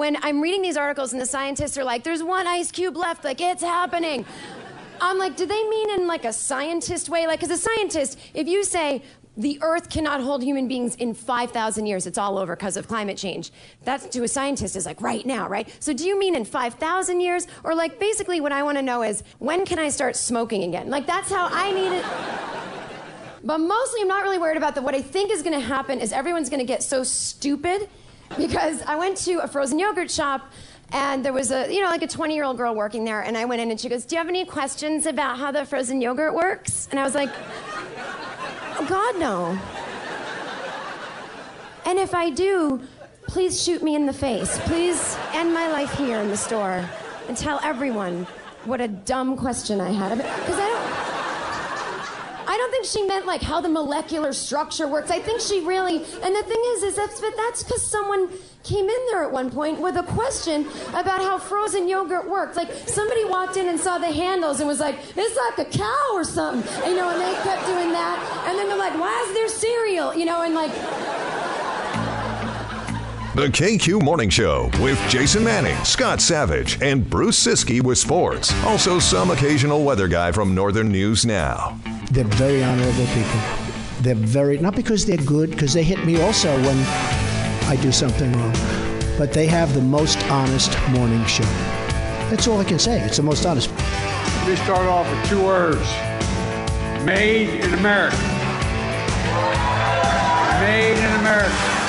when I'm reading these articles and the scientists are like, there's one ice cube left, like it's happening. I'm like, do they mean in like a scientist way? Like, as a scientist, if you say the Earth cannot hold human beings in 5,000 years, it's all over because of climate change. That's to a scientist is like right now, right? So do you mean in 5,000 years? Or like basically what I want to know is when can I start smoking again? Like that's how I need it. But mostly I'm not really worried about that. What I think is going to happen is everyone's going to get so stupid because I went to a frozen yogurt shop and there was a, you know, like a 20 year old girl working there. And I went in and she goes, Do you have any questions about how the frozen yogurt works? And I was like, Oh, God, no. And if I do, please shoot me in the face. Please end my life here in the store and tell everyone what a dumb question I had. Because I don't. I don't think she meant like how the molecular structure works. I think she really, and the thing is, is that's but that's because someone came in there at one point with a question about how frozen yogurt worked. Like somebody walked in and saw the handles and was like, "It's like a cow or something," you know, and they kept doing that, and then they're like, "Why is there cereal?" You know, and like. The KQ Morning Show with Jason Manning, Scott Savage, and Bruce Siski with sports. Also, some occasional weather guy from Northern News Now. They're very honorable people. They're very, not because they're good, because they hit me also when I do something wrong, but they have the most honest morning show. That's all I can say. It's the most honest. Let me start off with two words Made in America. Made in America.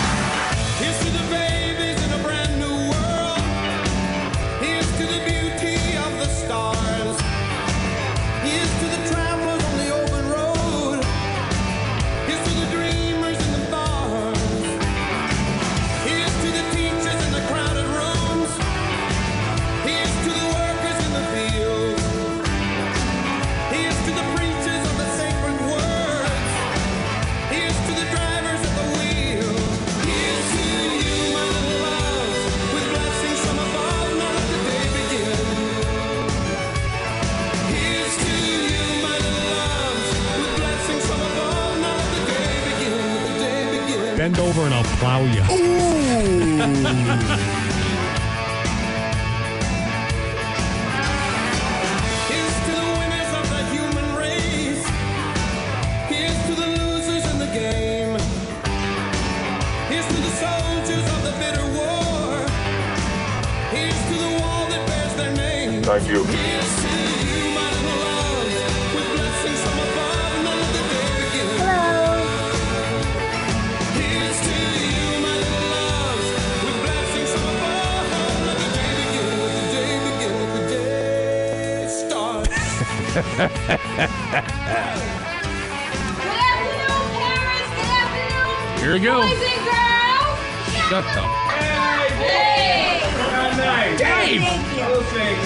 Their name. Thank you. Here's to you, Here we go. boys and girls. Shut up. Hey. Dave! You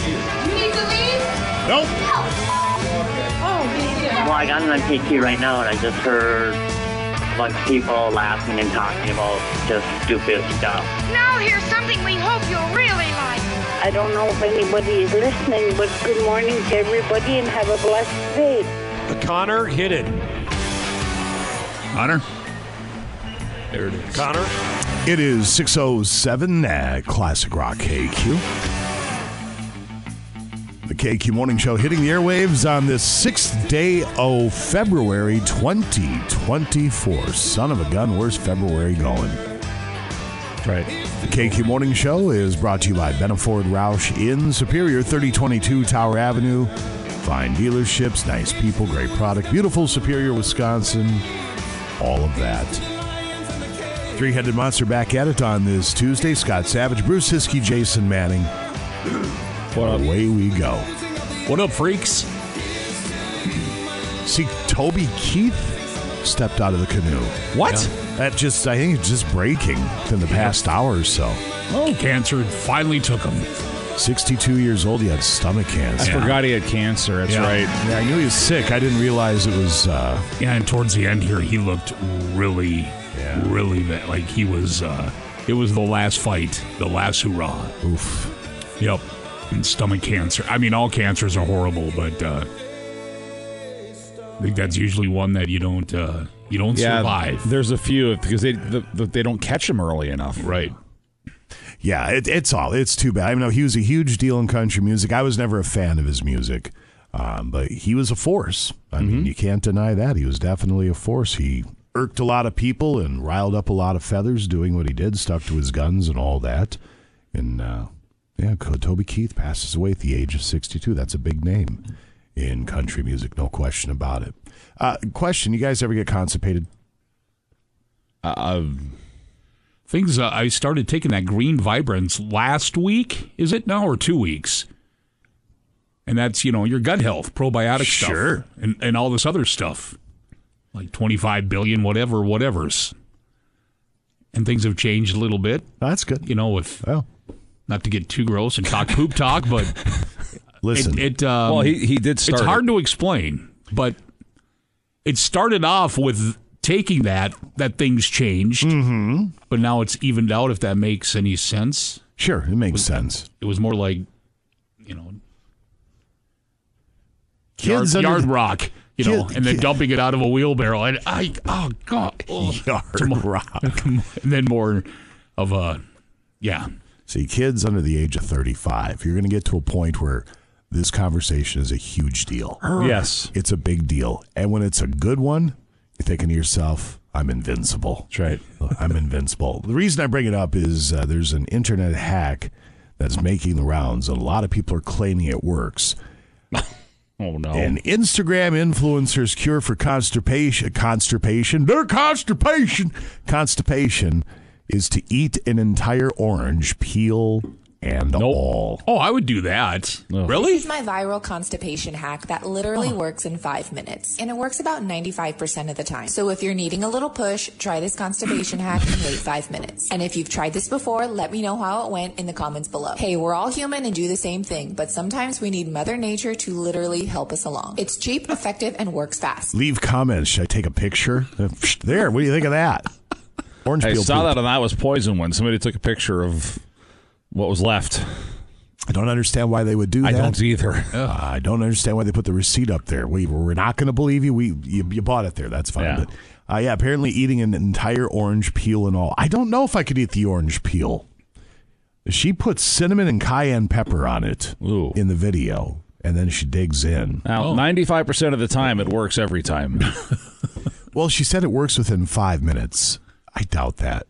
You need to leave? Nope. Oh, oh me. Well, I got on KQ right now, and I just heard a bunch of people laughing and talking about just stupid stuff. Now here's something we hope you'll really like. I don't know if anybody is listening, but good morning to everybody and have a blessed day. Connor hit it. Connor? There it is. Connor? It is 607 at uh, Classic Rock KQ. The KQ Morning Show hitting the airwaves on this sixth day of February 2024. Son of a gun, where's February going? Right. The KQ Morning Show is brought to you by Benaford Roush in Superior, 3022 Tower Avenue. Fine dealerships, nice people, great product, beautiful Superior, Wisconsin. All of that. Three Headed Monster back at it on this Tuesday. Scott Savage, Bruce Hiskey, Jason Manning. What up? Away we go. What up, freaks? See, Toby Keith stepped out of the canoe. What? That just, I think it's just breaking in the past hour or so. Oh, cancer finally took him. 62 years old, he had stomach cancer. I cancer. forgot he had cancer. That's Yeah. right. Yeah, I knew he was sick. I didn't realize it was. Uh, Yeah, and towards the end here, he looked really, really bad. Like he was. uh It was the last fight, the last hurrah. oof. Yep. And stomach cancer. I mean, all cancers are horrible, but uh I think that's usually one that you don't uh you don't Yeah, survive. there's a few because they the, the, they don't catch them early enough. Right. Yeah, it, it's all. It's too bad. I know he was a huge deal in country music. I was never a fan of his music, um, but he was a force. I mean, you can't deny that. He was definitely a force. He irked a lot of people and riled up a lot of feathers doing what he did, stuck to his guns and all that. And uh, yeah, Toby Keith passes away at the age of 62. That's a big name in country music, no question about it. Uh, question: You guys ever get constipated? Uh, things. Uh, I started taking that green vibrance last week. Is it now or two weeks? And that's you know your gut health, probiotic Sure. stuff, and and all this other stuff, like twenty five billion, whatever, whatever's. And things have changed a little bit. That's good. You know, with Well, not to get too gross and talk poop talk, but listen. it. it um, Well, he- he did start It's hard it. to explain, but it started off with taking that that things changed, mm-hmm. but now it's evened out. If that makes any sense, sure, it makes sense. it was more like you know Kids yard, yard the- rock, you know, Kid- and then kid- dumping it out of a wheelbarrow, and I oh god, oh, Yard tomorrow- rock. and then more of a yeah. See, kids under the age of 35, you're going to get to a point where this conversation is a huge deal. Yes. It's a big deal. And when it's a good one, you're thinking to yourself, I'm invincible. That's right. I'm invincible. The reason I bring it up is uh, there's an internet hack that's making the rounds, and a lot of people are claiming it works. Oh no. An Instagram influencer's cure for constipation, constipation, their constipation, constipation is to eat an entire orange, peel and all. Oh, I would do that. Really? This is my viral constipation hack that literally oh. works in five minutes. And it works about 95% of the time. So if you're needing a little push, try this constipation hack and wait five minutes. And if you've tried this before, let me know how it went in the comments below. Hey, we're all human and do the same thing, but sometimes we need Mother Nature to literally help us along. It's cheap, effective, and works fast. Leave comments. Should I take a picture? There. What do you think of that? Orange I peel. saw poop. that and that was poison when somebody took a picture of what was left. I don't understand why they would do I that. don't either. Uh, I don't understand why they put the receipt up there. We we're not going to believe you. We you, you bought it there. That's fine. Yeah. But uh, yeah, apparently eating an entire orange peel and all. I don't know if I could eat the orange peel. She puts cinnamon and cayenne pepper on it Ooh. in the video, and then she digs in. Now, ninety-five percent of the time, it works every time. Well, she said it works within five minutes. I doubt that.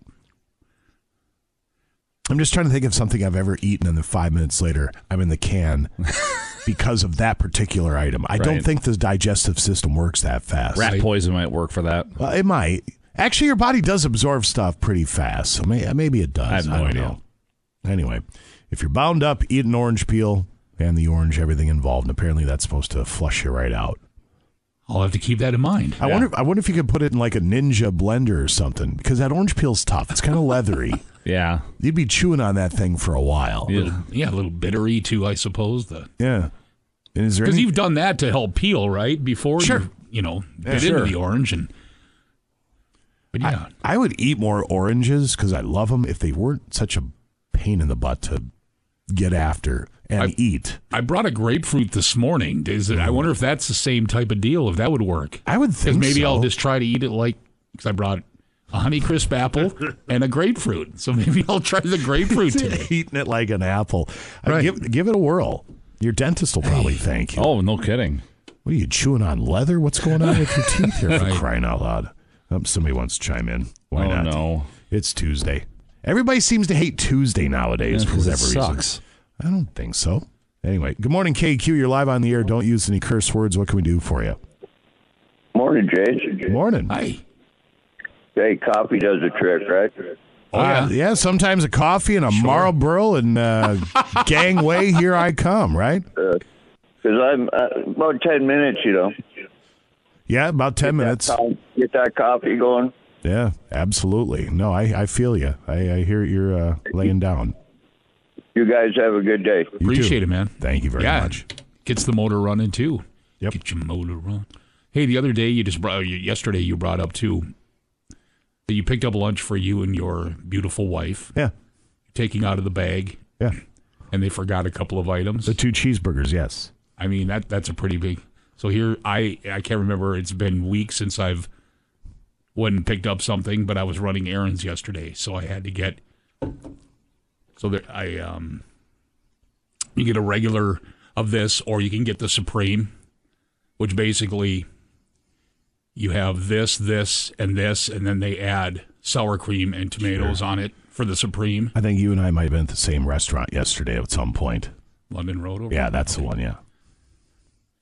I'm just trying to think of something I've ever eaten, and then five minutes later, I'm in the can because of that particular item. I don't think the digestive system works that fast. Rat poison might work for that. Well, it might. Actually, your body does absorb stuff pretty fast, so may, maybe it does. I have no don't idea. know. Anyway, if you're bound up, eat an orange peel and the orange, everything involved. And apparently, that's supposed to flush you right out. I'll have to keep that in mind. I wonder. I wonder if you could put it in like a ninja blender or something because that orange peel's tough. It's kind of leathery. Yeah. You'd be chewing on that thing for a while. A little- yeah, a little bittery too, I suppose. The Yeah. And is there because any, you've done that to help peel, right? Before Sure. you, you know, Yeah, get sure. into the orange and. But yeah, I would eat more oranges because I love them if they weren't such a pain in the butt to get after and eat. I brought a grapefruit this morning. Is it, I wonder if that's the same type of deal. If that would work. I would think maybe I'll just try to eat it like because I brought a honey crisp apple and a grapefruit. So maybe I'll try the grapefruit today. Eating it like an apple. Uh, give give it a whirl. Your dentist will probably thank you. Oh, no kidding. What are you chewing on leather? What's going on with your teeth here? For Right. crying out loud! Um, somebody wants to chime in. Why oh not? no. It's Tuesday. Everybody seems to hate Tuesday nowadays Yeah, for 'cause it whatever reason. sucks. I don't think so. Anyway, good morning, KQ. You're live on the air. Don't use any curse words. What can we do for you? Morning, Jay. Good morning. Hi. Hey, coffee does the trick, right? Oh Uh, yeah. yeah, sometimes a coffee and a Marlboro and uh, gangway. Here I come, right? Because I'm uh, about ten minutes, you know. Yeah, about 10 minutes. Co- Get that coffee going. Yeah, absolutely. No, I, I feel you. I, I hear you're uh, laying down. You guys have a good day. You Appreciate too. it, man. Thank you very yeah, much. Gets the motor running too. Yep. Get your motor run. Hey, the other day you just brought yesterday you brought up too that you picked up lunch for you and your beautiful wife, Yeah, taking out of the bag, yeah. and they forgot a couple of items. The two cheeseburgers, yes. I mean that that's a pretty big. So here I I can't remember. It's been weeks since I've went and picked up something, but I was running errands yesterday, so I had to get So there, I um, you get a regular of this, or you can get the supreme, which basically you have this, this, and this, and then they add sour cream and tomatoes on it for the supreme. I think you and I might have been at the same restaurant yesterday at some point. London Road. Over Yeah, that's the one. Yeah.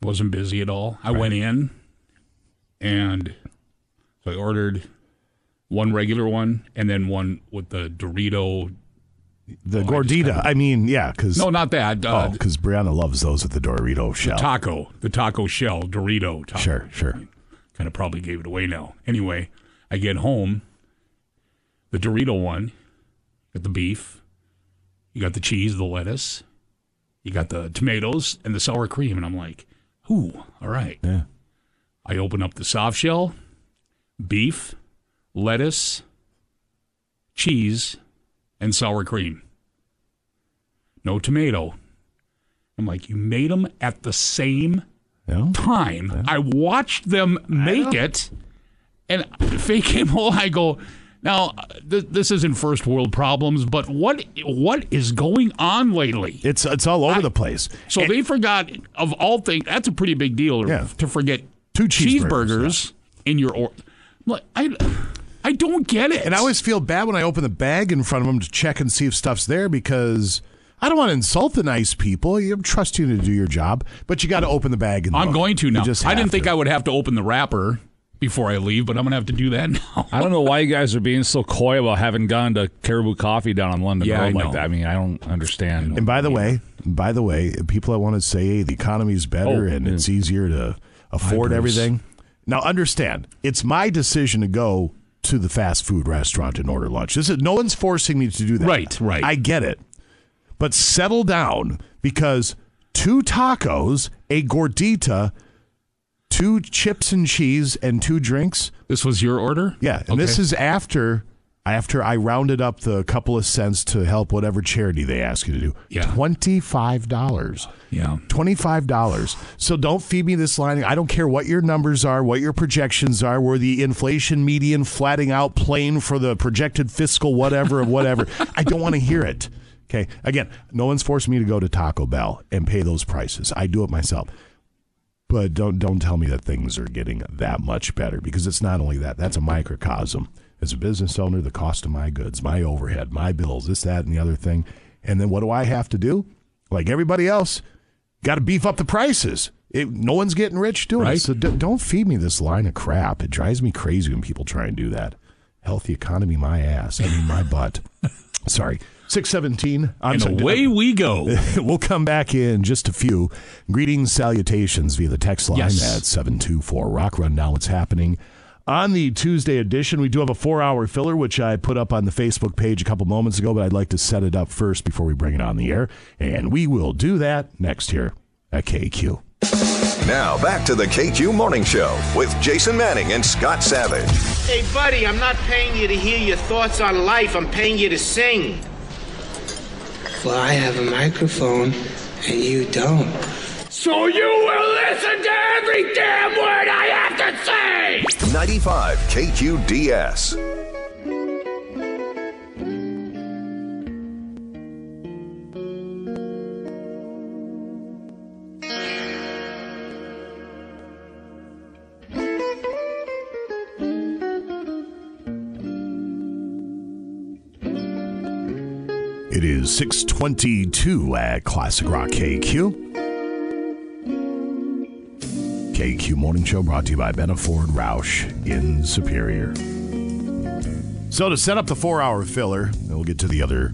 wasn't busy at all. I went in and so I ordered one regular one and then one with the Dorito. The gordita. I mean, yeah, because No, not that. Uh, oh, because Brianna loves those with the Dorito the shell. taco, the taco shell, Dorito. Taco. Sure, sure. Kind of probably gave it away now. Anyway, I get home, the Dorito one, got the beef, you got the cheese, the lettuce, you got the tomatoes and the sour cream, and I'm like, ooh, all right. Yeah. I open up the soft shell, beef, lettuce, cheese, and sour cream. No tomato. I'm like, you made them at the same Yeah. time. I watched them make it, and Faye came home. I go, now th- this isn't first world problems, but what what is going on lately? It's it's all over the place. So they forgot of all things. That's a pretty big deal Yeah. to forget Two cheeseburgers, cheeseburgers in your or. Like, I I don't get it. And I always feel bad when I open the bag in front of them to check and see if stuff's there because I don't want to insult the nice people. You trust you to do your job, but you got to open the bag. And I'm look. going to now. just I didn't think to. I would have to open the wrapper before I leave, but I'm gonna have to do that now. I don't know why you guys are being so coy about having gone to Caribou Coffee down on London Yeah, Road I like know. that. I mean, I don't understand. And by the way, by the way, people that want to say hey, the economy's better Oh, and yeah. it's easier to afford Bruce. everything. Now, understand, it's my decision to go to the fast food restaurant and order lunch. This is no one's forcing me to do that. Right, right. I get it, but settle down because two tacos, a gordita, two chips and cheese, and two drinks. This was your order? Yeah, and this is after after I rounded up the couple of cents to help whatever charity they ask you to do. Yeah. Twenty five dollars. Yeah. Twenty five dollars. So don't feed me this line. I don't care what your numbers are, what your projections are, where the inflation median flatting out plane for the projected fiscal whatever of whatever. I don't want to hear it. Okay. Again, no one's forced me to go to Taco Bell and pay those prices. I do it myself. But don't don't tell me that things are getting that much better because it's not only that. That's a microcosm. As a business owner, the cost of my goods, my overhead, my bills, this, that, and the other thing. And then what do I have to do? Like everybody else, got to beef up the prices. It, no one's getting rich doing Right. it. So d- don't feed me this line of crap. It drives me crazy when people try and do that. Healthy economy, my ass. I mean, my butt. Sorry. 617. I'm And sorry, away we go. we'll come back in just a few. Greetings, salutations via the text line Yes. at 724 Rock Run. Now What's happening? On the Tuesday edition, we do have a four hour filler, which I put up on the Facebook page a couple moments ago, but I'd like to set it up first before we bring it on the air. And we will do that next here at KQ. Now back to the KQ Morning Show with Jason Manning and Scott Savage. Hey, buddy, I'm not paying you to hear your thoughts on life. I'm paying you to sing. Well, I have a microphone and you don't. So you will listen to every damn word I have to say! 95 KQDS. Is 622 at Classic Rock KQ. KQ Morning Show brought to you by Benaford Roush in Superior. So to set up the four hour filler, we'll get to the other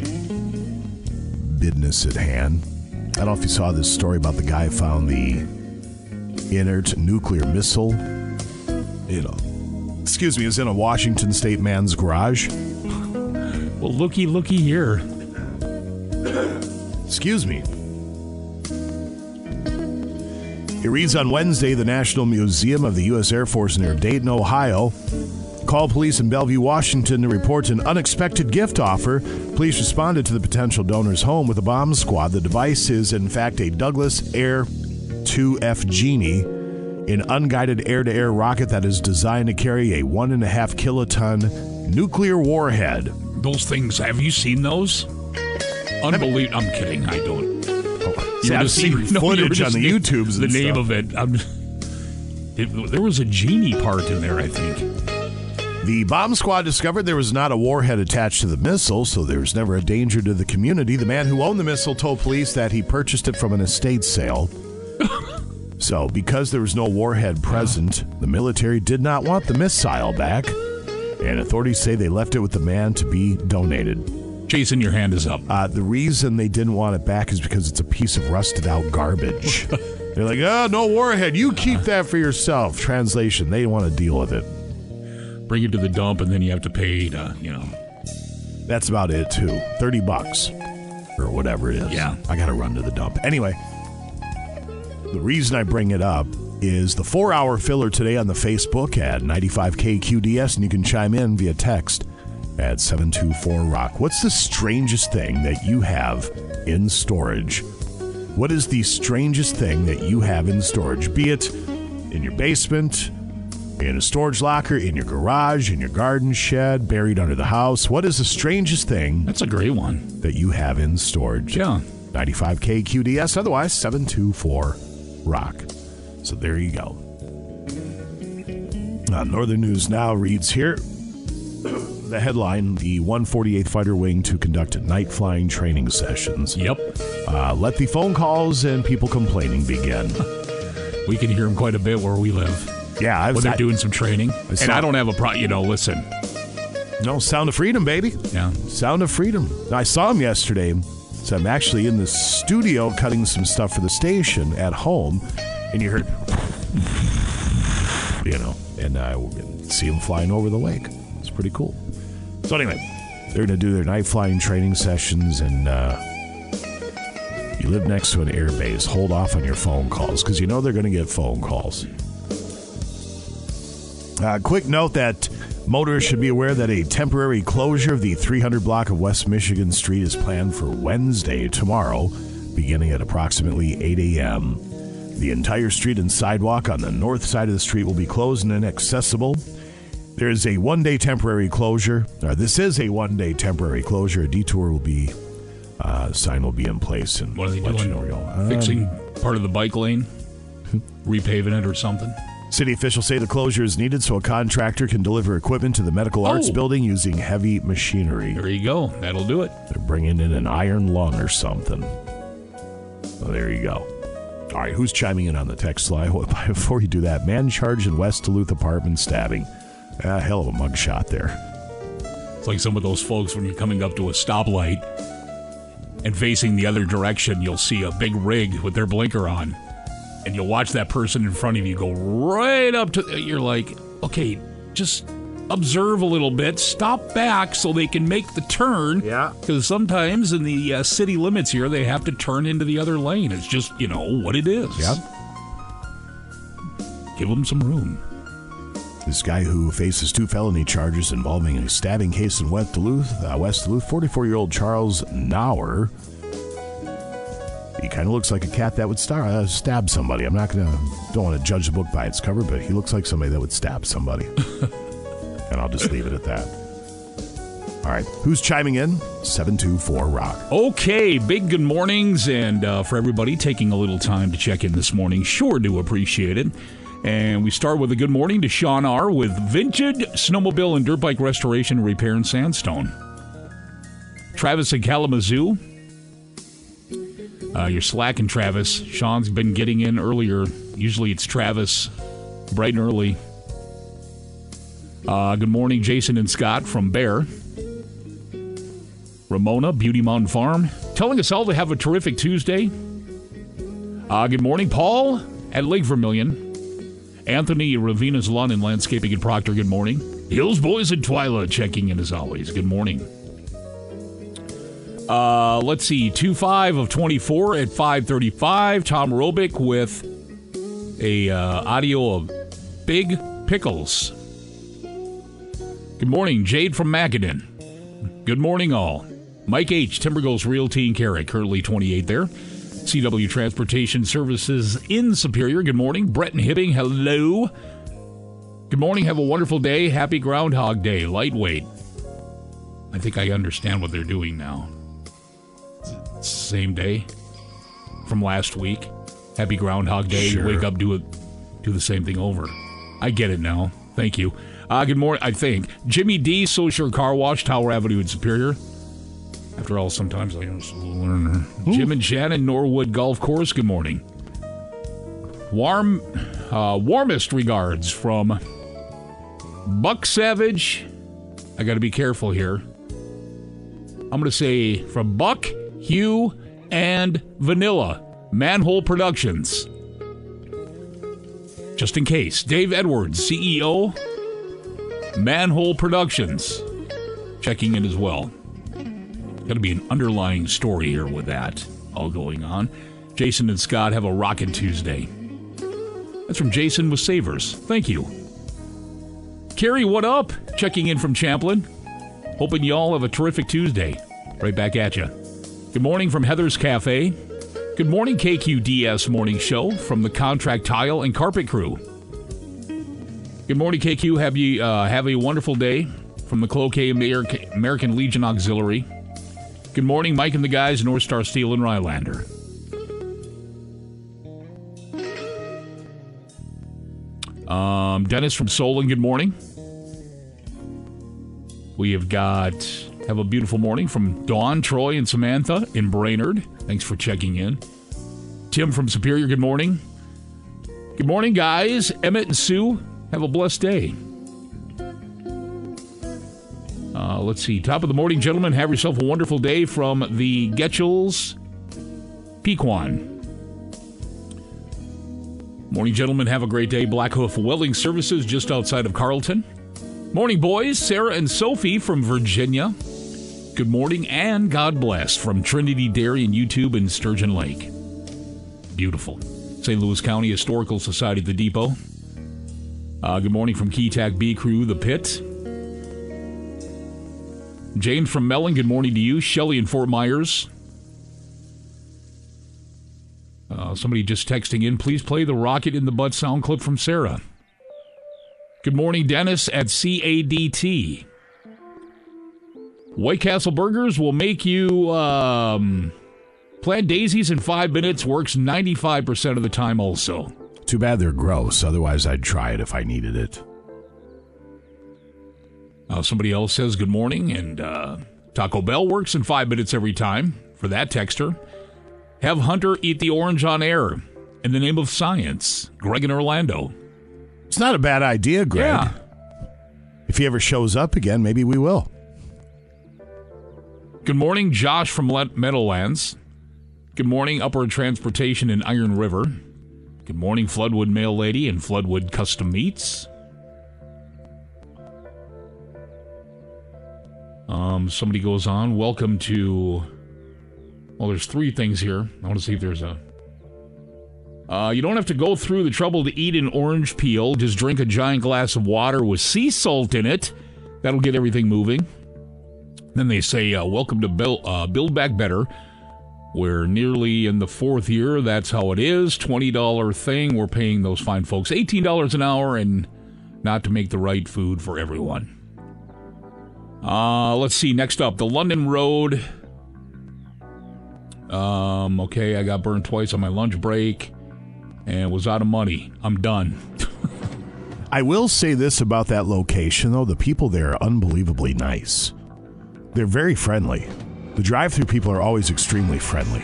business at hand. I don't know if you saw this story about the guy who found the inert nuclear missile. You know, excuse me, is in a Washington State man's garage. Well, looky, looky here. Excuse me. It reads on Wednesday the National Museum of the U.S. Air Force near Dayton, Ohio, called police in Bellevue, Washington to report an unexpected gift offer. Police responded to the potential donor's home with a bomb squad. The device is, in fact, a Douglas Air 2F Genie, an unguided air to air rocket that is designed to carry a one and a half kiloton nuclear warhead. Those things, have you seen those? Unbelievable. I'm kidding. I don't. See, I've seen footage on the YouTubes The name stuff. of it. I'm, it. There was a genie part in there, I think. The bomb squad discovered there was not a warhead attached to the missile, so there was never a danger to the community. The man who owned the missile told police that he purchased it from an estate sale. so, because there was no warhead present, the military did not want the missile back, and authorities say they left it with the man to be donated. Jason, your hand is up. Uh, the reason they didn't want it back is because it's a piece of rusted out garbage. They're like, oh, no warhead. You keep that for yourself. Translation, they want to deal with it. Bring it to the dump, and then you have to pay to, you know. That's about it, too. 30 bucks or whatever it is. Yeah. I got to run to the dump. Anyway, the reason I bring it up is the four hour filler today on the Facebook at 95KQDS, and you can chime in via text at 724 Rock. What's the strangest thing that you have in storage? What is the strangest thing that you have in storage? Be it in your basement, in a storage locker, in your garage, in your garden shed, buried under the house. What is the strangest thing? That's a great one. That you have in storage. Yeah. 95K QDS, otherwise 724 Rock. So there you go. Uh, Northern News Now reads here the headline The 148th Fighter Wing to conduct night flying training sessions. Yep. Uh, let the phone calls and people complaining begin. We can hear them quite a bit where we live. Yeah, I've when they're I- doing some training. I And I don't have a pro. You know, listen. No, Sound of Freedom, baby. Yeah. Sound of Freedom. I saw him yesterday. So I'm actually in the studio cutting some stuff for the station at home, and you heard, you know, and I see him flying over the lake. It's pretty cool. So anyway, they're going to do their night flying training sessions, and uh, you live next to an air base. Hold off on your phone calls because you know they're going to get phone calls. Uh, quick note that motorists should be aware that a temporary closure of the 300 block of West Michigan Street is planned for Wednesday, tomorrow, beginning at approximately 8 a.m. The entire street and sidewalk on the north side of the street will be closed and inaccessible. There is a one day temporary closure. Or this is a one day temporary closure. A detour will be, uh, sign will be in place. And What are they let you doing? know where. Um, Fixing part of the bike lane, repaving it or something. City officials say the closure is needed so a contractor can deliver equipment to the medical arts Oh. building using heavy machinery. There you go. That'll do it. They're bringing in an iron lung or something. So there you go. All right, who's chiming in on the text line? Before you do that, man charged in West Duluth apartment stabbing. A hell of a mugshot there. It's like some of those folks when you're coming up to a stoplight and facing the other direction, you'll see a big rig with their blinker on. And you'll watch that person in front of you go right up to you're like, "Okay, just observe a little bit, stop back so they can make the turn." Yeah. Cuz sometimes in the uh, city limits here, they have to turn into the other lane. It's just, you know, what it is. Yeah. Give them some room. This guy who faces two felony charges involving a stabbing case in West Duluth, uh, West Duluth, 44-year-old Charles Nauer. He kind of looks like a cat that would star, uh, stab somebody. I'm not gonna, don't want to judge the book by its cover, but he looks like somebody that would stab somebody. and I'll just leave it at that. All right, who's chiming in? 724 Rock. Okay, big good mornings, and uh, for everybody taking a little time to check in this morning, sure do appreciate it. And we start with a good morning to Sean R. with Vintage Snowmobile and Dirt Bike Restoration, Repair, and Sandstone. Travis in Kalamazoo. Uh, you're slacking, Travis. Sean's been getting in earlier. Usually it's Travis, bright and early. Uh, good morning, Jason and Scott from Bear. Ramona, Beauty Mountain Farm, telling us all to have a terrific Tuesday. Uh, good morning, Paul at Lake Vermilion. Anthony, Ravina's Lawn and Landscaping in Proctor, good morning. Hills Boys and Twyla checking in as always. Good morning. Uh, let's see, 2 5 of 24 at 535. Tom Robick with a uh, audio of Big Pickles. Good morning, Jade from Macadon. Good morning, all. Mike H., Timber Goes Realty and Carrot, currently 28 there. CW Transportation Services in Superior. Good morning. Brett and Hibbing, hello. Good morning. Have a wonderful day. Happy Groundhog Day. Lightweight. I think I understand what they're doing now. Same day from last week. Happy Groundhog Day. Sure. Wake up, do it, do the same thing over. I get it now. Thank you. Uh, good morning. I think Jimmy D. Social Car Wash, Tower Avenue in Superior. After all, sometimes I am a learner. Jim and Shannon, Norwood Golf Course. Good morning. Warm, uh, warmest regards from Buck Savage. I got to be careful here. I'm going to say from Buck, Hugh, and Vanilla Manhole Productions. Just in case. Dave Edwards, CEO, Manhole Productions, checking in as well. Got to be an underlying story here with that all going on. Jason and Scott have a rockin' Tuesday. That's from Jason with Savers. Thank you. Carrie, what up? Checking in from Champlin. Hoping y'all have a terrific Tuesday. Right back at you. Good morning from Heather's Cafe. Good morning, KQDS Morning Show from the Contract Tile and Carpet Crew. Good morning, KQ. Have you uh, have a wonderful day from the Cloquet American Legion Auxiliary. Good morning, Mike and the guys, North Star Steel and Rylander. Um, Dennis from Solon, good morning. We have got have a beautiful morning from Dawn, Troy, and Samantha in Brainerd. Thanks for checking in. Tim from Superior, good morning. Good morning, guys. Emmett and Sue, have a blessed day. Uh, let's see. Top of the morning, gentlemen. Have yourself a wonderful day from the Getchels Pequan. Morning, gentlemen. Have a great day. Black Hoof Welding Services just outside of Carlton. Morning, boys. Sarah and Sophie from Virginia. Good morning and God bless from Trinity Dairy and YouTube in Sturgeon Lake. Beautiful. St. Louis County Historical Society, The Depot. Uh, good morning from Keytac B Crew, The Pit. Jane from Mellen, good morning to you. Shelly in Fort Myers. Uh, somebody just texting in, please play the Rocket in the Butt sound clip from Sarah. Good morning, Dennis at CADT. White Castle Burgers will make you um, plant daisies in five minutes, works 95% of the time also. Too bad they're gross. Otherwise, I'd try it if I needed it. Uh, somebody else says good morning, and uh, Taco Bell works in five minutes every time for that texter. Have Hunter eat the orange on air in the name of science. Greg in Orlando. It's not a bad idea, Greg. Yeah. If he ever shows up again, maybe we will. Good morning, Josh from Meadowlands. Good morning, Upward Transportation in Iron River. Good morning, Floodwood Mail Lady and Floodwood Custom Meats. Um, somebody goes on. Welcome to. Well, there's three things here. I want to see if there's a. Uh, you don't have to go through the trouble to eat an orange peel. Just drink a giant glass of water with sea salt in it. That'll get everything moving. Then they say, uh, Welcome to Build, uh, Build Back Better. We're nearly in the fourth year. That's how it is. $20 thing. We're paying those fine folks $18 an hour and not to make the right food for everyone. Uh, let's see. Next up, the London Road. Um, okay, I got burned twice on my lunch break and was out of money. I'm done. I will say this about that location, though. The people there are unbelievably nice. They're very friendly. The drive through people are always extremely friendly,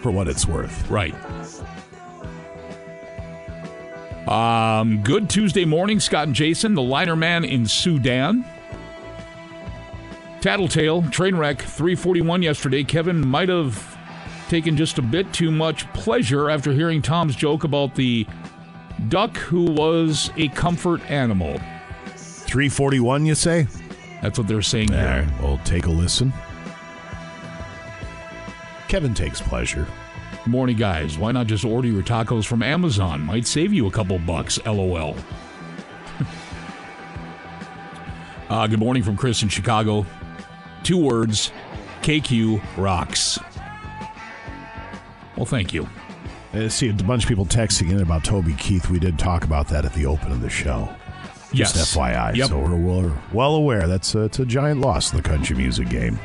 for what it's worth. Right. Um, good Tuesday morning, Scott and Jason, the liner man in Sudan. Tattletale, train wreck, 341 yesterday. Kevin might have taken just a bit too much pleasure after hearing Tom's joke about the duck who was a comfort animal. 341, you say? That's what they're saying All here. right, well, take a listen. Kevin takes pleasure. Morning, guys. Why not just order your tacos from Amazon? Might save you a couple bucks. LOL. uh, good morning from Chris in Chicago. Two words KQ rocks. Well, thank you. I see a bunch of people texting in about Toby Keith. We did talk about that at the open of the show. Just Yes. FYI. Yep. So we're, we're well aware that's a, it's a giant loss in the country music game.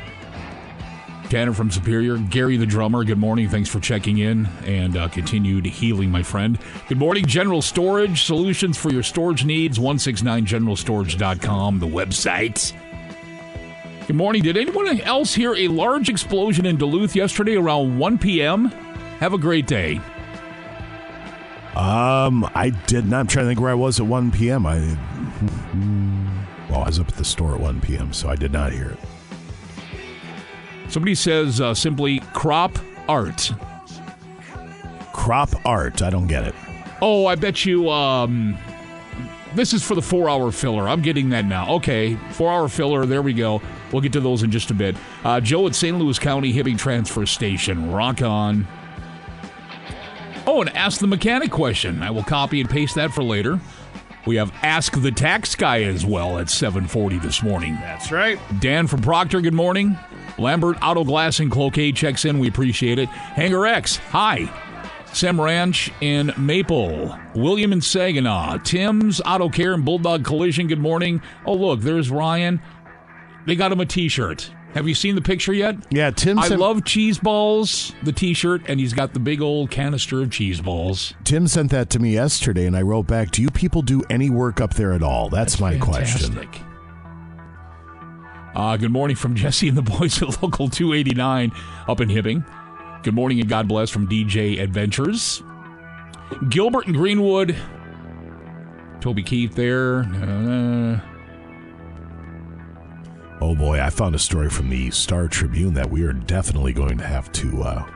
Tanner from Superior. Gary the drummer, good morning. Thanks for checking in and uh, continued healing, my friend. Good morning, General Storage. Solutions for your storage needs, 169generalstorage.com, the website. Good morning. Did anyone else hear a large explosion in Duluth yesterday around 1 p.m.? Have a great day. Um, I did not. I'm trying to think where I was at 1 p.m. I, well, I was up at the store at 1 p.m., so I did not hear it. Somebody says uh, simply crop art. Crop art. I don't get it. Oh, I bet you. Um, this is for the four hour filler. I'm getting that now. Okay, four hour filler. There we go. We'll get to those in just a bit. Uh, Joe at St. Louis County Hibbing Transfer Station. Rock on. Oh, and ask the mechanic question. I will copy and paste that for later. We have Ask the Tax Guy as well at 740 this morning. That's right. Dan from Proctor, good morning. Lambert Auto Glass and Cloquet checks in. We appreciate it. Hanger X, hi. Sam Ranch in Maple. William in Saginaw. Tim's Auto Care and Bulldog Collision, good morning. Oh, look, there's Ryan. They got him a t shirt. Have you seen the picture yet? Yeah, Tim. I sent, love cheese balls, the t shirt, and he's got the big old canister of cheese balls. Tim sent that to me yesterday, and I wrote back, "Do you people do any work up there at all?" That's, my question. Fantastic. Uh, good morning from Jesse and the boys at Local 289 up in Hibbing. Good morning and God bless from DJ Adventures. Gilbert and Greenwood. Toby Keith there. Uh, Oh boy, I found a story from the Star Tribune that we are definitely going to have to uh,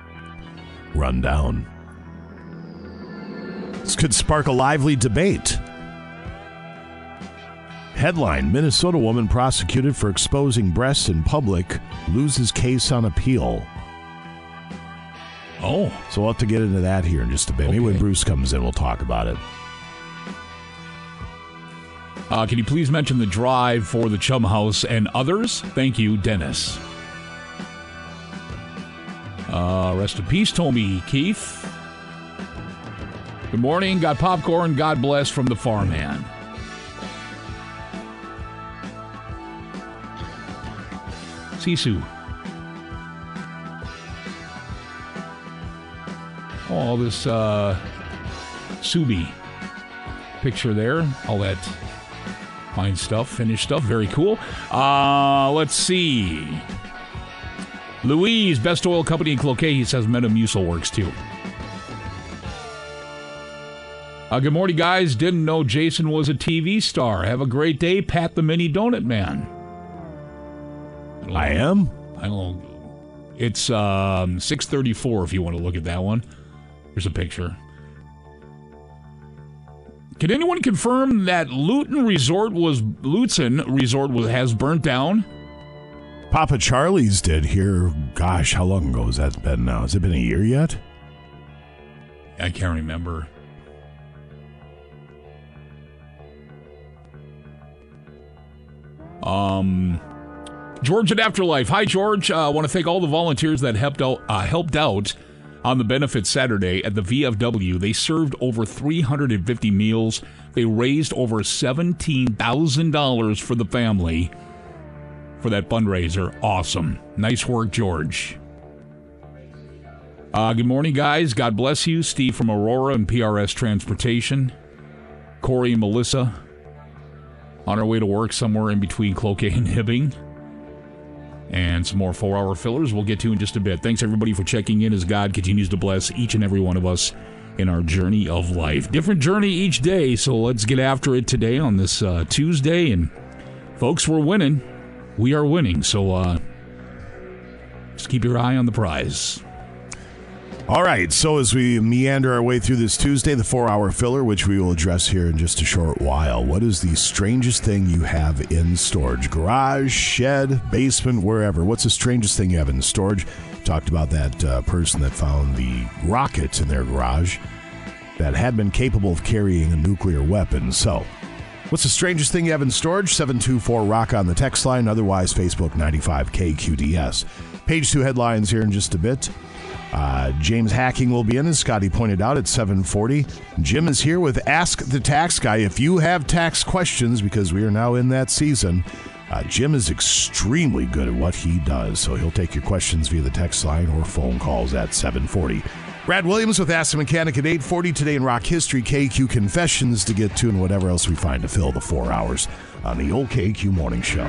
run down. This could spark a lively debate. Headline Minnesota woman prosecuted for exposing breasts in public loses case on appeal. Oh. So we'll have to get into that here in just a bit. Maybe when Bruce comes in, we'll talk about it. Uh, can you please mention the drive for the Chum House and others? Thank you, Dennis. Uh, rest in peace, Tommy Keith. Good morning. Got popcorn. God bless from the farmhand. Sisu. All this uh, Subi picture there. All that fine stuff, finished stuff. Very cool. Uh, let's see. Louise, best oil company in Cloquet. He says Metamucil works too. Uh, good morning, guys. Didn't know Jason was a TV star. Have a great day, Pat the Mini Donut Man. I am. I don't. It's um, six thirty-four. If you want to look at that one, here's a picture. Can anyone confirm that Luton Resort was Luton Resort was has burnt down? Papa Charlie's did here. Gosh, how long ago has that been now? Has it been a year yet? I can't remember. Um, George at Afterlife. Hi, George. I uh, want to thank all the volunteers that helped out, uh, helped out on the benefit Saturday at the VFW. They served over 350 meals. They raised over $17,000 for the family for that fundraiser. Awesome. Nice work, George. Uh, good morning, guys. God bless you. Steve from Aurora and PRS Transportation. Corey and Melissa on our way to work somewhere in between Cloquet and Hibbing. And some more four hour fillers we'll get to in just a bit. Thanks, everybody, for checking in as God continues to bless each and every one of us in our journey of life. Different journey each day, so let's get after it today on this uh, Tuesday. And folks, we're winning. We are winning, so uh, just keep your eye on the prize. All right, so as we meander our way through this Tuesday, the four hour filler, which we will address here in just a short while, what is the strangest thing you have in storage? Garage, shed, basement, wherever. What's the strangest thing you have in storage? Talked about that uh, person that found the rocket in their garage that had been capable of carrying a nuclear weapon. So, what's the strangest thing you have in storage? 724 Rock on the text line, otherwise, Facebook 95KQDS. Page two headlines here in just a bit. Uh, James Hacking will be in, as Scotty pointed out, at 740. Jim is here with Ask the Tax Guy. If you have tax questions, because we are now in that season, Uh, Jim is extremely good at what he does, so he'll take your questions via the text line or phone calls at 740. Brad Williams with Ask the Mechanic at 840 today in rock history, KQ confessions to get to, and whatever else we find to fill the four hours on the old KQ morning show.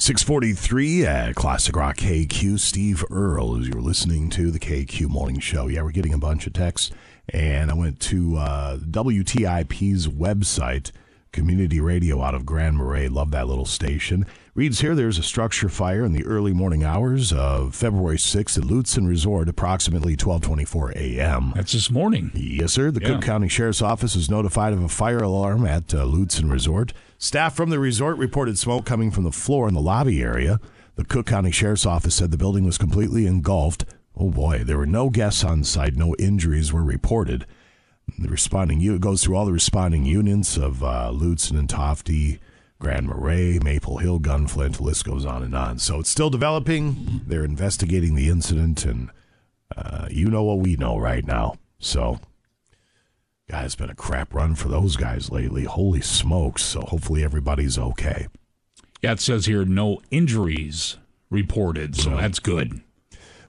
643 at Classic Rock KQ. Steve Earle, as you're listening to the KQ morning show. Yeah, we're getting a bunch of texts, and I went to uh, WTIP's website community radio out of Grand Marais. Love that little station. Reads here there's a structure fire in the early morning hours of February 6th at Lutzen Resort, approximately 12:24 a.m. That's this morning. Yes, sir. The Yeah. Cook County Sheriff's Office was notified of a fire alarm at uh, Lutzen Resort. Staff from the resort reported smoke coming from the floor in the lobby area. The Cook County Sheriff's Office said the building was completely engulfed. Oh boy, there were no guests on site. No injuries were reported. The responding unit goes through all the responding units of uh, Lutzen and Tofte, Grand Marais, Maple Hill, Gunflint. The list goes on and on. So it's still developing. They're investigating the incident, and uh, you know what we know right now. So, God, it's been a crap run for those guys lately. Holy smokes! So hopefully everybody's okay. Yeah, it says here no injuries reported, so that's good.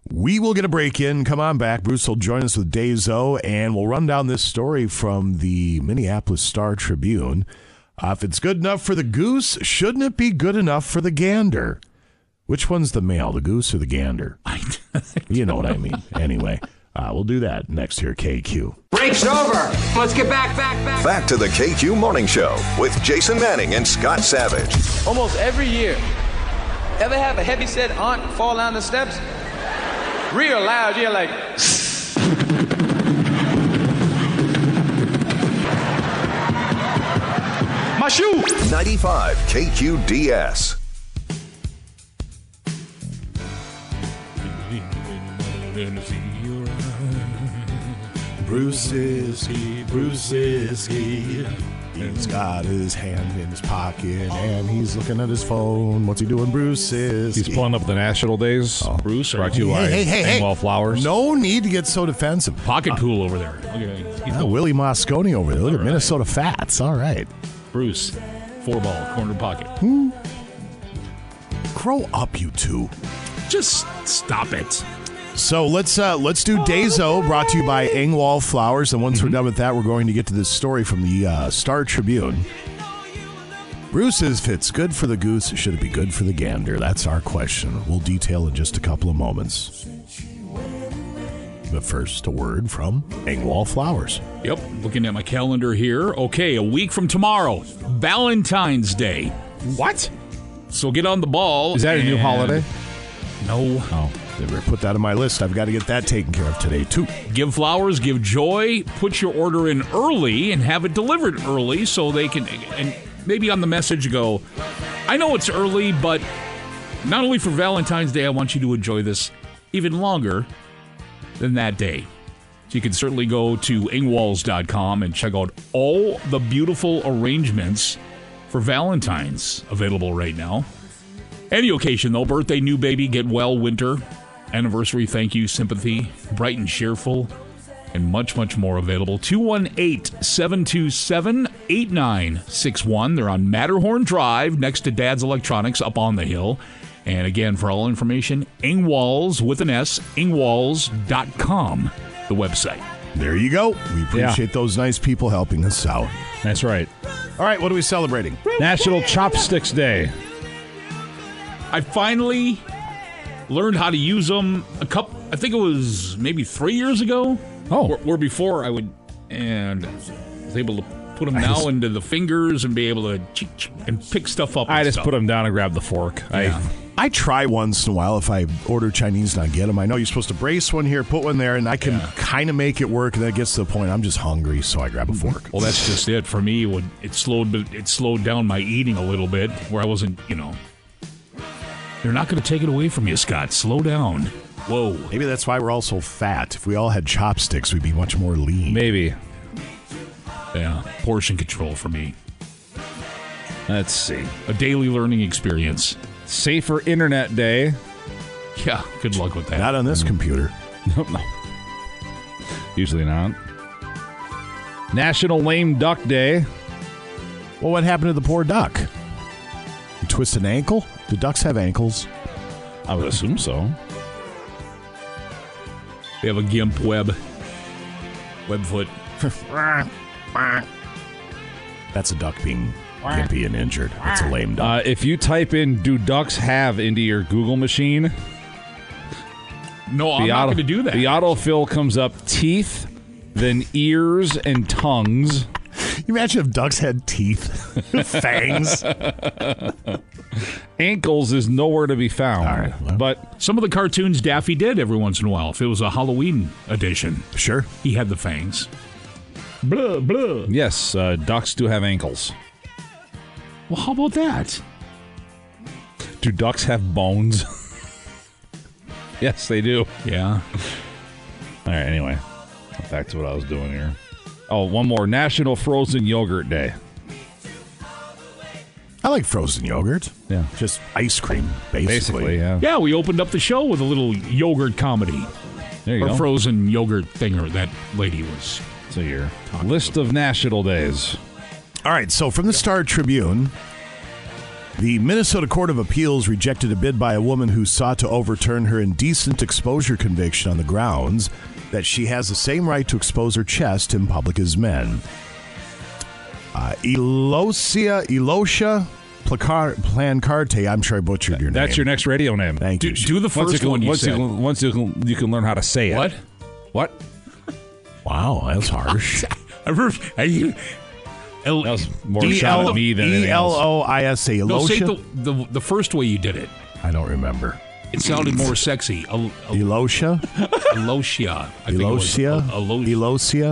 We will get a break in. Come on back. Bruce will join us with Dazo, and we'll run down this story from the Minneapolis Star Tribune. Uh, if it's good enough for the goose, shouldn't it be good enough for the gander? Which one's the male, the goose or the gander? you know what I mean. Anyway, uh, we'll do that next here, KQ. Break's over. Let's get back, back, back. Back to the KQ Morning Show with Jason Manning and Scott Savage. Almost every year. Ever have a heavy set aunt fall down the steps? Real loud, you're like, my shoe! 95 KQDS. Bruce Ciskie, Bruce Ciskie. He's got his hand in his pocket and he's looking at his phone. What's he doing, Bruce Ciskie? He's pulling up the national days. Oh. Bruce, brought to you by Hey, hey, hey, hey. Flowers. No need to get so defensive. Pocket uh, pool over there. Look at Willie Mosconi over there. Look at Minnesota Fats. All right. Bruce, four ball, corner pocket. Hmm. Grow up, you two. Just stop it. So let's uh, let's do Dazo, brought to you by Engwall Flowers. And once we're done with that, we're going to get to this story from the uh, Star Tribune. Bruce says, if it's good for the goose, should it be good for the gander? That's our question. We'll detail in just a couple of moments. But first, a word from Engwall Flowers. Yep, looking at my calendar here. Okay, a week from tomorrow, Valentine's Day. What? So get on the ball. Is that a new and- holiday? No. Oh, better put that on my list. I've got to get that taken care of today, too. Give flowers, give joy. Put your order in early and have it delivered early so they can. And maybe on the message go, I know it's early, but not only for Valentine's Day, I want you to enjoy this even longer than that day. So you can certainly go to ingwalls.com and check out all the beautiful arrangements for Valentine's available right now. Any occasion, though, birthday, new baby, get well, winter, anniversary, thank you, sympathy, bright and cheerful, and much, much more available. 218 727 8961. They're on Matterhorn Drive next to Dad's Electronics up on the hill. And again, for all information, Ingwalls with an S, ingwalls.com, the website. There you go. We appreciate those nice people helping us out. That's right. All right, what are we celebrating? National Chopsticks Day. I finally learned how to use them a couple. I think it was maybe three years ago. Oh, where, where before I would and was able to put them I now just- into the fingers and be able to cheek, cheek, and pick stuff up. I just stuff. put them down and grab the fork. Yeah. I try once in a while if I order Chinese and I get them. I know you're supposed to brace one here, put one there, and I can kind of make it work. And then it gets to the point I'm just hungry, so I grab a mm-hmm. fork. Well, that's just it for me. When it slowed, it slowed down my eating a little bit, where I wasn't, you know. They're not going to take it away from you, Scott. Slow down. Whoa. Maybe that's why we're all so fat. If we all had chopsticks, we'd be much more lean. Maybe. Yeah, portion control for me. Let's see. A daily learning experience. Safer Internet Day. Yeah, good luck with that. Not on this mm. computer. no. Usually not. National Lame Duck Day. Well, what happened to the poor duck? You twist an ankle? Do ducks have ankles? I would assume so. They have a gimp web. Web foot. That's a duck being gimpy and injured. That's a lame duck. Uh, if you type in "Do ducks have" into your Google machine, No, I'm the not auto- going to do that. The autofill comes up teeth, then ears and tongues. you imagine if ducks had teeth, fangs? Ankles is nowhere to be found. but Some of the cartoons Daffy did every once in a while. If it was a Halloween edition, Sure. he had the fangs. Blah blah. yes, uh, ducks do have ankles. Well, how about that? Do ducks have bones? yes, they do. Yeah. All right, anyway, back to what I was doing here. Oh, one more National Frozen Yogurt Day. I like frozen yogurt. Yeah. Just ice cream, basically. Basically, yeah. Yeah, we opened up the show with a little yogurt comedy. There you or go. frozen yogurt thinger that lady was. So your list of national days. All right, so from the Star Tribune, the Minnesota Court of Appeals rejected a bid by a woman who sought to overturn her indecent exposure conviction on the grounds that she has the same right to expose her chest in public as men. Uh, Elosia, Elosia Placar- Plancarte, I'm sure I butchered your name. That's your next radio name. Thank you. Do the Once you first can, one you once said. you can, once you can, you can learn how to say it. What? What? Wow, that's harsh. I heard. I, L- That was more shot at me than E anything L else. O I S A. no, say Elosia? the, the the first way you did it. I don't remember. It sounded more sexy. Al- al- Elosia? I think. Elosia?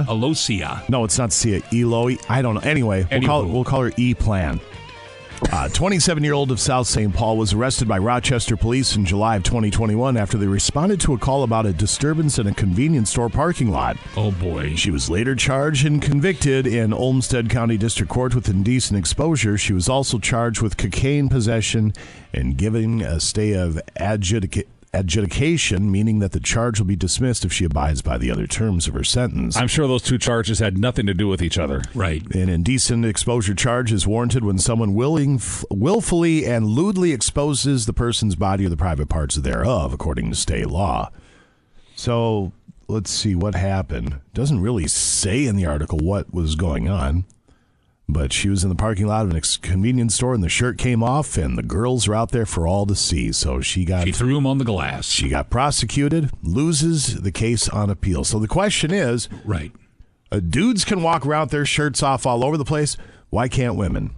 Elosia? No, it's not Sia. Eloi. I don't know. Anyway, we'll call, Anywho. we'll call her E Plan. Uh, 27 year old of South St. Paul was arrested by Rochester police in July of 2021 after they responded to a call about a disturbance in a convenience store parking lot. Oh boy. She was later charged and convicted in Olmsted County District Court with indecent exposure. She was also charged with cocaine possession and giving a stay of adjudica- adjudication, meaning that the charge will be dismissed if she abides by the other terms of her sentence. I'm sure those two charges had nothing to do with each other. Right. An indecent exposure charge is warranted when someone willing, willfully and lewdly exposes the person's body or the private parts thereof, according to state law. So let's see what happened. Doesn't really say in the article what was going on, but she was in the parking lot of an ex- convenience store and the shirt came off, and the girls were out there for all to see. So she got She threw him on the glass. she got prosecuted, loses the case on appeal. So the question is, Right. uh, dudes can walk around their shirts off all over the place. Why can't women?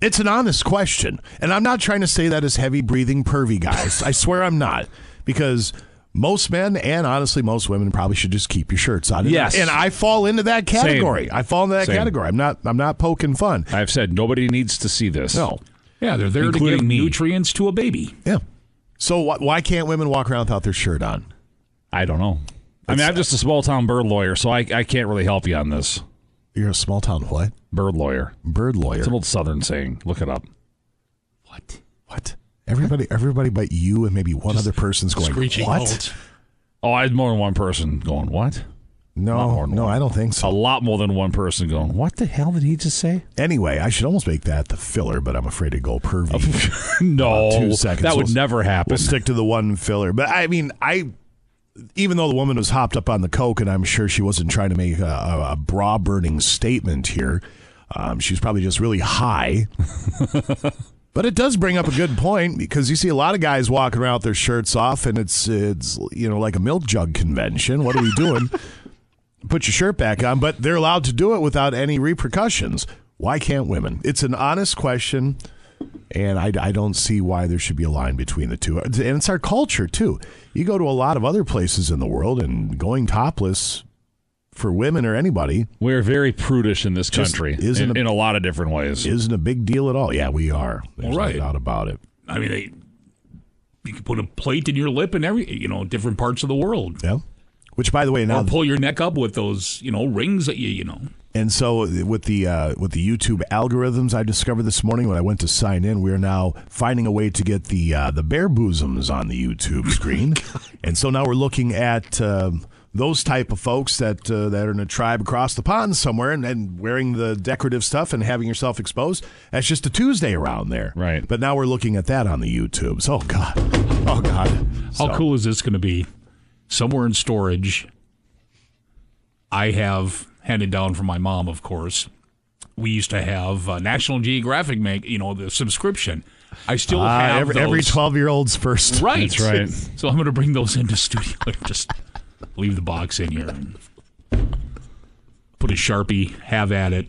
It's an honest question. And I'm not trying to say that as heavy breathing pervy guys. I swear I'm not. Because most men and honestly most women probably should just keep your shirts on. And Yes. I- And I fall into that category. I fall into that Same. category. I'm not I'm not poking fun. I've said nobody needs to see this. No. Yeah, they're there to give me. nutrients to a baby. Yeah. So wh- why can't women walk around without their shirt on? I don't know. I mean, I'm just a small town bird lawyer, so I, I can't really help you on this. You're a small town what? Bird lawyer. Bird lawyer. It's an old southern saying. Look it up. What? What? Everybody everybody but you and maybe one other person's going Screeching what? halt. Oh, I had more than one person going, what? No, no, one. I don't think so. A lot more than one person going, what the hell did he just say? Anyway, I should almost make that the filler, but I'm afraid to go pervy. no, two seconds. that would We'll- never happen. We'll stick to the one filler. But I mean, I even though the woman was hopped up on the coke, and I'm sure she wasn't trying to make a, a, a bra burning statement here. Um, she was probably just really high. but it does bring up a good point because you see a lot of guys walking around with their shirts off, and it's it's you know like a milk jug convention. What are we doing? Put your shirt back on, but they're allowed to do it without any repercussions. Why can't women? It's an honest question. And I, I don't see why there should be a line between the two. And it's our culture, too. You go to a lot of other places in the world, and going topless for women or anybody We're very prudish in this country isn't in, a- in a lot of different ways. isn't a big deal at all. Yeah, we are. There's right. no doubt about it. I mean, they, you can put a plate in your lip and every, you know, different parts of the world. Yeah. Which, by the way, now Or pull your neck up with those, you know, rings that you, you know. And so with the uh, with the YouTube algorithms I discovered this morning when I went to sign in, we are now finding a way to get the uh, the bare bosoms on the YouTube screen. and so now we're looking at uh, those type of folks that uh, that are in a tribe across the pond somewhere and, and wearing the decorative stuff and having yourself exposed. That's just a Tuesday around there, right? But now we're looking at that on the YouTubes. Oh God, oh God. How So- cool is this going to be? Somewhere in storage, I have handed down from my mom, of course. We used to have uh, National Geographic make you know the subscription. I still Ah, have every, every 12 year old's first. Right, That's right. So I'm going to bring those into studio just leave the box in here put a sharpie. Have at it.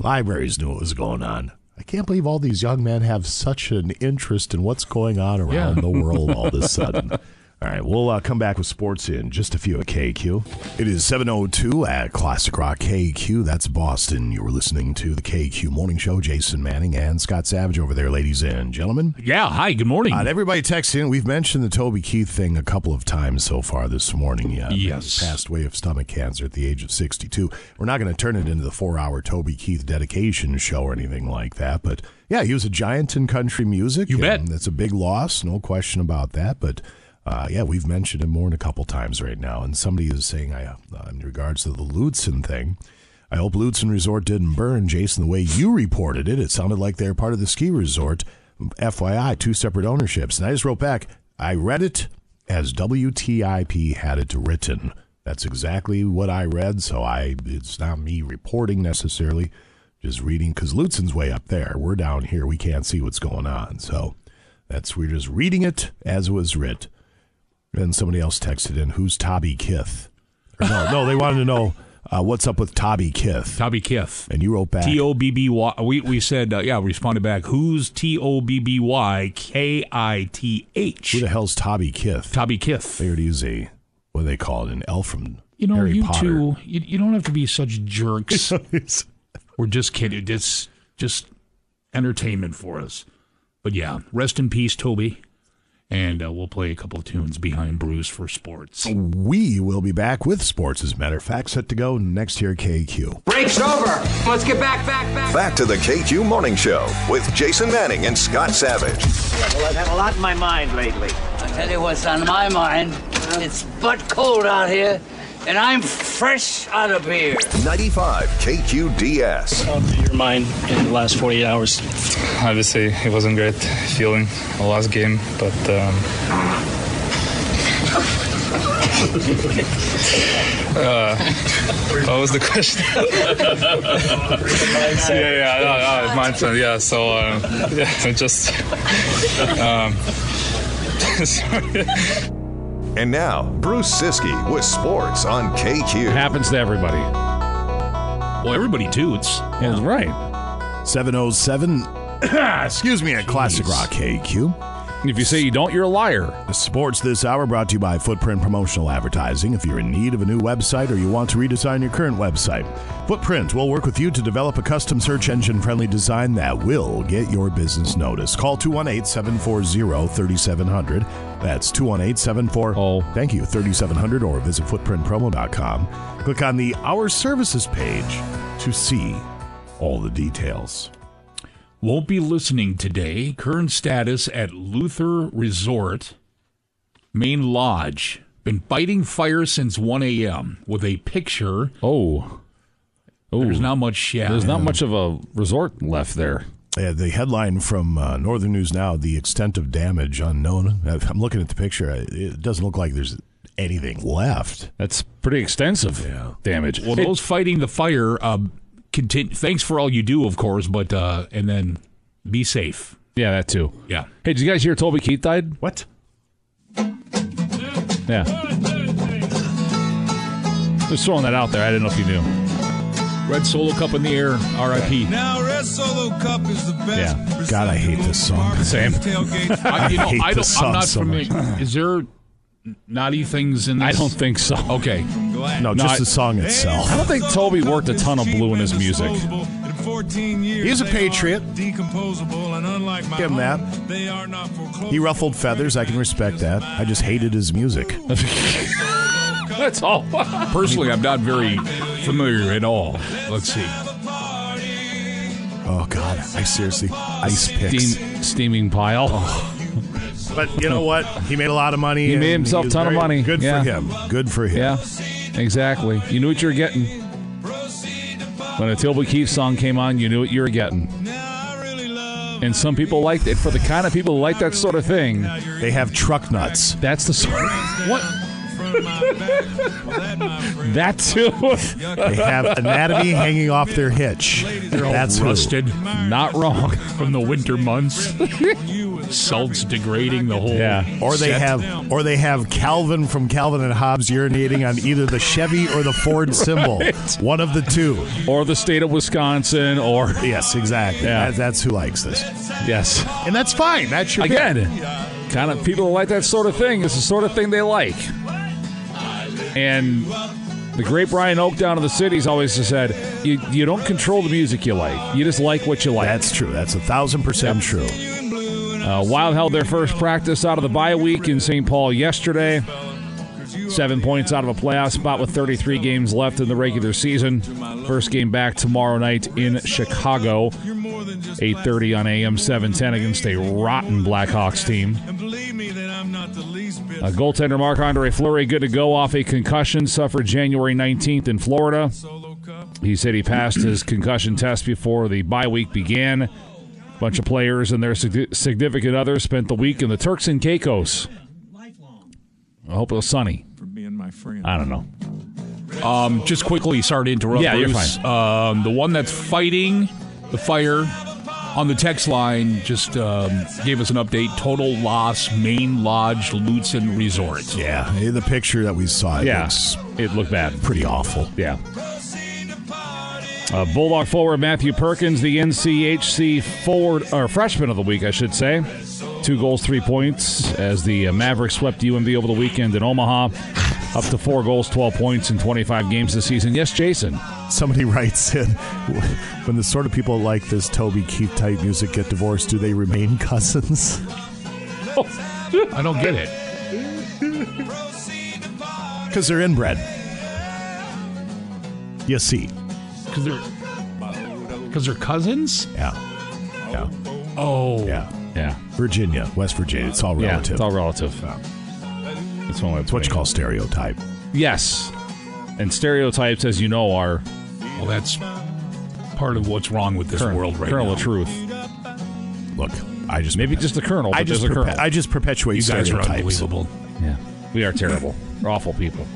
Libraries knew what was going on. I can't believe all these young men have such an interest in what's going on around Yeah. the world all of a sudden. All right, we'll uh, come back with sports in just a few at KQ. It is 7.02 at Classic Rock KQ. That's Boston. You were listening to the KQ Morning Show. Jason Manning and Scott Savage over there, ladies and gentlemen. Yeah, hi, good morning. Uh, everybody text in. We've mentioned the Toby Keith thing a couple of times so far this morning. Yeah, Yes. He passed away of stomach cancer at the age of 62. We're not going to turn it into the four-hour Toby Keith dedication show or anything like that. But yeah, he was a giant in country music. You bet. That's a big loss, no question about that. But uh, yeah, we've mentioned him more than a couple times right now. And somebody is saying, I, uh, in regards to the Lutzen thing, I hope Lutzen Resort didn't burn. Jason, the way you reported it, it sounded like they're part of the ski resort. FYI, two separate ownerships. And I just wrote back, I read it as WTIP had it written. That's exactly what I read. So I, it's not me reporting necessarily, just reading because Lutzen's way up there. We're down here. We can't see what's going on. So that's we're just reading it as it was writ. And somebody else texted in, "Who's Tobby Kith?" Or no, no, they wanted to know uh, what's up with Tobby Kith. Tobby Kith. And you wrote back, T O B B Y. We we said uh, yeah. Responded back. Who's T O B B Y K I T H? "Who the hell's Tobby Kith?" Tobby Kith. There it is. A what do they call it? An elf from You know, Harry you Potter. two. You, you don't have to be such jerks. We're just kidding. It's just entertainment for us. But yeah, rest in peace, Toby. And uh, we'll play a couple of tunes behind Bruce for sports. We will be back with sports. As a matter of fact, set to go next year. KQ. Break's over. Let's get back, back, back. Back to the KQ Morning Show with Jason Manning and Scott Savage. Well, I've had a lot in my mind lately. I tell you what's on my mind. It's butt cold out here, and I'm fresh out of beer. 95 KQDS. your mind in the last 48 hours? Obviously, it wasn't great feeling the last game, but um, uh, what was the question? yeah, yeah, no, no, mindset. Yeah, so uh, yeah, it just um, sorry. And now, Bruce Ciskie with sports on KQ. Happens to everybody. Well, everybody toots. Yeah, right. 707. Excuse me, at Classic Rock KQ. If you say you don't, you're a liar. Sports this hour brought to you by Footprint Promotional Advertising. If you're in need of a new website or you want to redesign your current website, Footprint will work with you to develop a custom search engine friendly design that will get your business noticed. Call 218 740 3700. That's 218 740 Thank you, 3700 or visit footprintpromo.com. Click on the Our Services page to see all the details. Won't be listening today. Current status at Lutzen Resort, Main Lodge. Been fighting fire since 1 a.m. with a picture. Oh. Oh. There's not much. Yeah. There's not much of a resort left there. Yeah, the headline from uh, Northern News Now: the extent of damage unknown. I'm looking at the picture. It doesn't look like there's anything left. That's pretty extensive yeah. damage. Well, those fighting the fire. Uh, continue. Thanks for all you do, of course, but uh, and then be safe. yeah, that too. Yeah. Hey, did you guys hear Toby Keith died? What? Yeah. Just throwing that out there. I didn't know if you knew. Red Solo Cup in the air. R.I.P. Now, Red Solo Cup is the best. Yeah. God, I hate this song. Same. Tailgate. I, you know, hate I this don't, I'm song not so familiar. much. Is there naughty things in this? I don't think so. Okay. No, No, just I- the song itself. I don't think Toby worked a ton of blue in his music. In 14 years, He's a patriot. Decomposable, and unlike my Give him that. home, They are not foreclosed. He ruffled feathers. I can respect that. I just hated his music. That's all. Personally, I'm not very familiar at all. Let's see. Oh God, I seriously ice picks. Steam, steaming pile. Oh. But you know what? He made a lot of money. He made himself a was ton of money. Good Yeah. for him. Good for him. Yeah, exactly. You knew what you were getting. When a Tilby Keith song came on, you knew what you were getting. And some people liked it. For the kind of people who like that sort of thing, they have truck nuts. That's the sort. what? that too. They have anatomy hanging off their hitch. They're all That's who. rusted. Not wrong. From the winter months. Salt's degrading the whole. Yeah. Or they set. have, or they have Calvin from Calvin and Hobbes urinating on either the Chevy or the Ford symbol. One of the two. Or the state of Wisconsin, or yes, exactly. Yeah. That- that's who likes this. Yes, and that's fine. That's your again. pick. Kind of people who like that sort of thing. It's the sort of thing they like. And the great Brian Oake down in the city's always said, you, you don't control the music you like. You just like what you like. That's true. That's a thousand percent true. Uh, Wild held their first practice out of the bye week in St. Paul yesterday. Seven points out of a playoff spot with 33 games left in the regular season. First game back tomorrow night in Chicago. 8.30 on AM 710 against a rotten Blackhawks team. Uh, goaltender Marc-Andre Fleury good to go off a concussion suffered January 19th in Florida. He said he passed his concussion test before the bye week began. A bunch of players and their significant others spent the week in the Turks and Caicos. I hope it was sunny. For being my friend. I don't know. Um, just quickly, sorry to interrupt. Yeah, you're Bruce. Um, the one that's fighting the fire on the text line just um, gave us an update. Total loss, Main Lodge, Lutzen Resort. Yeah, the picture that we saw. It Yeah, it looked bad. Pretty awful. Yeah. Uh, Bulldog forward Matthew Perkins, the NCHC forward or freshman of the week, I should say. Two goals, three points as the uh, Mavericks swept UMD over the weekend in Omaha. Up to four goals, 12 points in 25 games this season. Yes, Jason. Somebody writes in when the sort of people like this Toby Keith type music get divorced, do they remain cousins? I don't get it. Because they're inbred. You see. Because they're because they're cousins. Yeah. Yeah. Oh. Yeah. Yeah. Virginia, West Virginia. It's all Yeah, relative. it's all relative. That's one way It's what you call stereotype. Yes. And stereotypes, as you know, are Well, that's part of what's wrong with this kernel, world right kernel now. of truth. Look, I just Maybe just the kernel, I just there's a perpe- kernel. I just perpetuate You guys are stereotypes. unbelievable. Yeah. We are terrible. We're awful people.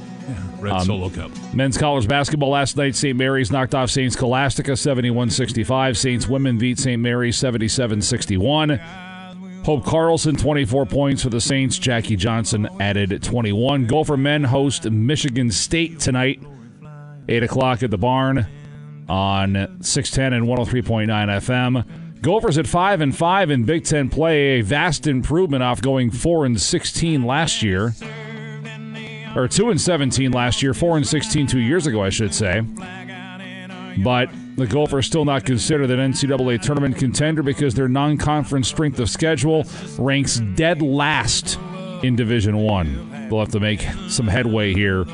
Red Um, Solo Cup. Men's college basketball last night, St. Mary's knocked off St. Scholastica 71 65. Saints women beat St. Mary's 77 61. Hope Carlson, 24 points for the Saints. Jackie Johnson added 21. Gopher men host Michigan State tonight, 8 o'clock at the barn on 610 and 103.9 FM. Gophers at 5 and 5 in Big Ten play, a vast improvement off going 4 and 16 last year or 2 and 17 last year, 4 and 16 two years ago, I should say. But the Gophers still not considered an NCAA tournament contender because their non-conference strength of schedule ranks dead last in Division One. They'll have to make some headway here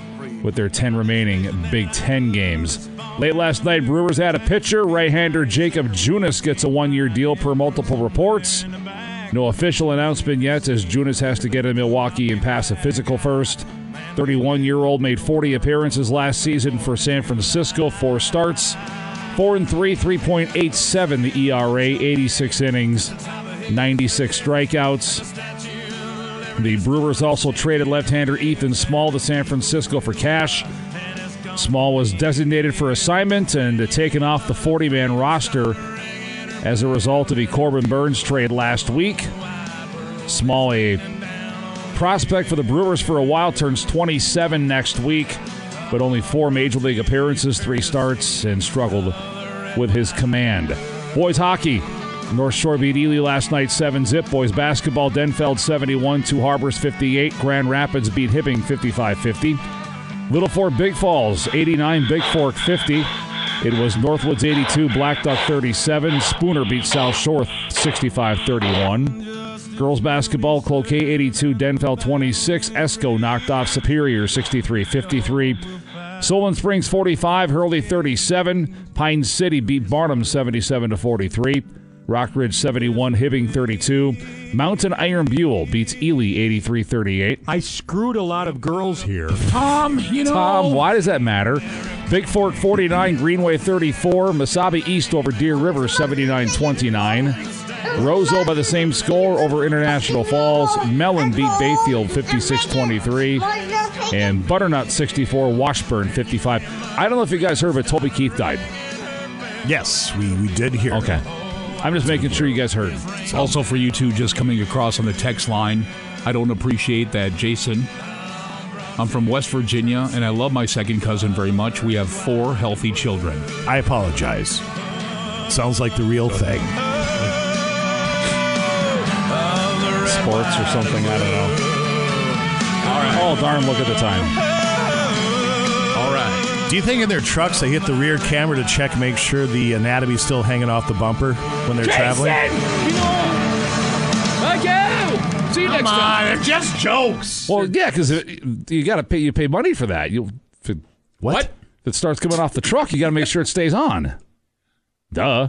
with their 10 remaining Big Ten games. Late last night, Brewers had a pitcher. Right-hander Jacob Junis gets a one-year deal per multiple reports. No official announcement yet, as Junis has to get in Milwaukee and pass a physical first. 31 year old made 40 appearances last season for San Francisco, four starts, 4 and 3, 3.87 the ERA, 86 innings, 96 strikeouts. The Brewers also traded left hander Ethan Small to San Francisco for cash. Small was designated for assignment and taken off the 40 man roster as a result of the Corbin Burnes trade last week. Small, a prospect for the Brewers for a while, turns 27 next week, but only four major league appearances, three starts, and struggled with his command. Boys hockey. North Shore beat Ely last night 7 zip. Boys basketball, Denfeld 71, Two Harbors 58. Grand Rapids beat Hibbing 55 50. Little Fork Big Falls 89, Big Fork 50. It was Northwoods 82, Black Duck 37. Spooner beat South Shore 65 31. Girls basketball, Cloquet 82, Denfeld 26. Esko knocked off Superior 63 53. Solon Springs 45, Hurley 37. Pine City beat Barnum 77 43. Rockridge 71, Hibbing 32. Mountain Iron Buhl beats Ely 83 38. I screwed a lot of girls here. Tom, you know. Tom, why does that matter? Big Fork 49, Greenway 34. Mesabi East over Deer River 79 29. Roseville by the same score over International Falls. Mellen beat Bayfield 56 23. And Butternut 64, Washburn 55. I don't know if you guys heard, but Toby Keith died. Yes, we, we did hear. Okay. I'm just making sure you guys heard. Also, for you two just coming across on the text line, I don't appreciate that, Jason. I'm from West Virginia, and I love my second cousin very much. We have four healthy children. I apologize. Sounds like the real thing. Sports or something, I don't know. All right. Oh, darn, look at the time. All right. Do you think in their trucks they hit the rear camera to check, make sure the anatomy's still hanging off the bumper when they're traveling? Thank you. See you next time. they're just jokes. Well, yeah, because uh, you got to pay. You pay money for that. You if it, What? If it starts coming off the truck, you got to make sure it stays on. Duh.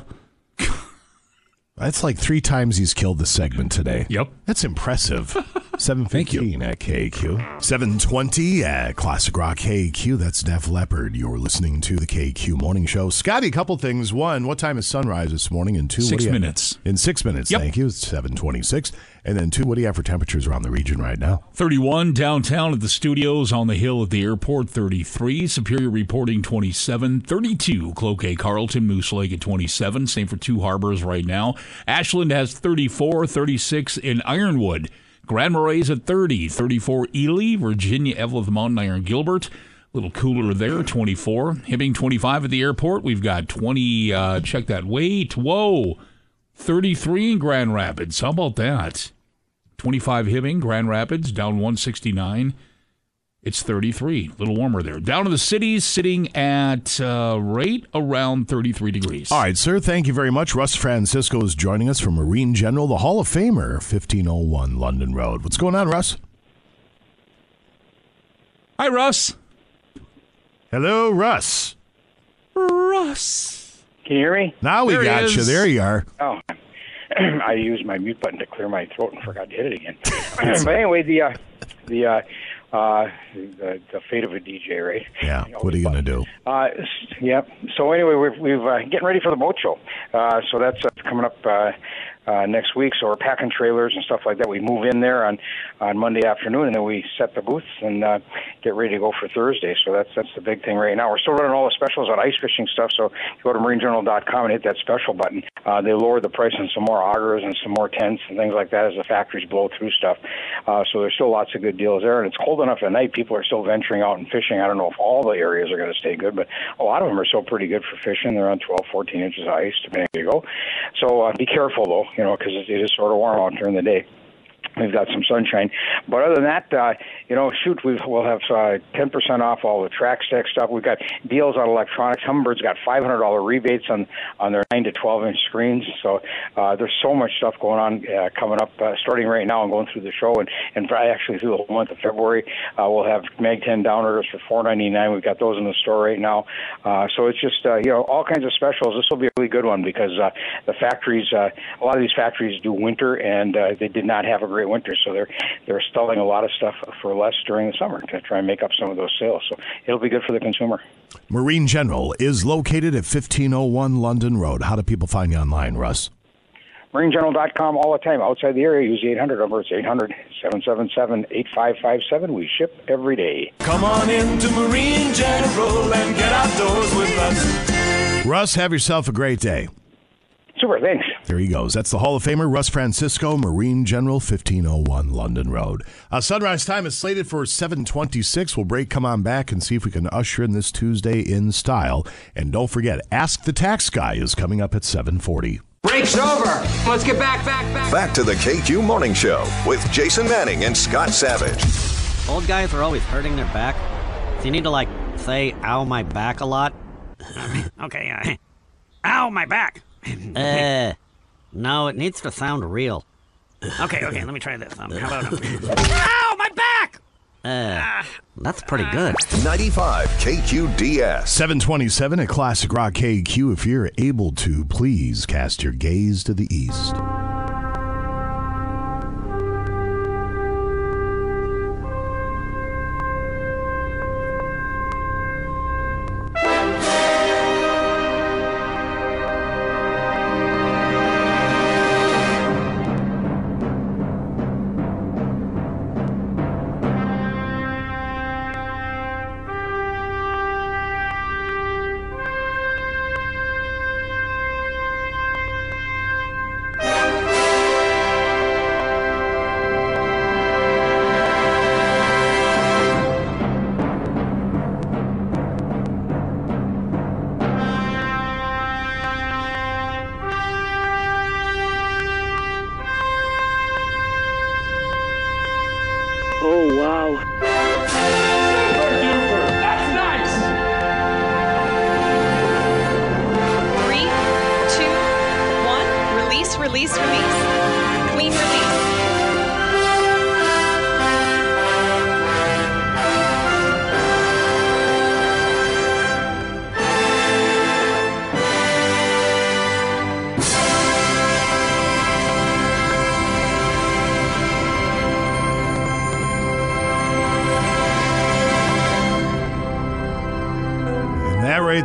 That's like three times he's killed the segment today. Yep. That's impressive. 715 at KQ. 720 at Classic Rock KQ. That's Def Leppard. You're listening to the KQ Morning Show. Scotty, a couple things. One, what time is sunrise this morning? And two, Six minutes. In six minutes, Yep. thank you. It's 726. And then two, what do you have for temperatures around the region right now? 31 downtown at the studios on the hill at the airport 33 superior reporting 27 32 cloquet carlton moose lake at 27 same for two harbors right now. Ashland has 34 36 in ironwood. Grand marais at 30 34 ely virginia evelyn mountain iron gilbert. A little cooler there 24 hibbing 25 at the airport. We've got 20 uh, check that weight whoa 33 in Grand Rapids. How about that? 25 Hibbing, Grand Rapids, down 169. It's 33. A little warmer there. Down in the cities, sitting at uh, right around 33 degrees. All right, sir. Thank you very much. Russ Francisco is joining us from Marine General, the Hall of Famer, 1501 London Road. What's going on, Russ? Hi, Russ. Hello, Russ. Russ. Can you hear me? Now we There got you. There you are. Oh, I used my mute button to clear my throat and forgot to hit it again. but anyway, the uh, the uh, uh, the, the fate of a DJ, right? Yeah. What are you going to do? Uh, s- yep. So anyway, we've we've uh, getting ready for the boat show. Uh, so that's uh, coming up uh, uh, next week. So we're packing trailers and stuff like that. We move in there on on Monday afternoon, and then we set the booths and uh, get ready to go for Thursday. So that's that's the big thing right now. We're still running all the specials on ice fishing stuff. So go to marinegeneral.com and hit that special button. Uh, they lowered the price on some more augers and some more tents and things like that as the factories blow through stuff. Uh, so there's still lots of good deals there, and it's cold enough at night. People are still venturing out and fishing. I don't know if all the areas are going to stay good, but a lot of them are still pretty good for fishing. They're on 12, 14 inches of ice, depending where you go. So uh, be careful though, you know, because it, is sort of warm out during the day. We've got some sunshine, but other than that, uh, you know, shoot, we've, we'll have uh, ten percent off all the track stack stuff. We've got deals on electronics. Humminbird's got five hundred dollar rebates on on their nine to twelve inch screens. So uh, there's so much stuff going on uh, coming up, uh, starting right now and going through the show, and and actually through the whole month of February. Uh, we'll have Mag ten downloaders for four ninety nine. We've got those in the store right now. Uh, so it's just uh, you know all kinds of specials. This will be a really good one because uh, the factories, uh, a lot of these factories do winter, and uh, they did not have a great winter, so they're they're selling a lot of stuff for less during the summer to try and make up some of those sales. So it'll be good for the consumer. Marine General is located at 1501 London Road. How do people find you online, Russ? MarineGeneral.com all the time. Outside the area, use the 800 number. It's 800 777 8557. We ship every day. Come on into Marine General and get outdoors with us. Russ, have yourself a great day. Super, thanks. There he goes. That's the Hall of Famer, Russ Francisco, Marine General, 1501 London Road. Uh, sunrise time is slated for 726. We'll break, come on back, and see if we can usher in this Tuesday in style. And don't forget, Ask the Tax Guy is coming up at 740. Break's over. Let's get back, back, back. Back to the KQ Morning Show with Jason Manning and Scott Savage. Old guys are always hurting their back. So you need to like say "ow my back" a lot. okay, uh, ow my back. uh, no, it needs to sound real. Okay, okay, let me try this. Um, how about ow my back? Uh, that's pretty good. 95 KQDS. 727 at Classic Rock KQ. If you're able to, please cast your gaze to the east.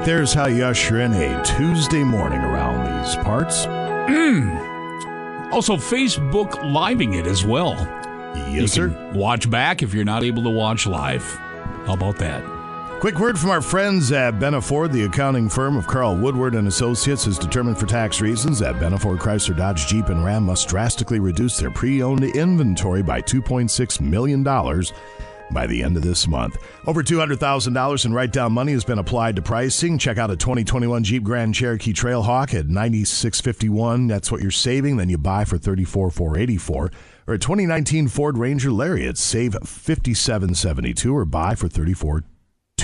And that right there is how you usher in a Tuesday morning around these parts. Hmm. Also, Facebook living it as well. Yes, you sir. Can watch back if you're not able to watch live. How about that? Quick word from our friends at Benna Ford, the accounting firm of Carl Woodward and Associates has determined for tax reasons that Benna Ford Chrysler Dodge Jeep and Ram must drastically reduce their pre-owned inventory by 2.6 million dollars by the end of this month. Over $200,000 in write-down money has been applied to pricing. Check out a 2021 Jeep Grand Cherokee Trailhawk at 9651. That's what you're saving, then you buy for 34484 or a 2019 Ford Ranger Lariat, save 5772 or buy for 34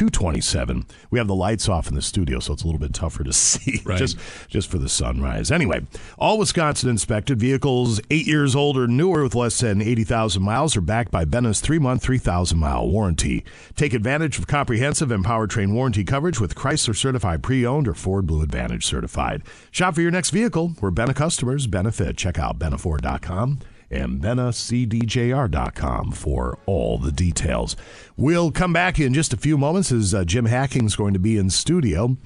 227. We have the lights off in the studio, so it's a little bit tougher to see Right. just just for the sunrise. Anyway, all Wisconsin inspected vehicles eight years old or newer with less than 80,000 miles are backed by Benna's three month, 3,000 mile warranty. Take advantage of comprehensive and powertrain warranty coverage with Chrysler certified pre owned or Ford Blue Advantage certified. Shop for your next vehicle where Benna customers benefit. Check out BennaFord.com and for all the details. We'll come back in just a few moments as uh, Jim Hacking is going to be in studio.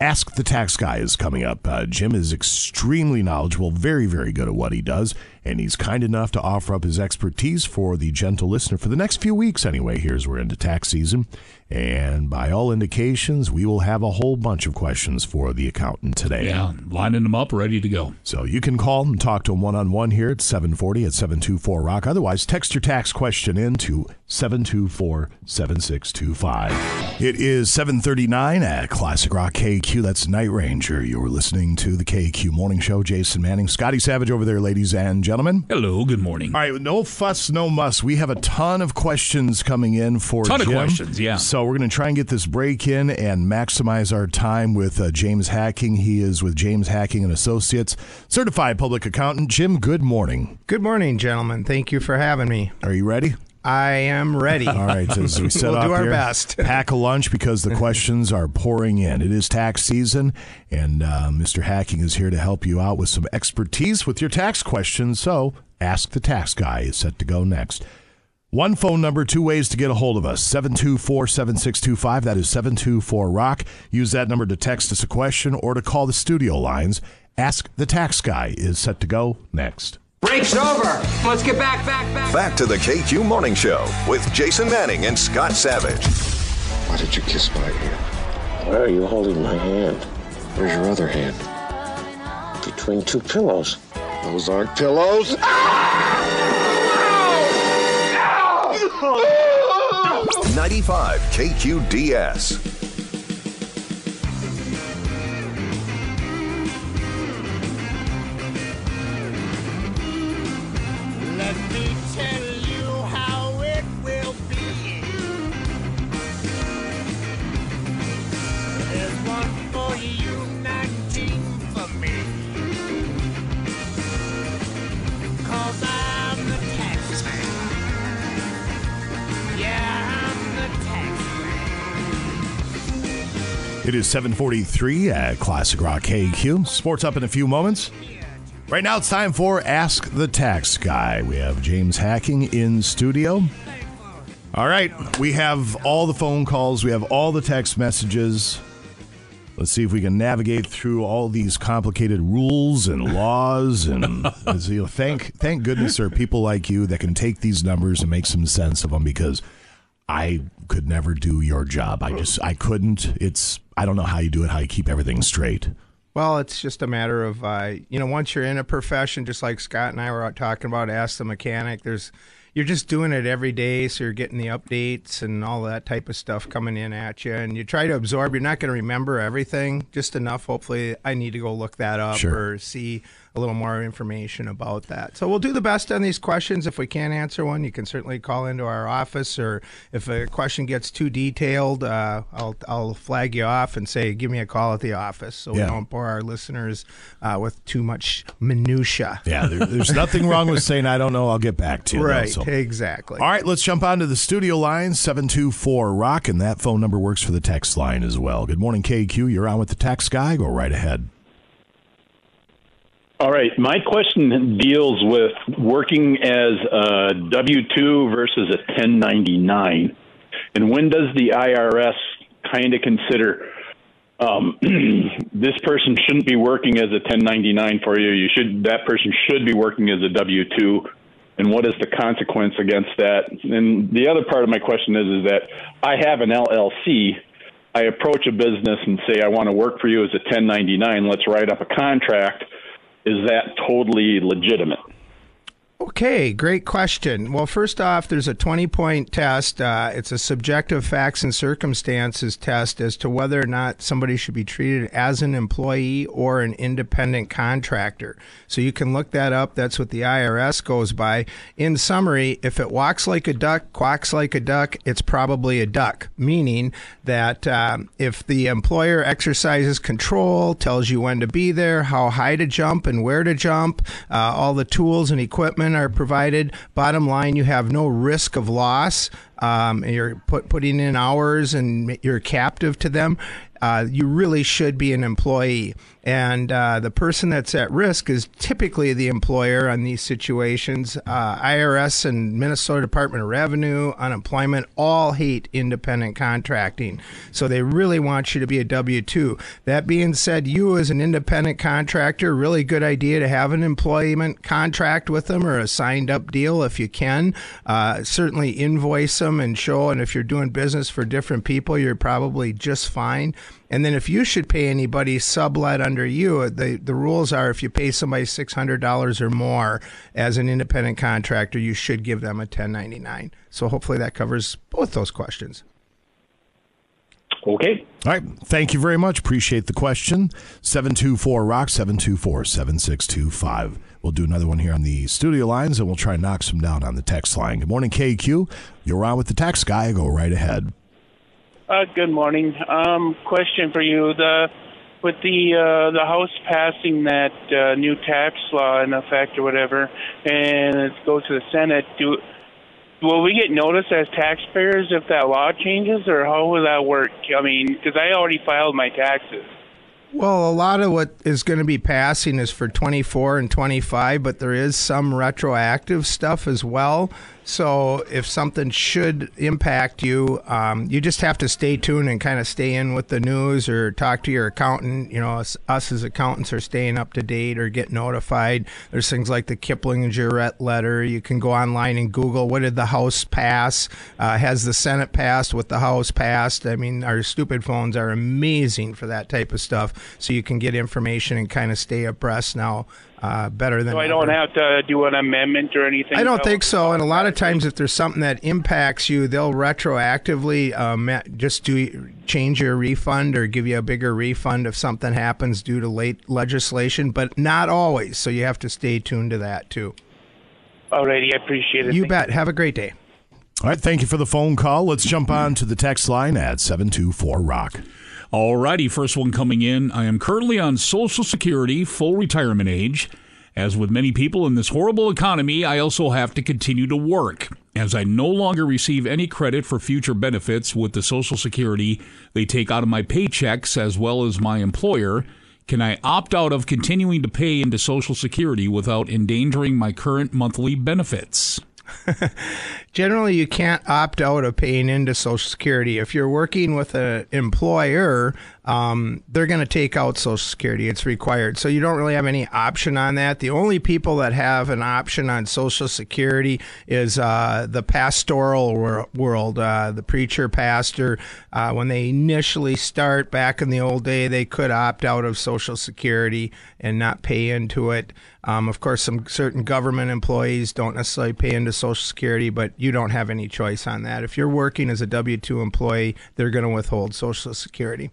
Ask the Tax Guy is coming up. Uh, Jim is extremely knowledgeable, very, very good at what he does, and he's kind enough to offer up his expertise for the gentle listener for the next few weeks, anyway. Here's we're into tax season, and by all indications, we will have a whole bunch of questions for the accountant today. Yeah, lining them up, ready to go. So you can call and talk to him one on one here at 740 at 724 Rock. Otherwise, text your tax question in to 724 7625. It is 739 at Classic Rock KQ. That's Night Ranger. You're listening to the KQ Morning Show. Jason Manning, Scotty Savage over there, ladies and gentlemen. Hello, good morning. All right, no fuss, no muss. We have a ton of questions coming in for Ton of questions, yeah. So we're going to try and get this break in and maximize our time with uh, James Hacking. He is with James Hacking and Associates, certified public accountant. Jim, good morning. Good morning, gentlemen. Thank you for having me. Are you ready? I am ready. All right, as we set we'll off do our here, best. pack a lunch because the questions are pouring in. It is tax season, and uh, Mr. Hacking is here to help you out with some expertise with your tax questions. So, Ask the Tax Guy is set to go next. One phone number, two ways to get a hold of us 724 7625. That is 724 Rock. Use that number to text us a question or to call the studio lines. Ask the Tax Guy is set to go next. Break's over. Let's get back, back, back. Back to the KQ Morning Show with Jason Manning and Scott Savage. Why did you kiss my hand? Why are you holding my hand? Where's your other hand? Between two pillows. Those aren't pillows. 95 KQDS. It is 743 at Classic Rock KQ. Sports up in a few moments. Right now it's time for Ask the Tax Guy. We have James Hacking in studio. All right, we have all the phone calls, we have all the text messages. Let's see if we can navigate through all these complicated rules and laws. And you know, thank thank goodness there are people like you that can take these numbers and make some sense of them because I could never do your job. I just I couldn't. It's I don't know how you do it. How you keep everything straight. Well, it's just a matter of, uh, you know, once you're in a profession, just like Scott and I were out talking about, ask the mechanic. There's, you're just doing it every day, so you're getting the updates and all that type of stuff coming in at you, and you try to absorb. You're not going to remember everything, just enough. Hopefully, I need to go look that up Sure. or see a little more information about that. So we'll do the best on these questions. If we can't answer one, you can certainly call into our office, or if a question gets too detailed, uh, I'll I'll flag you off and say, give me a call at the office, so Yeah. we don't bore our listeners uh, with too much minutia. Yeah, there, there's nothing wrong with saying I don't know. I'll get back to you. though, Right, so. exactly. All right, let's jump onto the studio line seven two four rock, and that phone number works for the text line as well. Good morning, KQ. You're on with the text guy. Go right ahead. All right. My question deals with working as a W 2 versus a 1099. And when does the IRS kind of consider um, this person shouldn't be working as a 1099 for you? You should that person should be working as a W 2. And what is the consequence against that? And the other part of my question is is that I have an LLC. I approach a business and say I want to work for you as a 1099. Let's write up a contract is that totally legitimate? Okay, great question. Well, first off, there's a 20 point test. Uh, it's a subjective facts and circumstances test as to whether or not somebody should be treated as an employee or an independent contractor. So you can look that up. That's what the IRS goes by. In summary, if it walks like a duck, quacks like a duck, it's probably a duck, meaning that um, if the employer exercises control, tells you when to be there, how high to jump and where to jump, uh, all the tools and equipment are provided. Bottom line, you have no risk of loss. Um, you're put, putting in hours and you're captive to them. Uh, you really should be an employee. And uh, the person that's at risk is typically the employer on these situations. Uh, IRS and Minnesota Department of Revenue, unemployment, all hate independent contracting. So they really want you to be a W 2. That being said, you as an independent contractor, really good idea to have an employment contract with them or a signed up deal if you can. Uh, certainly invoice them and show, and if you're doing business for different people, you're probably just fine. And then if you should pay anybody sublet under you, the, the rules are if you pay somebody $600 or more as an independent contractor, you should give them a 1099. So hopefully that covers both those questions. Okay. All right. Thank you very much. Appreciate the question. 724 Rock, 724 7625. We'll do another one here on the studio lines and we'll try and knock some down on the text line. Good morning, KQ. You're on with the tax guy. Go right ahead. Uh, good morning. Um, question for you: the with the uh, the House passing that uh, new tax law in effect or whatever, and it goes to the Senate, do will we get notice as taxpayers if that law changes, or how will that work? I mean, because I already filed my taxes. Well, a lot of what is going to be passing is for 24 and 25, but there is some retroactive stuff as well. So if something should impact you, um, you just have to stay tuned and kind of stay in with the news or talk to your accountant. You know, us, us as accountants are staying up to date or get notified. There's things like the Kipling and Jurette letter. You can go online and Google what did the House pass? Uh, has the Senate passed? What the House passed? I mean, our stupid phones are amazing for that type of stuff. So you can get information and kind of stay abreast now uh, better than So I don't ever. have to do an amendment or anything. I don't think so. And a lot of times, if there's something that impacts you, they'll retroactively um, just do change your refund or give you a bigger refund if something happens due to late legislation, but not always. So you have to stay tuned to that too. Alrighty, I appreciate it. You Thank bet. Have a great day. All right. Thank you for the phone call. Let's jump on to the text line at 724 Rock. Alrighty, first one coming in. I am currently on Social Security, full retirement age. As with many people in this horrible economy, I also have to continue to work. as I no longer receive any credit for future benefits with the Social Security they take out of my paychecks as well as my employer. Can I opt out of continuing to pay into Social Security without endangering my current monthly benefits? Generally, you can't opt out of paying into Social Security. If you're working with an employer, um, they're going to take out Social Security. It's required. So you don't really have any option on that. The only people that have an option on Social Security is uh, the pastoral wor- world, uh, the preacher, pastor. Uh, when they initially start back in the old day, they could opt out of Social Security and not pay into it. Um, of course, some certain government employees don't necessarily pay into Social Security, but you don't have any choice on that. If you're working as a W 2 employee, they're going to withhold Social Security.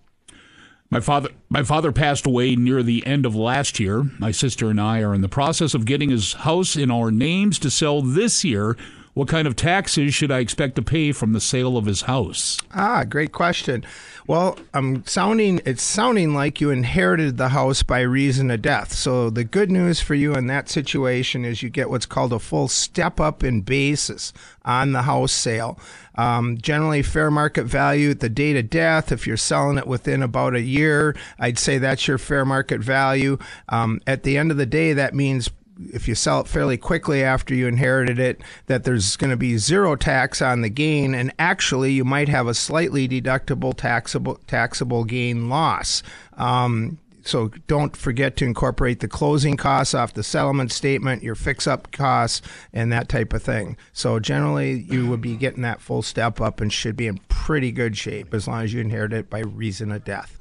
My father, my father passed away near the end of last year. My sister and I are in the process of getting his house in our names to sell this year. What kind of taxes should I expect to pay from the sale of his house? Ah, great question. Well, I'm sounding it's sounding like you inherited the house by reason of death. So the good news for you in that situation is you get what's called a full step up in basis on the house sale. Um, generally, fair market value at the date of death. If you're selling it within about a year, I'd say that's your fair market value. Um, at the end of the day, that means if you sell it fairly quickly after you inherited it, that there's going to be zero tax on the gain, and actually you might have a slightly deductible taxable taxable gain loss. Um, so don't forget to incorporate the closing costs off the settlement statement, your fix-up costs, and that type of thing. So generally, you would be getting that full step up and should be in pretty good shape as long as you inherit it by reason of death.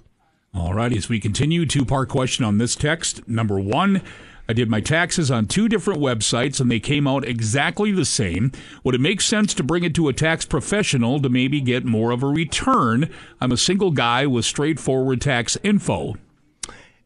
All right, as we continue, two part question on this text. Number one, I did my taxes on two different websites and they came out exactly the same. Would it make sense to bring it to a tax professional to maybe get more of a return? I'm a single guy with straightforward tax info.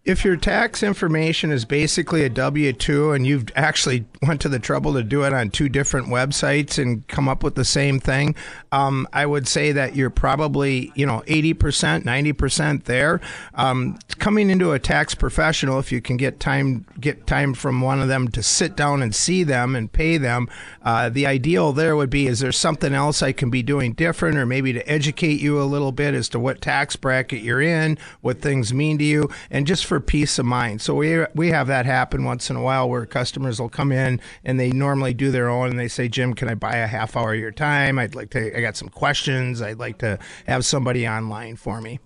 If your tax information is basically a W-2 and you've actually went to the trouble to do it on two different websites and come up with the same thing, um, I would say that you're probably, you know, 80%, 90% there. Um, coming into a tax professional, if you can get time, get time from one of them to sit down and see them and pay them, uh, the ideal there would be, is there something else I can be doing different or maybe to educate you a little bit as to what tax bracket you're in, what things mean to you, and just for peace of mind. So we we have that happen once in a while where customers will come in and they normally do their own and they say, Jim, can I buy a half hour of your time? I'd like to. I got some questions. I'd like to have somebody online for me.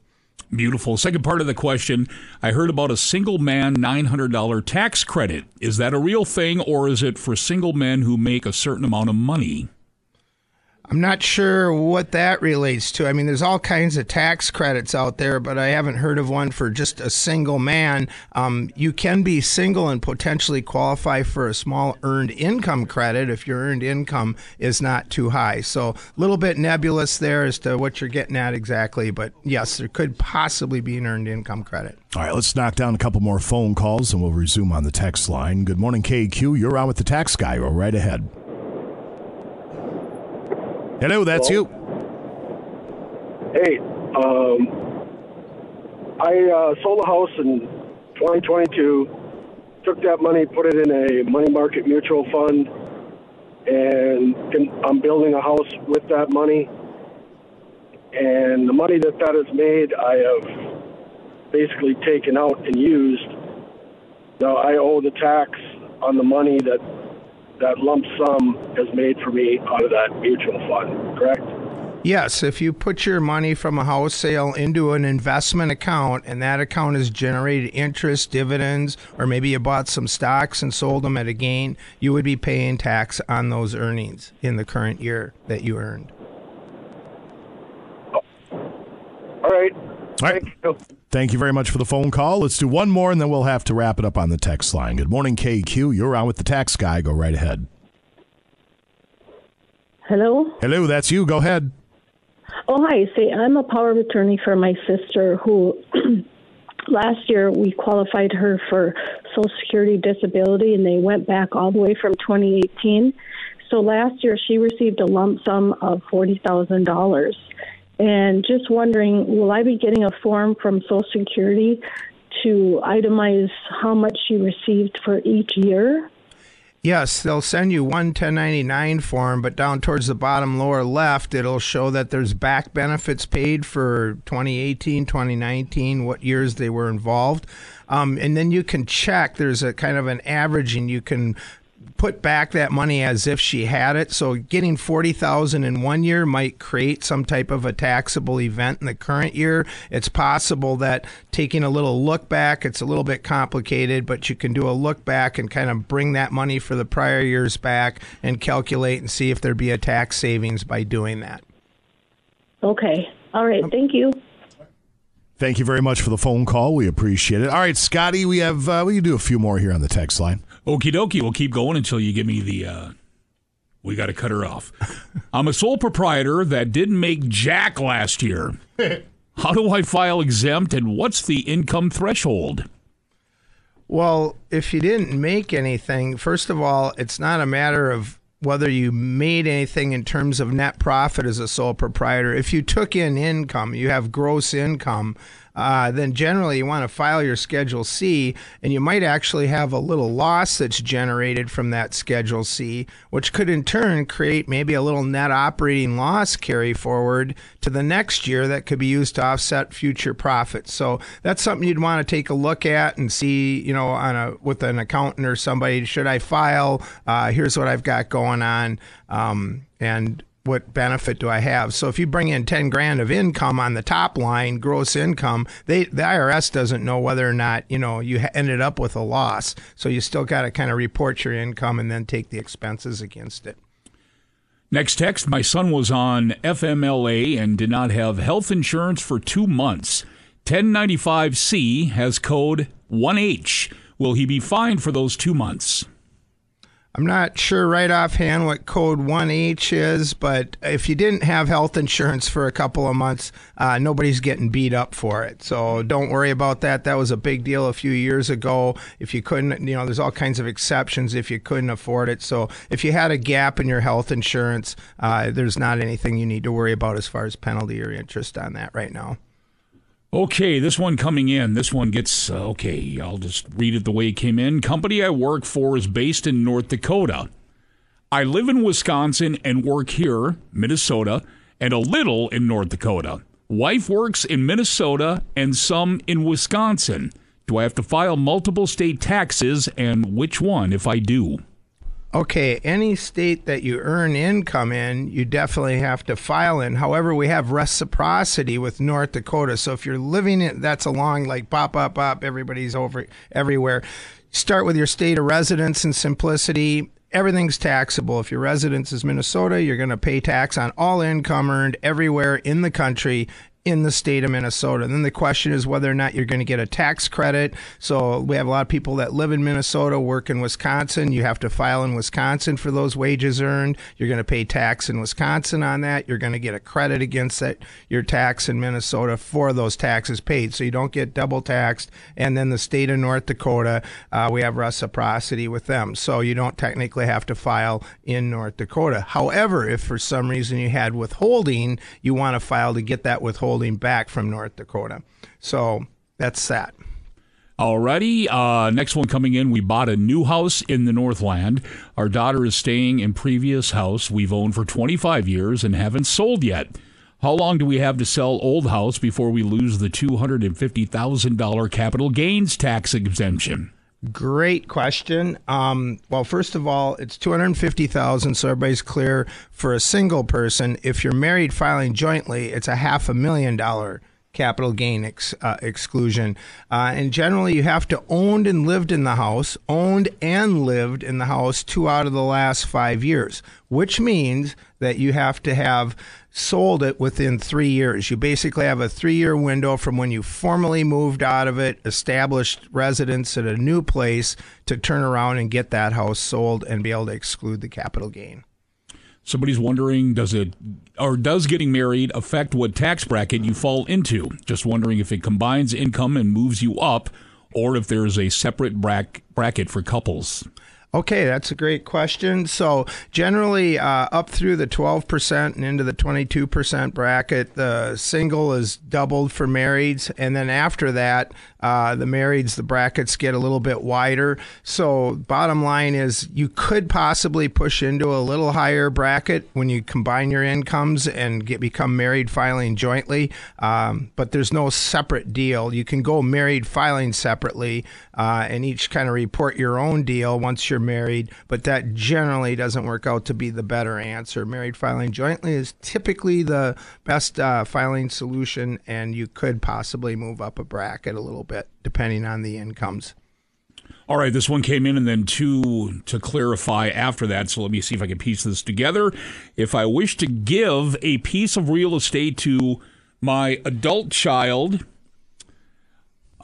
Beautiful. Second part of the question I heard about a single man $900 tax credit. Is that a real thing or is it for single men who make a certain amount of money? I'm not sure what that relates to. I mean, there's all kinds of tax credits out there, but I haven't heard of one for just a single man. Um, you can be single and potentially qualify for a small earned income credit if your earned income is not too high. So, a little bit nebulous there as to what you're getting at exactly, but yes, there could possibly be an earned income credit. All right, let's knock down a couple more phone calls and we'll resume on the text line. Good morning, KQ. You're on with the tax guy. Go right ahead. Hello, that's Hello? you. Hey, um, I uh, sold a house in 2022. Took that money, put it in a money market mutual fund, and can, I'm building a house with that money. And the money that that has made, I have basically taken out and used. Now I owe the tax on the money that that lump sum has made for me out of that mutual fund, correct? Yes, if you put your money from a house sale into an investment account and that account has generated interest, dividends, or maybe you bought some stocks and sold them at a gain, you would be paying tax on those earnings in the current year that you earned. All right. All right. Thank you very much for the phone call. Let's do one more and then we'll have to wrap it up on the text line. Good morning, KQ. You're on with the tax guy. Go right ahead. Hello. Hello, that's you. Go ahead. Oh, hi. See, I'm a power of attorney for my sister who last year we qualified her for Social Security disability and they went back all the way from 2018. So last year she received a lump sum of $40,000. And just wondering, will I be getting a form from Social Security to itemize how much you received for each year? Yes, they'll send you one 1099 form, but down towards the bottom lower left, it'll show that there's back benefits paid for 2018, 2019, what years they were involved. Um, and then you can check, there's a kind of an average, and you can put back that money as if she had it. So getting 40,000 in one year might create some type of a taxable event in the current year. It's possible that taking a little look back, it's a little bit complicated, but you can do a look back and kind of bring that money for the prior years back and calculate and see if there'd be a tax savings by doing that. Okay. All right. Thank you. Thank you very much for the phone call. We appreciate it. All right, Scotty, we have uh, we can do a few more here on the text line. Okie dokie. We'll keep going until you give me the. Uh, we got to cut her off. I'm a sole proprietor that didn't make jack last year. How do I file exempt and what's the income threshold? Well, if you didn't make anything, first of all, it's not a matter of whether you made anything in terms of net profit as a sole proprietor. If you took in income, you have gross income, uh, then generally you want to file your Schedule C, and you might actually have a little loss that's generated from that Schedule C, which could in turn create maybe a little net operating loss carry forward to the next year that could be used to offset future profits. So that's something you'd want to take a look at and see, you know, on a with an accountant or somebody. Should I file? Uh, here's what I've got going on, um, and what benefit do I have? So if you bring in 10 grand of income on the top line, gross income, they the IRS doesn't know whether or not, you know, you ended up with a loss. So you still got to kind of report your income and then take the expenses against it. Next text My son was on FMLA and did not have health insurance for two months. 1095C has code 1H. Will he be fined for those two months? I'm not sure right offhand what code 1H is, but if you didn't have health insurance for a couple of months, uh, nobody's getting beat up for it. So don't worry about that. That was a big deal a few years ago. If you couldn't, you know, there's all kinds of exceptions if you couldn't afford it. So if you had a gap in your health insurance, uh, there's not anything you need to worry about as far as penalty or interest on that right now. Okay, this one coming in. This one gets uh, okay. I'll just read it the way it came in. Company I work for is based in North Dakota. I live in Wisconsin and work here, Minnesota, and a little in North Dakota. Wife works in Minnesota and some in Wisconsin. Do I have to file multiple state taxes and which one if I do? Okay, any state that you earn income in, you definitely have to file in. However, we have reciprocity with North Dakota. So if you're living in, that's along like pop, pop, pop, everybody's over everywhere. Start with your state of residence and simplicity. Everything's taxable. If your residence is Minnesota, you're going to pay tax on all income earned everywhere in the country in the state of Minnesota. Then the question is whether or not you're going to get a tax credit. So we have a lot of people that live in Minnesota, work in Wisconsin. You have to file in Wisconsin for those wages earned. You're going to pay tax in Wisconsin on that. You're going to get a credit against that your tax in Minnesota for those taxes paid. So you don't get double taxed. And then the state of North Dakota, uh, we have reciprocity with them. So you don't technically have to file in North Dakota. However, if for some reason you had withholding, you want to file to get that withholding back from North Dakota. So that's that. Alrighty, uh, next one coming in. We bought a new house in the Northland. Our daughter is staying in previous house we've owned for 25 years and haven't sold yet. How long do we have to sell old house before we lose the $250,000 capital gains tax exemption? Great question. Um, well, first of all, it's two hundred fifty thousand, so everybody's clear for a single person. If you're married filing jointly, it's a half a million dollar capital gain ex, uh, exclusion. Uh, and generally, you have to owned and lived in the house, owned and lived in the house two out of the last five years, which means that you have to have sold it within three years. You basically have a three year window from when you formally moved out of it, established residence at a new place, to turn around and get that house sold and be able to exclude the capital gain. Somebody's wondering, does it or does getting married affect what tax bracket you fall into? Just wondering if it combines income and moves you up, or if there's a separate bracket for couples. Okay, that's a great question. So, generally, uh, up through the 12% and into the 22% bracket, the single is doubled for marrieds. And then after that, uh, the marrieds, the brackets get a little bit wider. So, bottom line is you could possibly push into a little higher bracket when you combine your incomes and get become married filing jointly. Um, but there's no separate deal. You can go married filing separately uh, and each kind of report your own deal once you're married, but that generally doesn't work out to be the better answer. Married filing jointly is typically the best uh, filing solution, and you could possibly move up a bracket a little bit depending on the incomes. All right, this one came in, and then two to clarify after that. So let me see if I can piece this together. If I wish to give a piece of real estate to my adult child,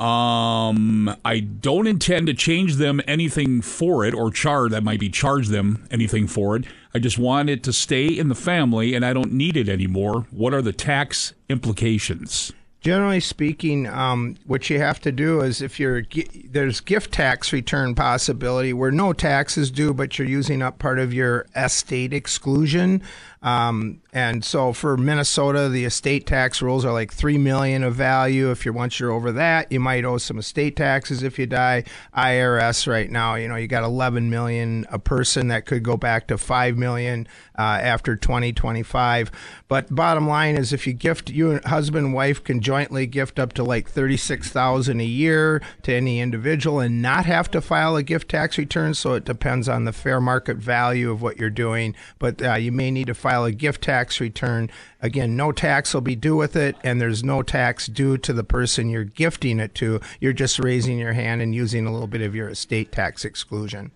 um, I don't intend to change them anything for it or charge that might be charge them anything for it. I just want it to stay in the family and I don't need it anymore. What are the tax implications? Generally speaking, um, what you have to do is if you're there's gift tax return possibility where no tax is due, but you're using up part of your estate exclusion. Um, and so for Minnesota, the estate tax rules are like three million of value. If you're once you're over that, you might owe some estate taxes if you die. IRS right now, you know, you got 11 million a person that could go back to five million uh, after 2025. But bottom line is, if you gift, you and husband and wife can jointly gift up to like 36,000 a year to any individual and not have to file a gift tax return. So it depends on the fair market value of what you're doing. But uh, you may need to file a gift tax return. Again, no tax will be due with it, and there's no tax due to the person you're gifting it to. You're just raising your hand and using a little bit of your estate tax exclusion.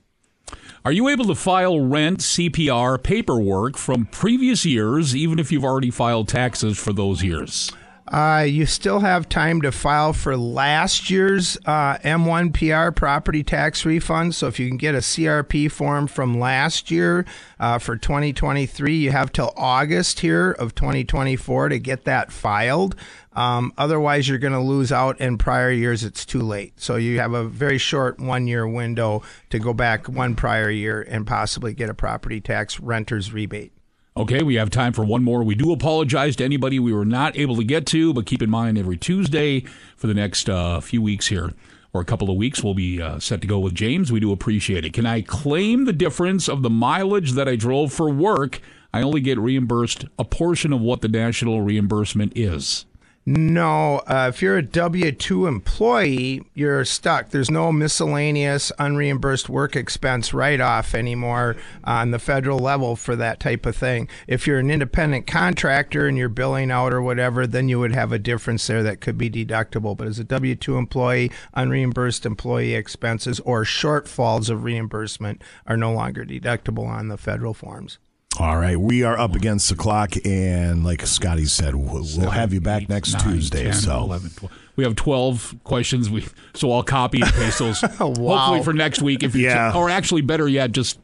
Are you able to file rent CPR paperwork from previous years, even if you've already filed taxes for those years? Uh, you still have time to file for last year's uh, M1 PR property tax refund. So if you can get a CRP form from last year uh, for 2023, you have till August here of 2024 to get that filed. Um, otherwise, you're going to lose out in prior years. It's too late. So you have a very short one year window to go back one prior year and possibly get a property tax renter's rebate. Okay, we have time for one more. We do apologize to anybody we were not able to get to, but keep in mind every Tuesday for the next uh, few weeks here, or a couple of weeks, we'll be uh, set to go with James. We do appreciate it. Can I claim the difference of the mileage that I drove for work? I only get reimbursed a portion of what the national reimbursement is. No, uh, if you're a W 2 employee, you're stuck. There's no miscellaneous unreimbursed work expense write off anymore on the federal level for that type of thing. If you're an independent contractor and you're billing out or whatever, then you would have a difference there that could be deductible. But as a W 2 employee, unreimbursed employee expenses or shortfalls of reimbursement are no longer deductible on the federal forms. All right, we are up against the clock, and like Scotty said, we'll, we'll have you back next Nine, Tuesday. 10, so 11, 12. we have 12 questions. We So I'll copy and paste those Wow. hopefully for next week. If you Yeah. Or actually, better yet, just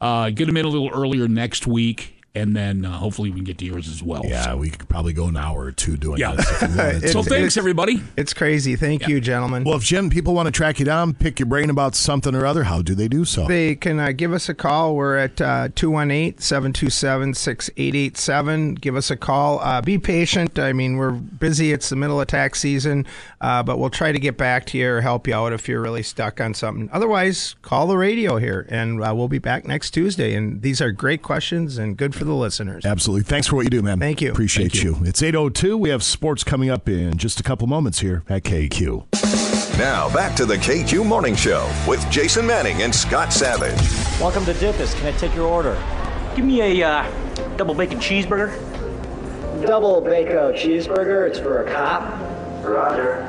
uh, get them in a little earlier next week, and then uh, hopefully we can get to yours as well. yeah, we could probably go an hour or two doing Yeah. this. If we wanted to. so thanks, everybody. It's crazy. Thank you, gentlemen. Well, if Jim, people want to track you down, pick your brain about something or other, how do they do so? They can uh, give us a call. We're at uh, 218 727 6887. Give us a call. Uh, be patient. I mean, we're busy. It's the middle of tax season, uh, but we'll try to get back to you or help you out if you're really stuck on something. Otherwise, call the radio here, and uh, we'll be back next Tuesday. And these are great questions and good for the listeners. Absolutely. Thanks for what you do, man. Thank you. Appreciate Thank you. you. It's 802. We have sports coming up in just a couple moments here at KQ. Now back to the KQ Morning Show with Jason Manning and Scott Savage. Welcome to Dippus. Can I take your order? Give me a uh, double bacon cheeseburger. Double bacon cheeseburger. It's for a cop. Roger.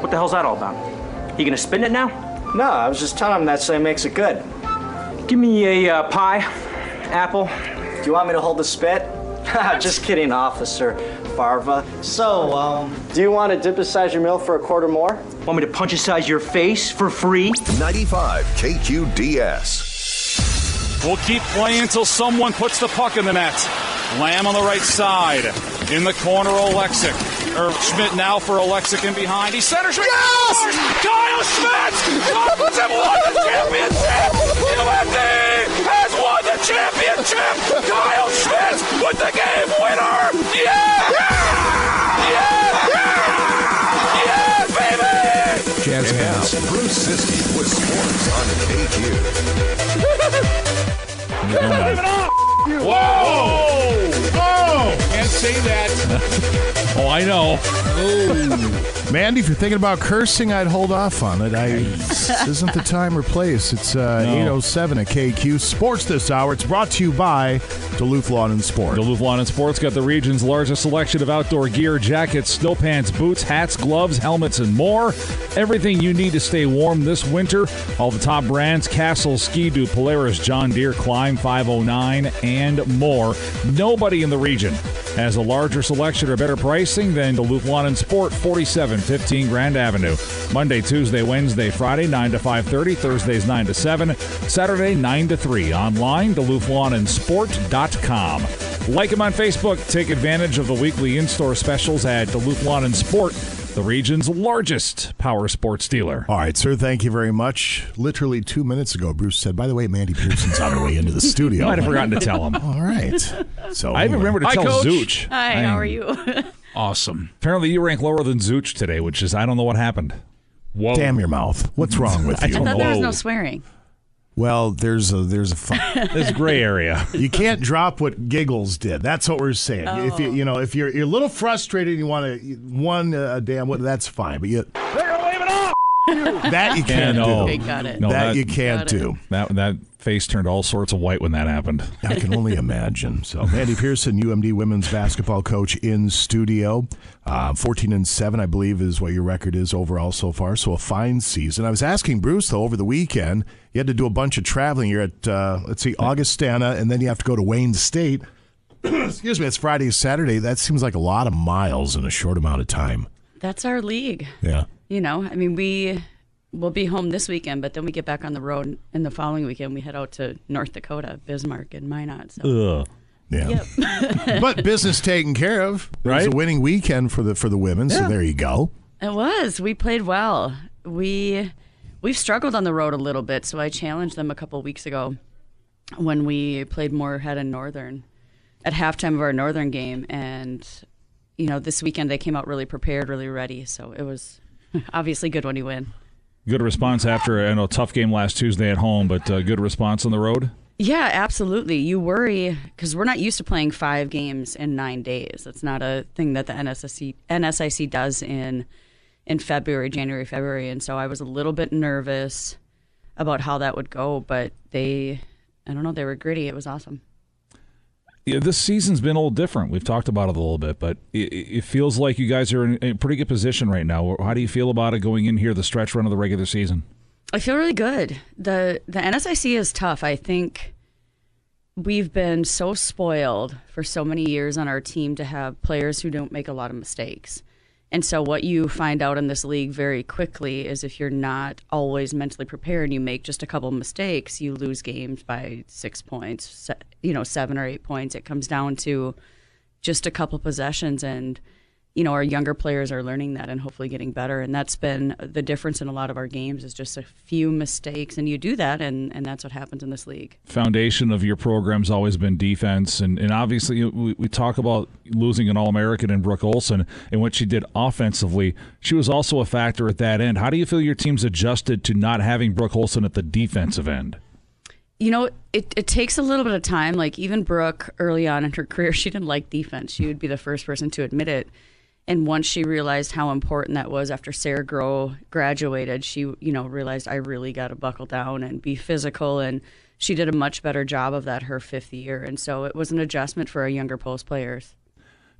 What the hell's that all about? You gonna spin it now? No, I was just telling him that so he makes it good. Give me a uh, pie, apple. Do you want me to hold the spit? just kidding, Officer Farva. So, um, do you want to Dippus-size your meal for a quarter more? Want me to punch a size your face for free? 95 KQDS. We'll keep playing until someone puts the puck in the net. Lamb on the right side. In the corner, Oleksuk. Or Schmidt now for Oleksuk in behind. He centers. Yes! Kyle Schmidt Dolphins have won the championship! UMD has won the championship! Kyle Schmidt with the game winner! Yeah! Yeah! Yeah, baby! Jazz hands. Bruce Ciskie with sports on KQ. Whoa! Whoa! Can't say that. oh, I know. Mandy, if you're thinking about cursing, I'd hold off on it. I this isn't the time or place. It's uh, No. 807 at KQ Sports this hour. It's brought to you by Duluth Lawn and Sport. Duluth Lawn and Sports got the region's largest selection of outdoor gear, jackets, snow pants, boots, hats, gloves, helmets, and more. Everything you need to stay warm this winter. All the top brands Castle, Ski-Doo, Polaris, John Deere, Klim 509, and more. Nobody in the region has a larger selection or better pricing than Duluth Lawn and Sport, 4715 Grand Avenue. Monday, Tuesday, Wednesday, Friday, 9 to 5.30. Thursdays, 9 to 7. Saturday, 9 to 3. Online, DuluthLawnandSport.com. Like them on Facebook. Take advantage of the weekly in-store specials at Duluth Lawn and Sport, the region's largest power sports dealer. All right, sir. Thank you very much. Literally two minutes ago, Bruce said, "By the way, Mandy Pearson's on her way into the studio." I might have forgotten to tell him. All right. So I even remember to Hi, tell Coach. Zooch. Hi, I how are you? Awesome. Apparently, you rank lower than Zooch today, which is I don't know what happened. Whoa. Damn your mouth. What's wrong with you? I thought there was no swearing. Well, there's a there's a fun. This gray area. you can't drop what Giggles did. That's what we're saying. If you you know if you're you're a little frustrated and you want to one uh, damn what that's fine, but you that you can't do. Okay, got it. No, that, that- you can't do. That that face turned all sorts of white when that happened. I can only imagine. So, Mandy Pearson, UMD women's basketball coach in studio. Uh, 14 and 7, I believe, is what your record is overall so far. So, a fine season. I was asking Bruce, though, over the weekend, you had to do a bunch of traveling. You're at, uh, let's see, Augustana, and then you have to go to Wayne State. Excuse me, it's Friday, Saturday. That seems like a lot of miles in a short amount of time. That's our league. Yeah. You know, I mean, we will be home this weekend, but then we get back on the road, and the following weekend we head out to North Dakota, Bismarck, and Minot. So. Ugh. Yeah. but business taken care of. It was Right? a winning weekend for the for the women, so there you go. It was. We played well. We we've struggled on the road a little bit, so I challenged them a couple weeks ago when we played Moorhead and Northern at halftime of our Northern game, and you know this weekend they came out really prepared, really ready. So it was obviously good when you win. Good response after I know tough game last Tuesday at home, but uh, good response on the road. Yeah, absolutely. You worry because we're not used to playing five games in nine days. That's not a thing that the NSIC, NSIC does in in February, January, February, and so I was a little bit nervous about how that would go. But they, I don't know, they were gritty. It was awesome. This season's been a little different. We've talked about it a little bit, but it, it feels like you guys are in a pretty good position right now. How do you feel about it going in here the stretch run of the regular season? I feel really good. the The NSIC is tough. I think we've been so spoiled for so many years on our team to have players who don't make a lot of mistakes. And so, what you find out in this league very quickly is if you're not always mentally prepared and you make just a couple mistakes, you lose games by six points, you know, seven or eight points. It comes down to just a couple possessions and you know our younger players are learning that and hopefully getting better. And that's been the difference in a lot of our games is just a few mistakes. And you do that and and that's what happens in this league. Foundation of your program's always been defense, and, and obviously we, we talk about losing an All American in Brooke Olson and what she did offensively. She was also a factor at that end. How do you feel your team's adjusted to not having Brooke Olson at the defensive end? you know it, it takes a little bit of time. Like even brooke early on in her career she didn't like defense. She would be the first person to admit it and once she realized how important that was after sarah grow graduated she you know realized i really got to buckle down and be physical. And she did a much better job of that her fifth year. And so it was an adjustment for our younger post players.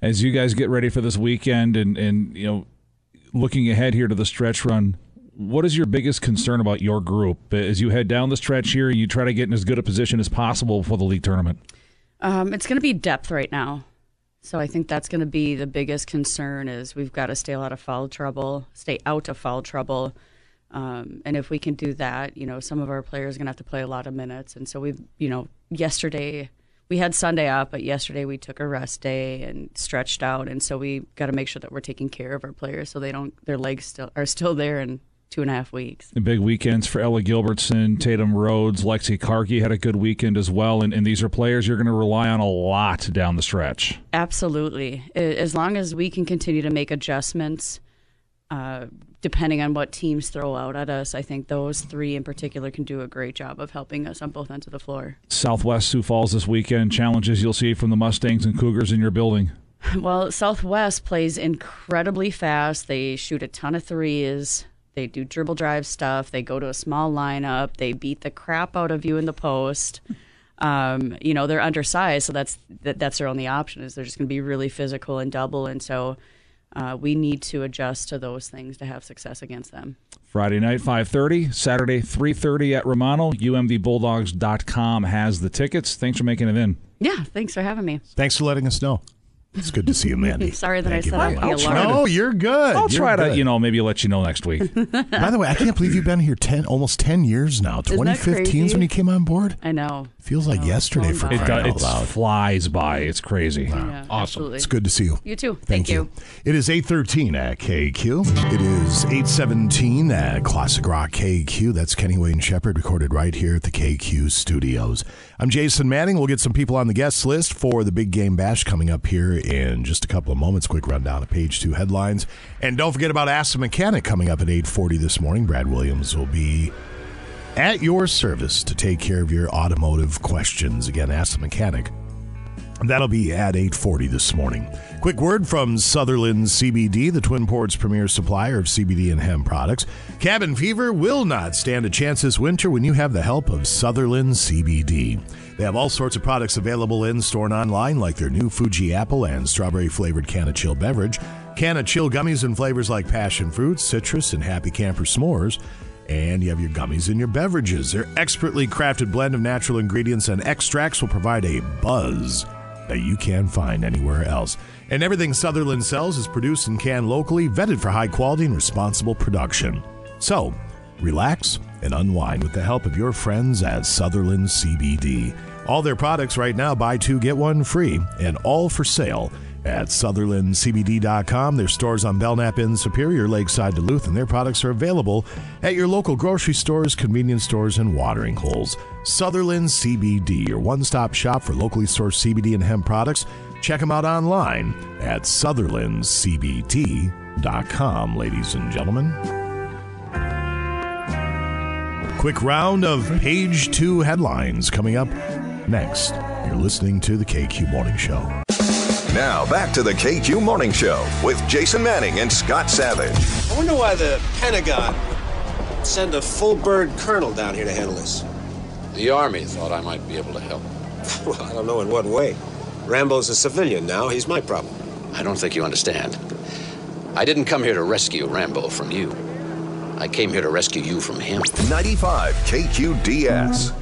As you guys get ready for this weekend and, and you know looking ahead here to the stretch run what is your biggest concern about your group? As you head down the stretch here and you try to get in as good a position as possible for the league tournament. Um, it's going to be depth right now. So I think that's going to be the biggest concern is we've got to stay out of foul trouble, stay out of foul trouble. Um, and if we can do that, you know, some of our players are going to have to play a lot of minutes. And so we've, you know, yesterday we had Sunday off, but yesterday we took a rest day and stretched out, and so we got to make sure that we're taking care of our players so they don't their legs still are still there in two and a half weeks. The big weekends for Ella Gilbertson, Tatum Rhodes, Lexi Karki had a good weekend as well, and, and these are players you're going to rely on a lot down the stretch. Absolutely, as long as we can continue to make adjustments. Uh, depending on what teams throw out at us, I think those three in particular can do a great job of helping us on both ends of the floor. Southwest Sioux Falls this weekend, challenges you'll see from the Mustangs and Cougars in your building. Well, Southwest plays incredibly fast. They shoot a ton of threes. They do dribble drive stuff. They go to a small lineup. They beat the crap out of you in the post. Um, you know they're undersized, so that's that, that's their only option. Is they're just going to be really physical and double, and so uh, we need to adjust to those things to have success against them. Friday night, 5.30. Saturday, 3.30 at Romano. UMDBulldogs.com has the tickets. Thanks for making it in. Yeah, thanks for having me. Thanks for letting us know. It's good to see you, Mandy. Sorry that Thank I you set very up the much. alarm. No, you're good. I'll You're try to, good. you know, maybe let you know next week. By the way, I can't believe you've been here ten, almost ten years now. That 2015 is crazy? when you came on board. I know. Feels like oh, yesterday for It, crying do- out it loud. flies by. It's crazy. Yeah, awesome. absolutely. It's good to see you. You too. Thank, Thank you. It is 813 at KQ. It is 817 at Classic Rock KQ. That's Kenny Wayne Shepherd recorded right here at the KQ studios. I'm Jason Manning. We'll get some people on the guest list for the big game bash coming up here in just a couple of moments. Quick rundown of page two headlines. And don't forget about Ask the Mechanic coming up at 840 this morning. Brad Williams will be at your service to take care of your automotive questions. Again, Ask the Mechanic. That'll be at 8:40 this morning. Quick word from Sutherland CBD, the Twin Ports premier supplier of CBD and hemp products. Cabin fever will not stand a chance this winter when you have the help of Sutherland CBD. They have all sorts of products available in store and online, like their new Fuji apple and strawberry flavored Canna Chill beverage, Canna Chill gummies in flavors like passion fruit, citrus, and happy camper s'mores. And you have your gummies and your beverages. Their expertly crafted blend of natural ingredients and extracts will provide a buzz that you can't find anywhere else. And everything Sutherland sells is produced and canned locally, vetted for high quality and responsible production. So, relax and unwind with the help of your friends at Sutherland CBD. All their products right now, buy two, get one free, and all for sale at SutherlandCBD.com. Their stores on Belknap in Superior, Lakeside, Duluth, and their products are available at your local grocery stores, convenience stores, and watering holes. Sutherland CBD, your one stop shop for locally sourced CBD and hemp products. Check them out online at SutherlandCBD.com, ladies and gentlemen. Quick round of page two headlines coming up next. You're listening to the KQ Morning Show. Now back to the KQ Morning Show with Jason Manning and Scott Savage. I wonder why the Pentagon would send a full bird colonel down here to handle this. The Army thought I might be able to help. Well, I don't know in what way. Rambo's a civilian now. He's my problem. I don't think you understand. I didn't come here to rescue Rambo from you. I came here to rescue you from him. 95 KQDS.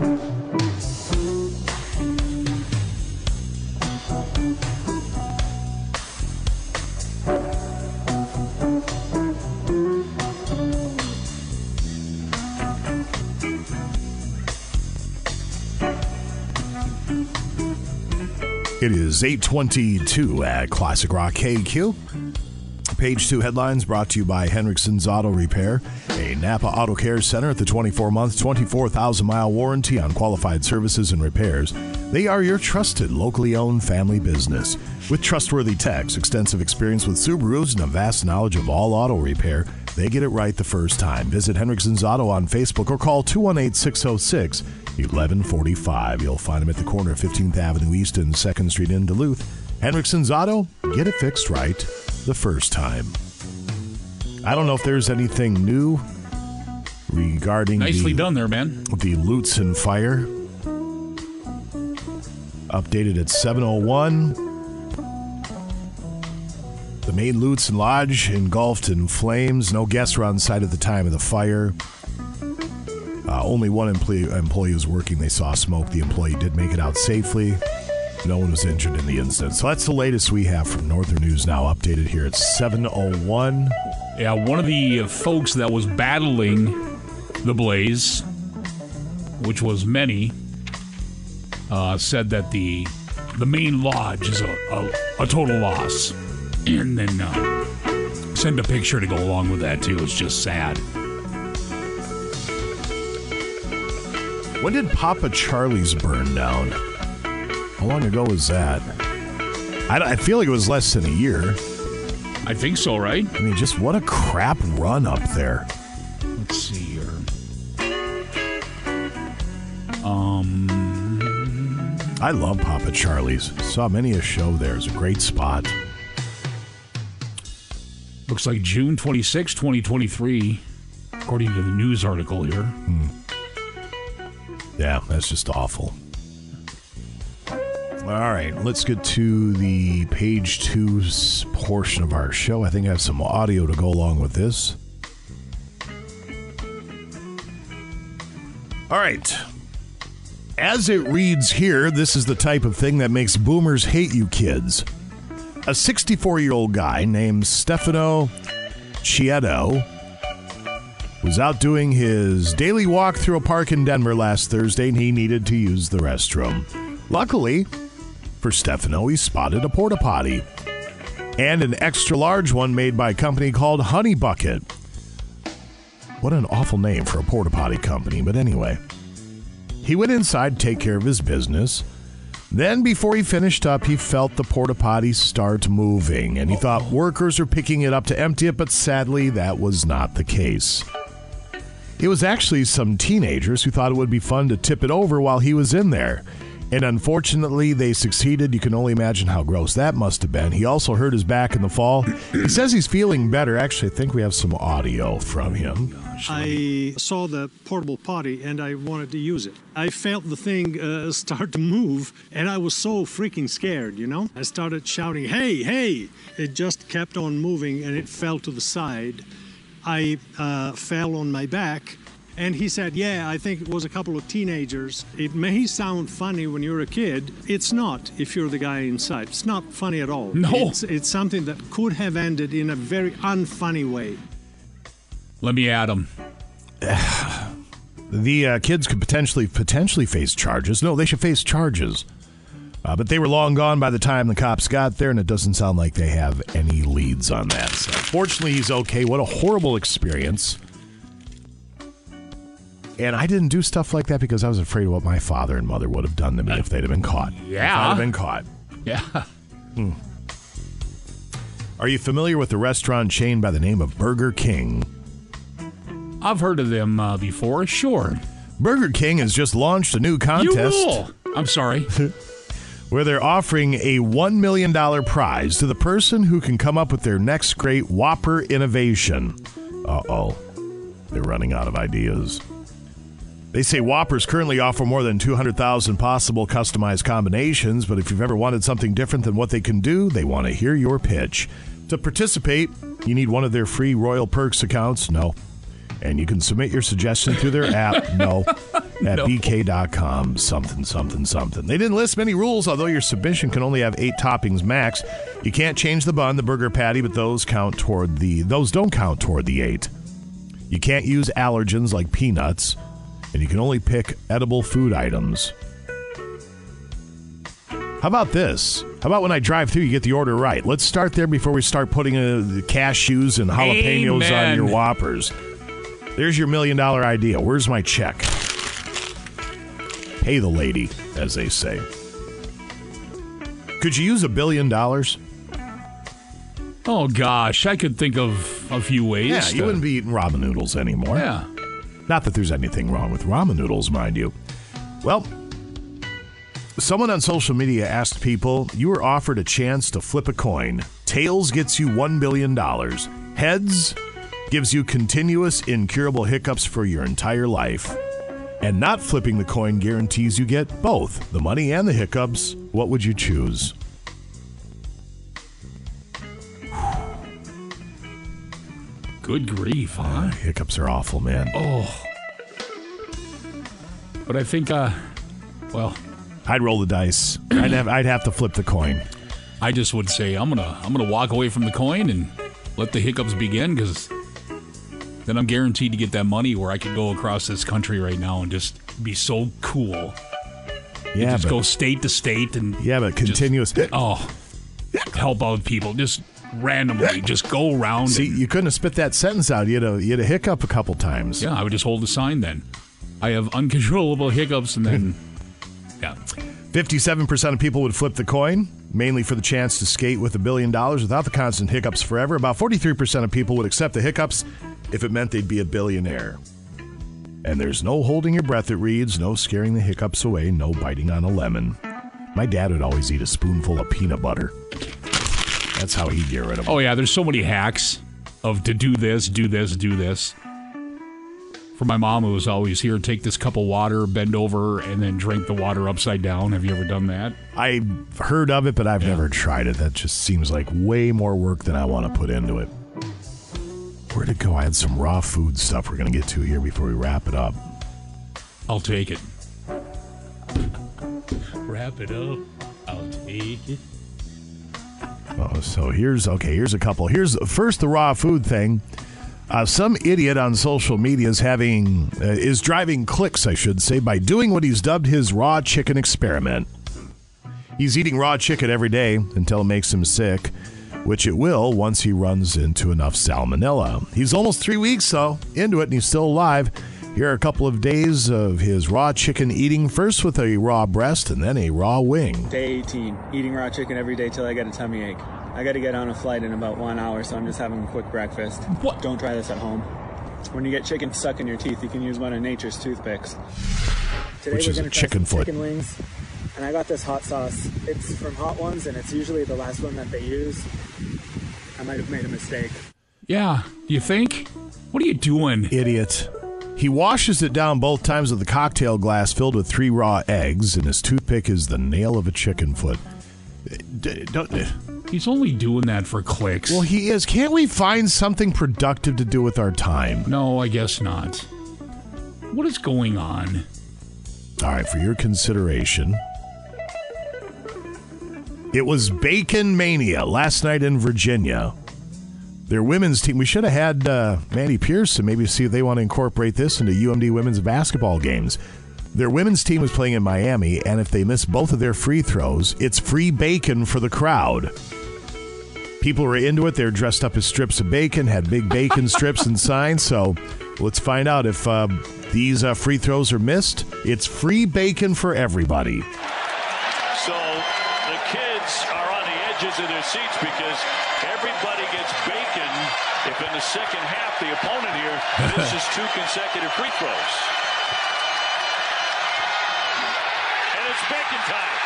It is 822 at Classic Rock KQ. Page two headlines brought to you by Henriksen's Auto Repair, a Napa Auto Care Center at the 24 month, 24,000 mile warranty on qualified services and repairs. They are your trusted, locally owned family business. With trustworthy techs, extensive experience with Subarus, and a vast knowledge of all auto repair, they get it right the first time. Visit Henriksen's Auto on Facebook or call 218 606 1145. You'll find them at the corner of 15th Avenue East and 2nd Street in Duluth. Henriksen's Auto, get it fixed right the first time. I don't know if there's anything new regarding Nicely the, done there, man. the Lutzen fire. Updated at 701. The main Lutzen Lodge engulfed in flames. No guests were on site at the time of the fire. Uh, only one employee, employee was working. They saw smoke. The employee did make it out safely. No one was injured in the incident. So that's the latest we have from Northern News now, updated here at 701. Yeah, one of the folks that was battling the blaze, which was many, uh, said that the the main lodge is a, a, a total loss. And then uh, send a picture to go along with that, too. It's just sad. When did Papa Charlie's burn down? How long ago was that? I, I feel like it was less than a year. I think so, right? I mean, just what a crap run up there. Let's see here. Um, I love Papa Charlie's. Saw many a show there. It's a great spot. looks like June 26, 2023, according to the news article here. Yeah, that's just awful. All right, let's get to the page two portion of our show. I think I have some audio to go along with this. All right. As it reads here, this is the type of thing that makes boomers hate you kids. A 64 year old guy named Stefano Chiedo was out doing his daily walk through a park in Denver last Thursday and he needed to use the restroom. Luckily for Stefano, he spotted a porta potty and an extra large one made by a company called Honey Bucket. What an awful name for a porta potty company, but anyway. He went inside to take care of his business. Then, before he finished up, he felt the porta potty start moving, and he thought workers were picking it up to empty it, but sadly, that was not the case. It was actually some teenagers who thought it would be fun to tip it over while he was in there. And unfortunately, they succeeded. You can only imagine how gross that must have been. He also hurt his back in the fall. He says he's feeling better. Actually, I think we have some audio from him. I saw the portable potty and I wanted to use it. I felt the thing uh, start to move and I was so freaking scared, you know? I started shouting, hey, hey! It just kept on moving and it fell to the side. I uh, fell on my back and he said, yeah, I think it was a couple of teenagers. It may sound funny when you're a kid. It's not if you're the guy inside. It's not funny at all. No. It's, it's something that could have ended in a very unfunny way. Let me add them. The uh, kids could potentially potentially face charges. No, they should face charges. Uh, but they were long gone by the time the cops got there, and it doesn't sound like they have any leads on that. So, fortunately, he's okay. What a horrible experience. And I didn't do stuff like that because I was afraid of what my father and mother would have done to me if they'd have been caught. If yeah. I'd have been caught. Yeah. Hmm. Are you familiar with the restaurant chain by the name of Burger King? I've heard of them uh, before, sure. Burger King has just launched a new contest. You rule. I'm sorry. where they're offering a $1 million prize to the person who can come up with their next great Whopper innovation. Uh oh. They're running out of ideas. They say Whoppers currently offer more than 200,000 possible customized combinations, but if you've ever wanted something different than what they can do, they want to hear your pitch. To participate, you need one of their free Royal Perks accounts? No. And you can submit your suggestion through their app? No. At No. bk.com, something, something, something. They didn't list many rules, although your submission can only have eight toppings max. You can't change the bun, the burger patty, but those count toward the those don't count toward the eight. You can't use allergens like peanuts, and you can only pick edible food items. How about this? How about when I drive through, you get the order right? Let's start there before we start putting uh, the cashews and jalapenos on your Whoppers. There's your million dollar idea. Where's my check? Pay the lady, as they say. Could you use a billion dollars? Oh gosh, I could think of a few ways. Yeah, you wouldn't be eating ramen noodles anymore. Yeah. Not that there's anything wrong with ramen noodles, mind you. Well, someone on social media asked people you were offered a chance to flip a coin. Tails gets you $1 billion. Heads gives you continuous, incurable hiccups for your entire life. And not flipping the coin guarantees you get both the money and the hiccups. What would you choose? Good grief, huh? hiccups are awful, man. Oh. But I think, uh, well, I'd roll the dice. I'd have, I'd have to flip the coin. I just would say I'm gonna I'm gonna walk away from the coin and let the hiccups begin because then I'm guaranteed to get that money where I could go across this country right now and just be so cool. Yeah, just but- go state to state and Yeah, but continuous. oh, help out people just randomly. Just go around. See, and- you couldn't have spit that sentence out. You had a, you had a hiccup a couple times. yeah, I would just hold the sign then. I have uncontrollable hiccups, and then yeah. 57% of people would flip the coin, mainly for the chance to skate with a billion dollars without the constant hiccups forever. About 43% of people would accept the hiccups if it meant they'd be a billionaire. And there's no holding your breath, it reads, no scaring the hiccups away, no biting on a lemon. My dad would always eat a spoonful of peanut butter. That's how he'd get rid of them. Oh yeah, there's so many hacks of to do this, do this, do this. For my mom, it was always here. Take this cup of water, bend over, and then drink the water upside down. Have you ever done that? I've heard of it, but I've never tried it. That just seems like way more work than I want to put into it. Where'd it go? I had some raw food stuff we're going to get to here before we wrap it up. I'll take it. Wrap it up. I'll take it. Oh, so here's okay. Here's a couple. Here's first the raw food thing. Uh, some idiot on social media is having uh, is driving clicks, I should say, by doing what he's dubbed his raw chicken experiment. He's eating raw chicken every day until it makes him sick, which it will once he runs into enough salmonella. He's almost three weeks though into it, and he's still alive. Here are a couple of days of his raw chicken eating. First with a raw breast, and then a raw wing. Day 18, eating raw chicken every day till I get a tummy ache. I got to get on a flight in about one hour, so I'm just having a quick breakfast. What? Don't try this at home. When you get chicken stuck in your teeth, you can use one of nature's toothpicks. Today Which we're is a gonna try chicken foot. Chicken wings, and I got this hot sauce. It's from Hot Ones, and it's usually the last one that they use. I might have made a mistake. Yeah, you think? What are you doing? Idiot. He washes it down both times with a cocktail glass filled with three raw eggs, and his toothpick is the nail of a chicken foot. D- don't- He's only doing that for clicks. Well, he is. Can't we find something productive to do with our time? No, I guess not. What is going on? All right, for your consideration. It was Bacon Mania last night in Virginia. Their women's team, we should have had uh, Mandy Pierce to maybe see if they want to incorporate this into UMD women's basketball games. Their women's team was playing in Miami, and if they miss both of their free throws, it's free bacon for the crowd. People were into it. They were dressed up as strips of bacon, had big bacon strips and signs. So let's find out if uh, these uh, free throws are missed. It's free bacon for everybody. So the kids are on the edges of their seats because everybody gets bacon if in the second half the opponent here misses two consecutive free throws. And it's bacon time.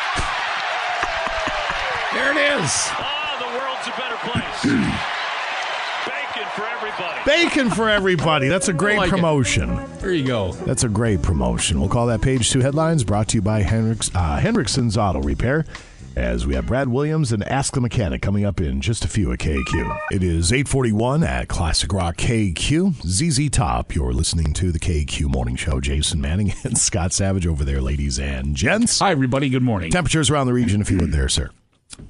There it is. Ah, the world's a better place. bacon for everybody. Bacon for everybody. That's a great like it. promotion. There you go. That's a great promotion. We'll call that page two headlines brought to you by Hendricks, uh, Hendrickson's Auto Repair. As we have Brad Williams and Ask the Mechanic coming up in just a few at KQ. It is 841 at Classic Rock KQ. ZZ Top, you're listening to the KQ Morning Show. Jason Manning and Scott Savage over there, ladies and gents. Hi, everybody. Good morning. Temperatures around the region, if you would, there, sir.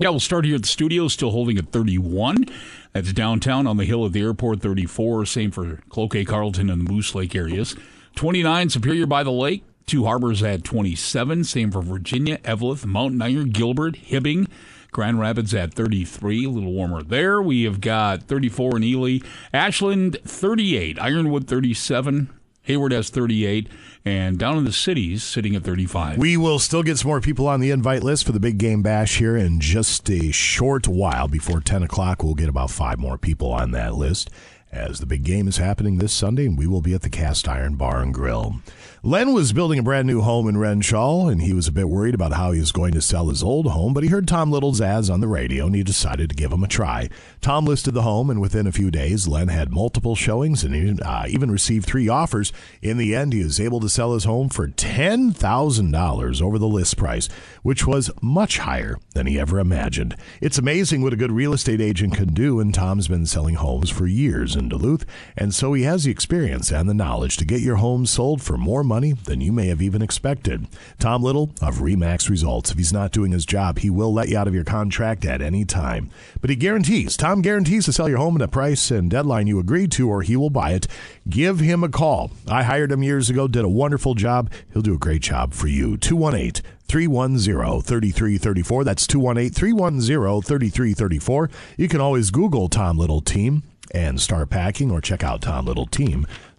Yeah, we'll start here at the studio, still holding at 31. That's downtown on the hill at the airport, 34. Same for Cloquet, Carlton, and the Moose Lake areas. 29, Superior by the Lake. Two Harbors at 27. Same for Virginia, Eveleth, Mountain Iron, Gilbert, Hibbing. Grand Rapids at 33, a little warmer there. We have got 34 in Ely. Ashland, 38. Ironwood, 37. Hayward has 38. And down in the cities, sitting at 35. We will still get some more people on the invite list for the big game bash here in just a short while. Before 10 o'clock, we'll get about five more people on that list as the big game is happening this Sunday, and we will be at the Cast Iron Bar and Grill. Len was building a brand new home in Renshaw, and he was a bit worried about how he was going to sell his old home, but he heard Tom Little's ads on the radio, and he decided to give him a try. Tom listed the home, and within a few days, Len had multiple showings and he, uh, even received three offers. In the end, he was able to sell his home for $10,000 over the list price, which was much higher than he ever imagined. It's amazing what a good real estate agent can do, and Tom's been selling homes for years. in Duluth, and so he has the experience and the knowledge to get your home sold for more money than you may have even expected. Tom Little of Remax Results. If he's not doing his job, he will let you out of your contract at any time. But he guarantees, Tom guarantees to sell your home at a price and deadline you agreed to, or he will buy it. Give him a call. I hired him years ago, did a wonderful job. He'll do a great job for you. 218 310 3334. That's 218 310 3334. You can always Google Tom Little Team and start packing or check out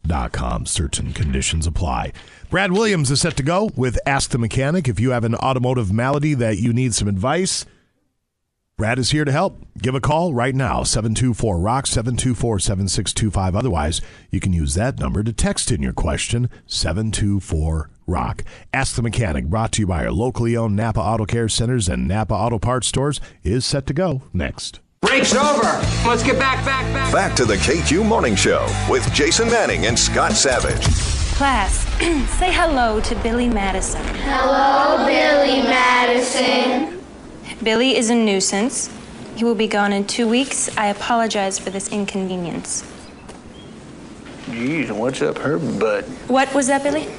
tomlittleteam.com. Certain conditions apply. Brad Williams is set to go with Ask the Mechanic. If you have an automotive malady that you need some advice, Brad is here to help. Give a call right now, 724 Rock, 724 7625. Otherwise, you can use that number to text in your question, 724 Rock. Ask the Mechanic, brought to you by our locally owned Napa Auto Care Centers and Napa Auto Parts stores, is set to go next. Break's over. Let's get back, back, back. Back to the KQ Morning Show with Jason Manning and Scott Savage. Class, say hello to Billy Madison. Hello, Billy Madison. Billy is a nuisance. He will be gone in two weeks. I apologize for this inconvenience. Geez, what's up her butt? What was that, Billy?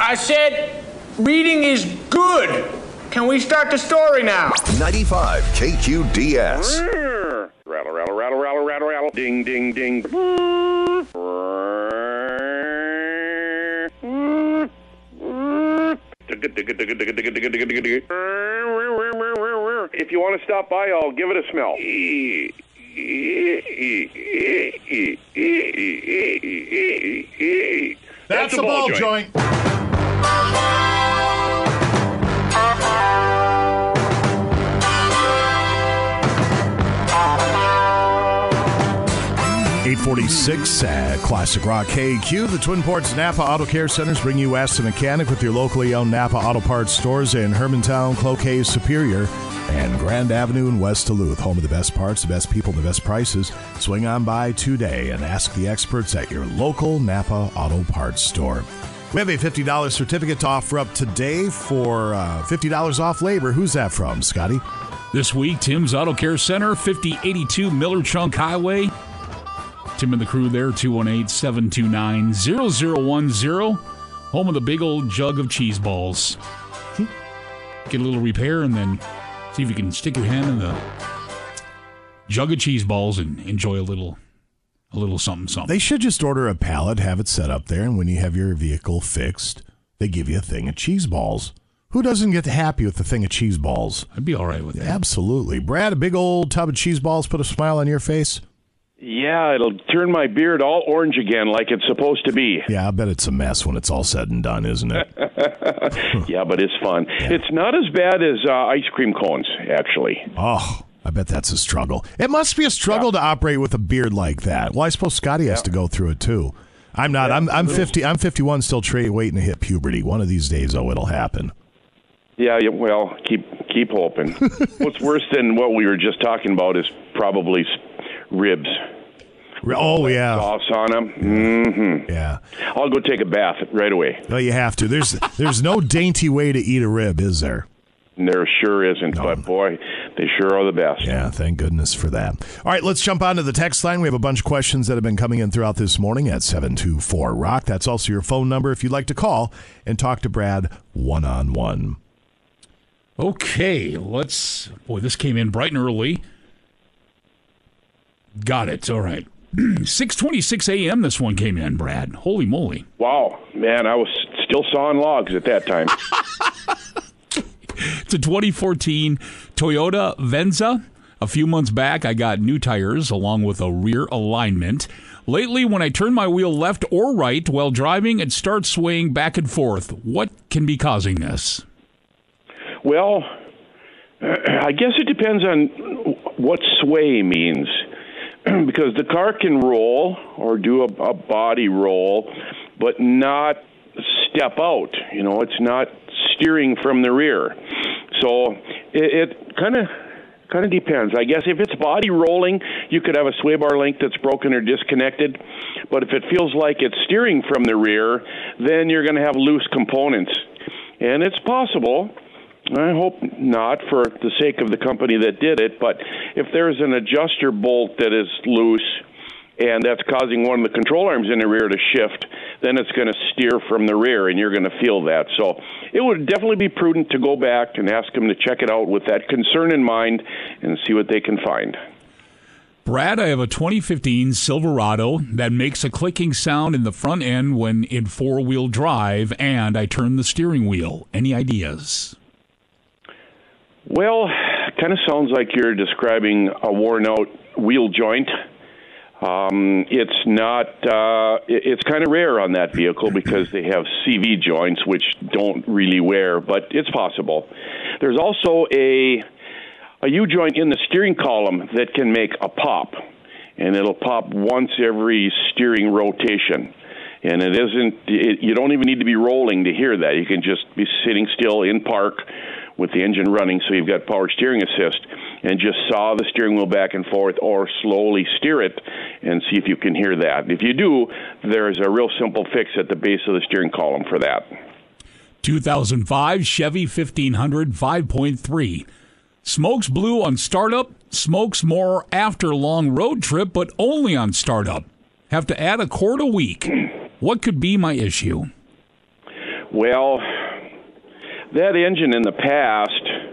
I said reading is good. Can we start the story now? 95 KQDS. Rattle, rattle, rattle, rattle, rattle, rattle. Ding, ding, ding. If you want to stop by, I'll give it a smell. That's, That's a ball, ball joint. joint. 846 at uh, Classic Rock KQ. The Twin Ports Napa Auto Care Centers bring you Ask the Mechanic with your locally owned Napa Auto Parts stores in Hermantown, Cloquet, Superior, and Grand Avenue in West Duluth. Home of the best parts, the best people, the best prices. Swing on by today and ask the experts at your local Napa Auto Parts store. We have a $50 certificate to offer up today for uh, $50 off labor. Who's that from, Scotty? This week, Tim's Auto Care Center, 5082 Miller Trunk Highway. Tim and the crew there, 218 729 0010. Home of the big old jug of cheese balls. Get a little repair and then see if you can stick your hand in the jug of cheese balls and enjoy a little a little something something. They should just order a pallet, have it set up there, and when you have your vehicle fixed, they give you a thing of cheese balls. Who doesn't get happy with the thing of cheese balls? I'd be all right with that. Absolutely. Brad, a big old tub of cheese balls put a smile on your face? Yeah, it'll turn my beard all orange again like it's supposed to be. Yeah, I bet it's a mess when it's all said and done, isn't it? yeah, but it's fun. It's not as bad as uh, ice cream cones, actually. Oh, I bet that's a struggle. It must be a struggle to operate with a beard like that. Well, I suppose Scotty has to go through it too. I'm not. I'm I'm 50. I'm 51, still tra- waiting to hit puberty. One of these days, oh, it'll happen. Yeah, yeah, well, keep keep hoping. What's worse than what we were just talking about is probably ribs. Oh yeah, sauce on them. Mm-hmm. Yeah, I'll go take a bath right away. Well, you have to. There's there's no dainty way to eat a rib, is there? There sure isn't, but boy, they sure are the best. Yeah, thank goodness for that. All right, let's jump on to the text line. We have a bunch of questions that have been coming in throughout this morning at 724 Rock. That's also your phone number if you'd like to call and talk to Brad one on one. Okay, let's. Boy, this came in bright and early. Got it. All right. 6:26 a.m. This one came in, Brad. Holy moly! Wow, man, I was still sawing logs at that time. It's a 2014 Toyota Venza. A few months back, I got new tires along with a rear alignment. Lately, when I turn my wheel left or right while driving, it starts swaying back and forth. What can be causing this? Well, I guess it depends on what sway means. because the car can roll or do a, a body roll, but not step out. You know, it's not steering from the rear. So it kind of kind of depends. I guess if it's body rolling, you could have a sway bar link that's broken or disconnected. But if it feels like it's steering from the rear, then you're going to have loose components. And it's possible. I hope not for the sake of the company that did it, but if there's an adjuster bolt that is loose and that's causing one of the control arms in the rear to shift, then it's going to steer from the rear, and you're going to feel that. So it would definitely be prudent to go back and ask them to check it out with that concern in mind and see what they can find. Brad, I have a 2015 Silverado that makes a clicking sound in the front end when in four wheel drive, and I turn the steering wheel. Any ideas? Well, kind of sounds like you're describing a worn out wheel joint. Um, it's not. Uh, it's kind of rare on that vehicle because they have CV joints, which don't really wear, but it's possible. There's also a a U joint in the steering column that can make a pop, and it'll pop once every steering rotation. And it isn't. It, you don't even need to be rolling to hear that. You can just be sitting still in park with the engine running, so you've got power steering assist, and just saw the steering wheel back and forth, or slowly steer it, and see if you can hear that. If you do, there's a real simple fix at the base of the steering column for that. 2005 Chevy 1500 5.3. Smokes blue on startup, smokes more after long road trip, but only on startup. Have to add a quart a week. What could be my issue? Well, that engine in the past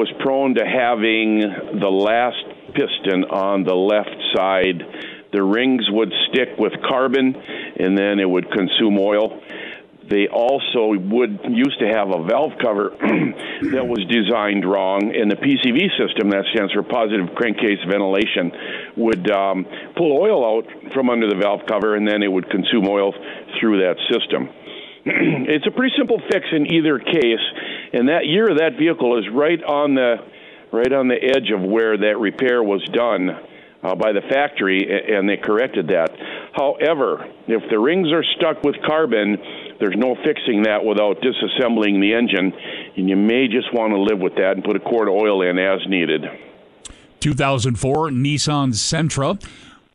was prone to having the last piston on the left side. The rings would stick with carbon and then it would consume oil. They also would used to have a valve cover that was designed wrong, and the PCV system, that stands for positive crankcase ventilation, would um, pull oil out from under the valve cover, and then it would consume oil through that system. it's a pretty simple fix in either case, and that year that vehicle is right on the right on the edge of where that repair was done uh, by the factory, and they corrected that. However, if the rings are stuck with carbon, there's no fixing that without disassembling the engine, and you may just want to live with that and put a quart of oil in as needed. 2004 Nissan Sentra,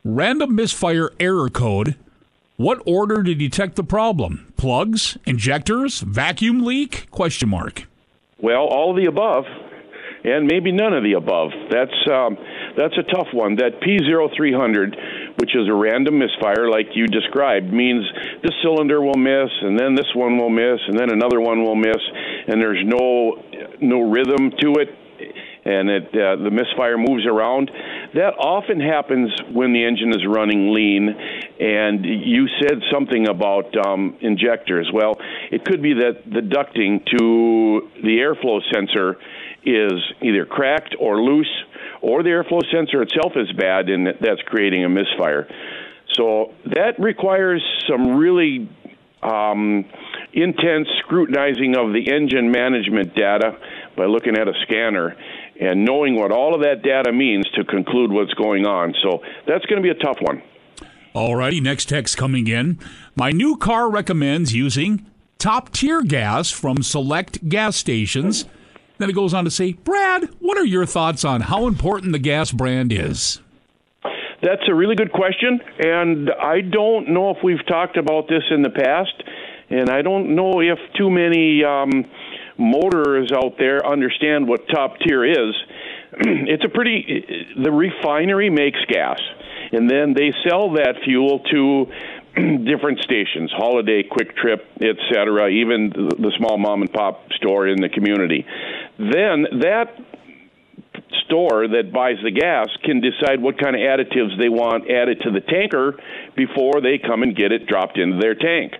random misfire error code. What order to detect the problem? Plugs, injectors, vacuum leak? Question mark. Well, all of the above, and maybe none of the above. That's um, that's a tough one. That P0300, which is a random misfire, like you described, means this cylinder will miss, and then this one will miss, and then another one will miss, and there's no no rhythm to it and it uh, the misfire moves around. That often happens when the engine is running lean. And you said something about um, injectors. Well, it could be that the ducting to the airflow sensor is either cracked or loose, or the airflow sensor itself is bad, and that's creating a misfire. So that requires some really um, intense scrutinizing of the engine management data by looking at a scanner and knowing what all of that data means to conclude what's going on. So that's going to be a tough one. Alrighty, next text coming in. My new car recommends using top tier gas from select gas stations. Then it goes on to say, Brad, what are your thoughts on how important the gas brand is? That's a really good question, and I don't know if we've talked about this in the past, and I don't know if too many um, out there understand what top tier is. it's a pretty the refinery makes gas and then they sell that fuel to different stations holiday quick trip etc even the small mom and pop store in the community. Then that store that buys the gas can decide what kind of additives they want added to the tanker before they come and get it dropped into their tank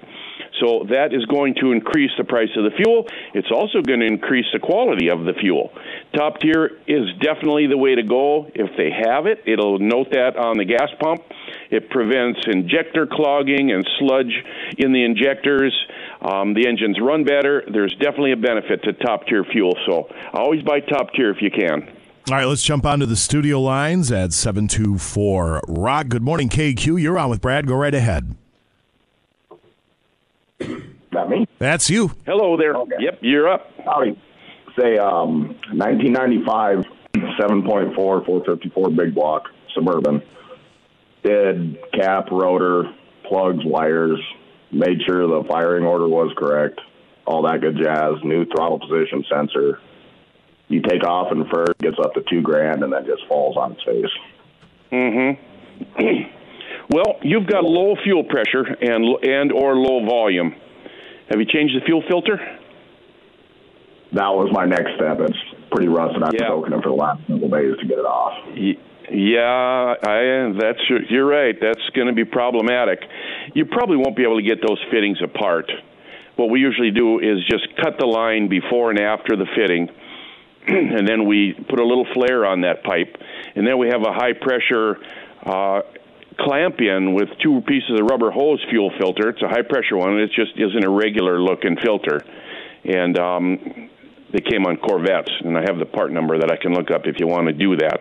so that is going to increase the price of the fuel. It's also going to increase the quality of the fuel. Top tier is definitely the way to go. If they have it, it'll note that on the gas pump. It prevents injector clogging and sludge in the injectors. Um, the engines run better. There's definitely a benefit to top tier fuel. So always buy top tier if you can. All right, let's jump onto the studio lines at 724 Rock. Good morning, KQ. You're on with Brad. Go right ahead. That me? That's you. Hello there. Okay. Yep, you're up. Howdy. Say, um, 1995, 7.4, 454 big block, suburban. Did cap, rotor, plugs, wires, made sure the firing order was correct, all that good jazz, new throttle position sensor. You take off and first gets up to two grand and then just falls on its face. Mm-hmm. Well, you've got low fuel pressure and and or low volume. Have you changed the fuel filter? That was my next step. It's pretty rusted. I've been soaking it for the last couple days to get it off. Yeah, I, that's you're right. That's going to be problematic. You probably won't be able to get those fittings apart. What we usually do is just cut the line before and after the fitting, and then we put a little flare on that pipe, and then we have a high pressure uh, clamp in with two pieces of rubber hose fuel filter. It's a high pressure one. It just isn't a regular looking filter, and um, they came on Corvettes, and I have the part number that I can look up if you want to do that.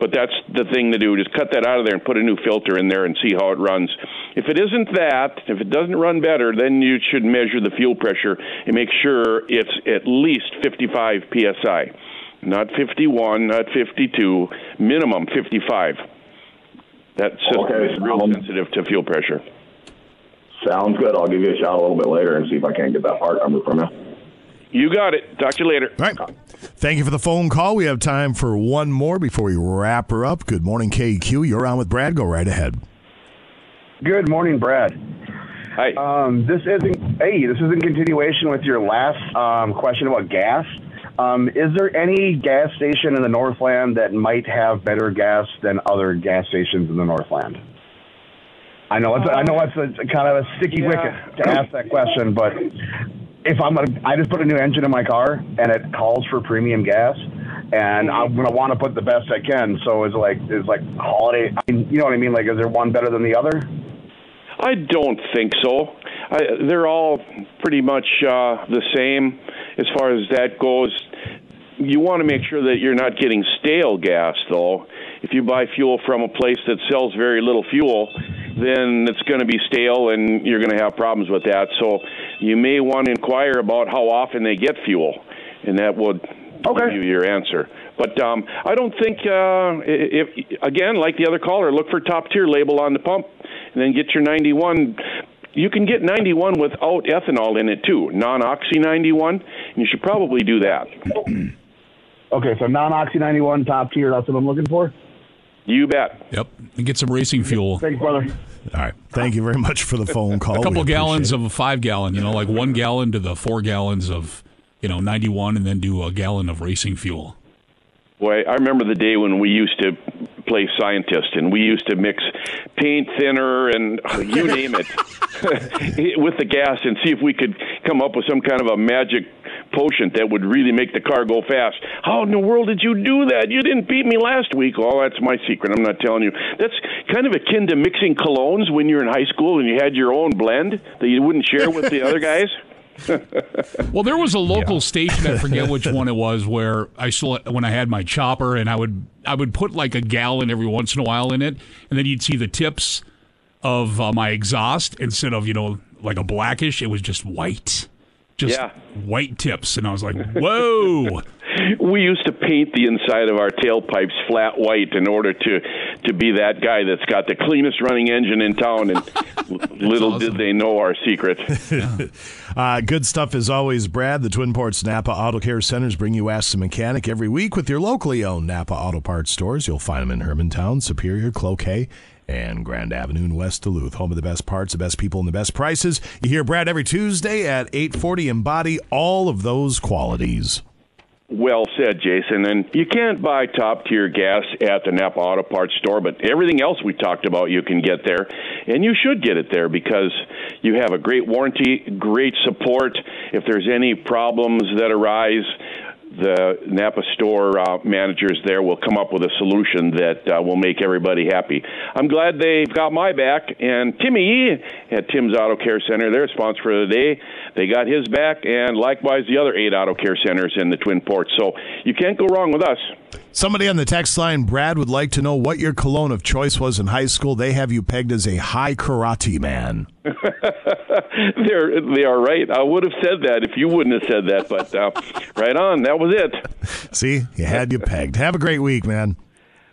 But that's the thing to do. Just cut that out of there and put a new filter in there and see how it runs. If it isn't that, if it doesn't run better, then you should measure the fuel pressure and make sure it's at least 55 psi, not 51, not 52, minimum 55. That system Okay. is real sensitive to fuel pressure. Sounds good. I'll give you a shout a little bit later and see if I can't get that part number from you. You got it. Talk to you later. All right. Thank you for the phone call. We have time for one more before we wrap her up. Good morning, KQ. You're on with Brad. Go right ahead. Good morning, Brad. Hi. Um, this isn't. Hey, this is in continuation with your last um, question about gas. Um, is there any gas station in the Northland that might have better gas than other gas stations in the Northland? I know it's. I know it's a, kind of a sticky Yeah. wicket to ask that question, but if I'm gonna, I just put a new engine in my car and it calls for premium gas, and I'm gonna want to put the best I can. So it's like, it's like holiday. I mean, you know what I mean? Like, is there one better than the other? I don't think so. I, they're all pretty much uh, the same as far as that goes. You want to make sure that you're not getting stale gas, though. If you buy fuel from a place that sells very little fuel, then it's going to be stale and you're going to have problems with that. So you may want to inquire about how often they get fuel, and that would give you your answer. But um, I don't think, uh, if again, like the other caller, look for top tier label on the pump, and then get your 91. You can get 91 without ethanol in it too, non-oxy 91. And you should probably do that. Okay, so non-oxy 91 top tier. That's what I'm looking for. You bet. Yep. And get some racing fuel. Thanks, brother. All right. Thank you very much for the phone call. a couple We gallons appreciate of a five gallon, you know, like one gallon to the four gallons of, you know, 91 and then do a gallon of racing fuel. Boy, I remember the day when we used to play scientist and we used to mix paint thinner and you name it with the gas and see if we could come up with some kind of a magic potion that would really make the car go fast. How in the world did you do that? You didn't beat me last week. Oh, that's my secret. I'm not telling you. That's kind of akin to mixing colognes when you're in high school and you had your own blend that you wouldn't share with the other guys. Well, there was a local station, I forget which one it was, where I still when I had my chopper and I would I would put like a gallon every once in a while in it, and then you'd see the tips of uh, my exhaust instead of you know like a blackish, it was just white, just Yeah. white tips, and I was like, whoa. we used to paint the inside of our tailpipes flat white in order to to be that guy that's got the cleanest running engine in town and little did they know our secret Uh, good stuff as always, Brad. The Twin Ports Napa Auto Care Centers bring you Ask the Mechanic every week with your locally owned Napa Auto Parts stores. You'll find them in Hermantown, Superior, Cloquet, and Grand Avenue in West Duluth. Home of the best parts, the best people, and the best prices. You hear Brad every Tuesday at 840. Embody all of those qualities. well said jason and you can't buy top tier gas at the napa auto parts store but everything else we talked about you can get there and you should get it there because you have a great warranty great support if there's any problems that arise the Napa store uh, managers there will come up with a solution that uh, will make everybody happy. I'm glad they've got my back, and Timmy at Tim's Auto Care Center, their sponsor for the day, they got his back, and likewise the other eight auto care centers in the Twin Ports. So you can't go wrong with us. Somebody on the text line, Brad, would like to know what your cologne of choice was in high school. They have you pegged as a Hai Karate man. They're they are right. I would have said that if you wouldn't have said that, but uh, right on. That was it. See, you had you pegged. Have a great week, man.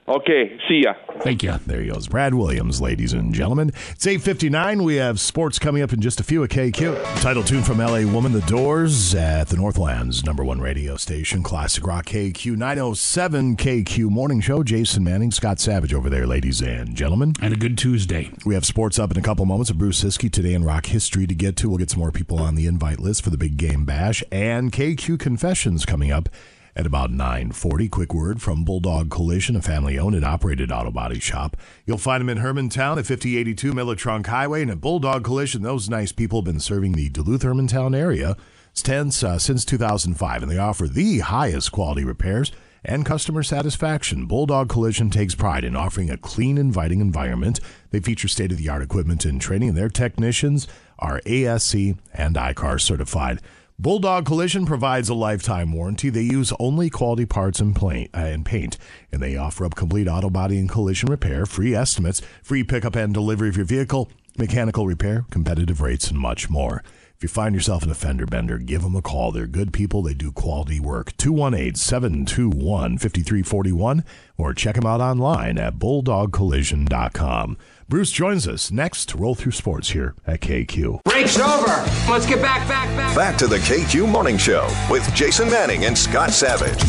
Okay, see ya. Thank you. There he goes. Brad Williams, ladies and gentlemen. It's 8.59. We have sports coming up in just a few at KQ. Title tune from LA Woman, The Doors at the Northland's number one radio station, Classic Rock KQ 907 KQ Morning Show. Jason Manning, Scott Savage over there, ladies and gentlemen. And a good Tuesday. We have sports up in a couple moments of Bruce Ciskie today in rock history to get to. We'll get some more people on the invite list for the big game bash and KQ Confessions coming up at about 9.40. Quick word from Bulldog Collision, a family-owned and operated auto body shop. You'll find them in Hermantown at 5082 Miller Trunk Highway. And at Bulldog Collision, those nice people have been serving the Duluth-Hermantown area since, uh, since 2005. And they offer the highest quality repairs and customer satisfaction. Bulldog Collision takes pride in offering a clean, inviting environment. They feature state-of-the-art equipment and training, and their technicians are ASE and ICAR certified. Bulldog Collision provides a lifetime warranty. They use only quality parts and, paint, uh, and paint, and they offer up complete auto body and collision repair, free estimates, free pickup and delivery of your vehicle, mechanical repair, competitive rates, and much more. If you find yourself in a fender bender, give them a call. They're good people. They do quality work. 218 721 5341 or check them out online at bulldogcollision.com. Bruce joins us next to roll through sports here at KQ. Break's over. Let's get back, back, back. Back to the KQ Morning Show with Jason Manning and Scott Savage.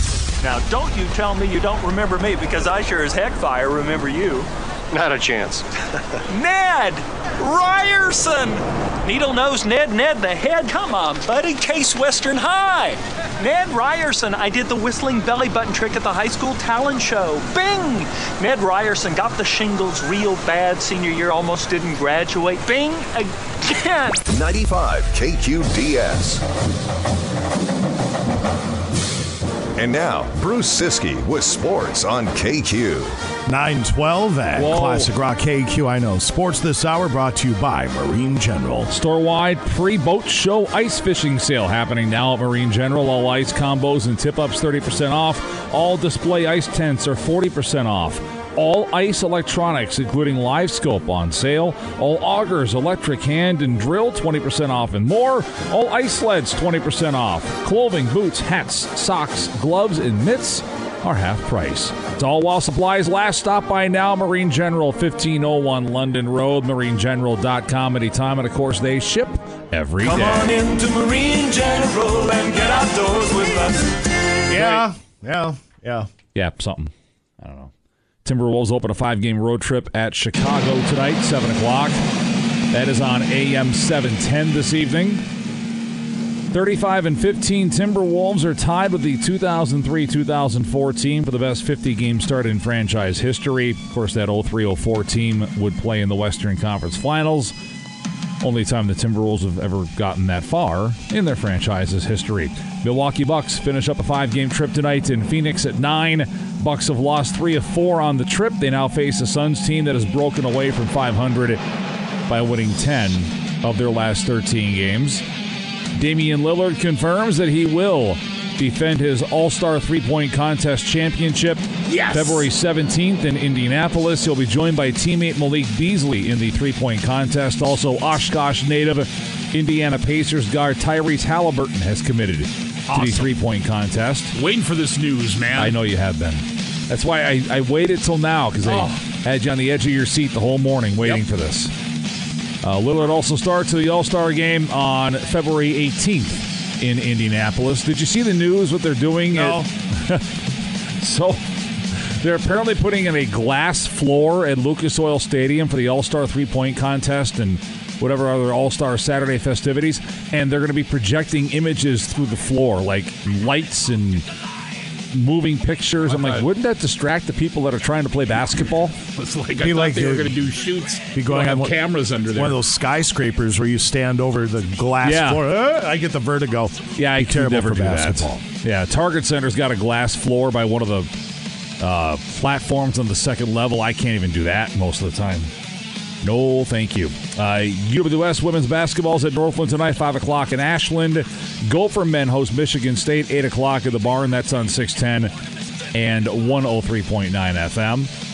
Now, don't you tell me you don't remember me because I sure as heck fire remember you. Not a chance. Ned Ryerson! Needle nose Ned, Ned the head. Come on, buddy. Case Western High. Ned Ryerson, I did the whistling belly button trick at the high school talent show. Bing! Ned Ryerson got the shingles real bad senior year, almost didn't graduate. Bing again! 95 KQDS. And now, Bruce Ciskie with sports on KQ. 912 at Whoa. Classic Rock KQ. I know. Sports this hour brought to you by Marine General. Store wide pre boat show ice fishing sale happening now at Marine General. All ice combos and tip ups 30% off. All display ice tents are 40% off. All ice electronics, including live scope, on sale. All augers, electric hand and drill, 20% off and more. All ice sleds, 20% off. Clothing, boots, hats, socks, gloves, and mitts are half price. It's all while supplies last. Stop by now. Marine General, 1501 London Road, marinegeneral.com anytime. And of course, they ship every day. Come on into Marine General and get outdoors with us. Yeah, yeah, yeah. Yeah, something. I don't know. Timberwolves open a five game road trip at Chicago tonight, 7 o'clock. That is on AM 710 this evening. 35 and 15 Timberwolves are tied with the 2003 2004 team for the best 50 game start in franchise history. Of course, that 03 04 team would play in the Western Conference Finals. Only time the Timberwolves have ever gotten that far in their franchise's history. Milwaukee Bucks finish up a five game trip tonight in Phoenix at 9. Bucks have lost three of four on the trip. They now face a Suns team that has broken away from 500 by winning 10 of their last 13 games. Damian Lillard confirms that he will defend his All Star three point contest championship Yes! February 17th in Indianapolis. He'll be joined by teammate Malik Beasley in the three point contest. Also, Oshkosh native Indiana Pacers guard Tyrese Haliburton has committed to the three point contest. Waiting for this news, man. I know you have been. That's why I, I waited till now because I Oh. had you on the edge of your seat the whole morning waiting for this. Uh, Lillard also starts the All Star game on February 18th in Indianapolis. Did you see the news? What they're doing? No. At- so they're apparently putting in a glass floor at Lucas Oil Stadium for the All Star three point contest and whatever other All Star Saturday festivities, and they're going to be projecting images through the floor, like lights and moving pictures. I'm like, wouldn't that distract the people that are trying to play basketball? It's like I Be like they were going to do shoots. Be going They'll on have cameras under there. One of those skyscrapers where you stand over the glass Yeah. floor. Uh, I get the vertigo. Yeah, I Be could terrible never for do basketball. that. Yeah, Target Center's got a glass floor by one of the uh, platforms on the second level. I can't even do that most of the time. No, thank you. Uh, UWS women's basketball is at Northland tonight, 5 o'clock in Ashland. Gopher men host Michigan State, 8 o'clock at the barn. That's on 610 and 103.9 FM.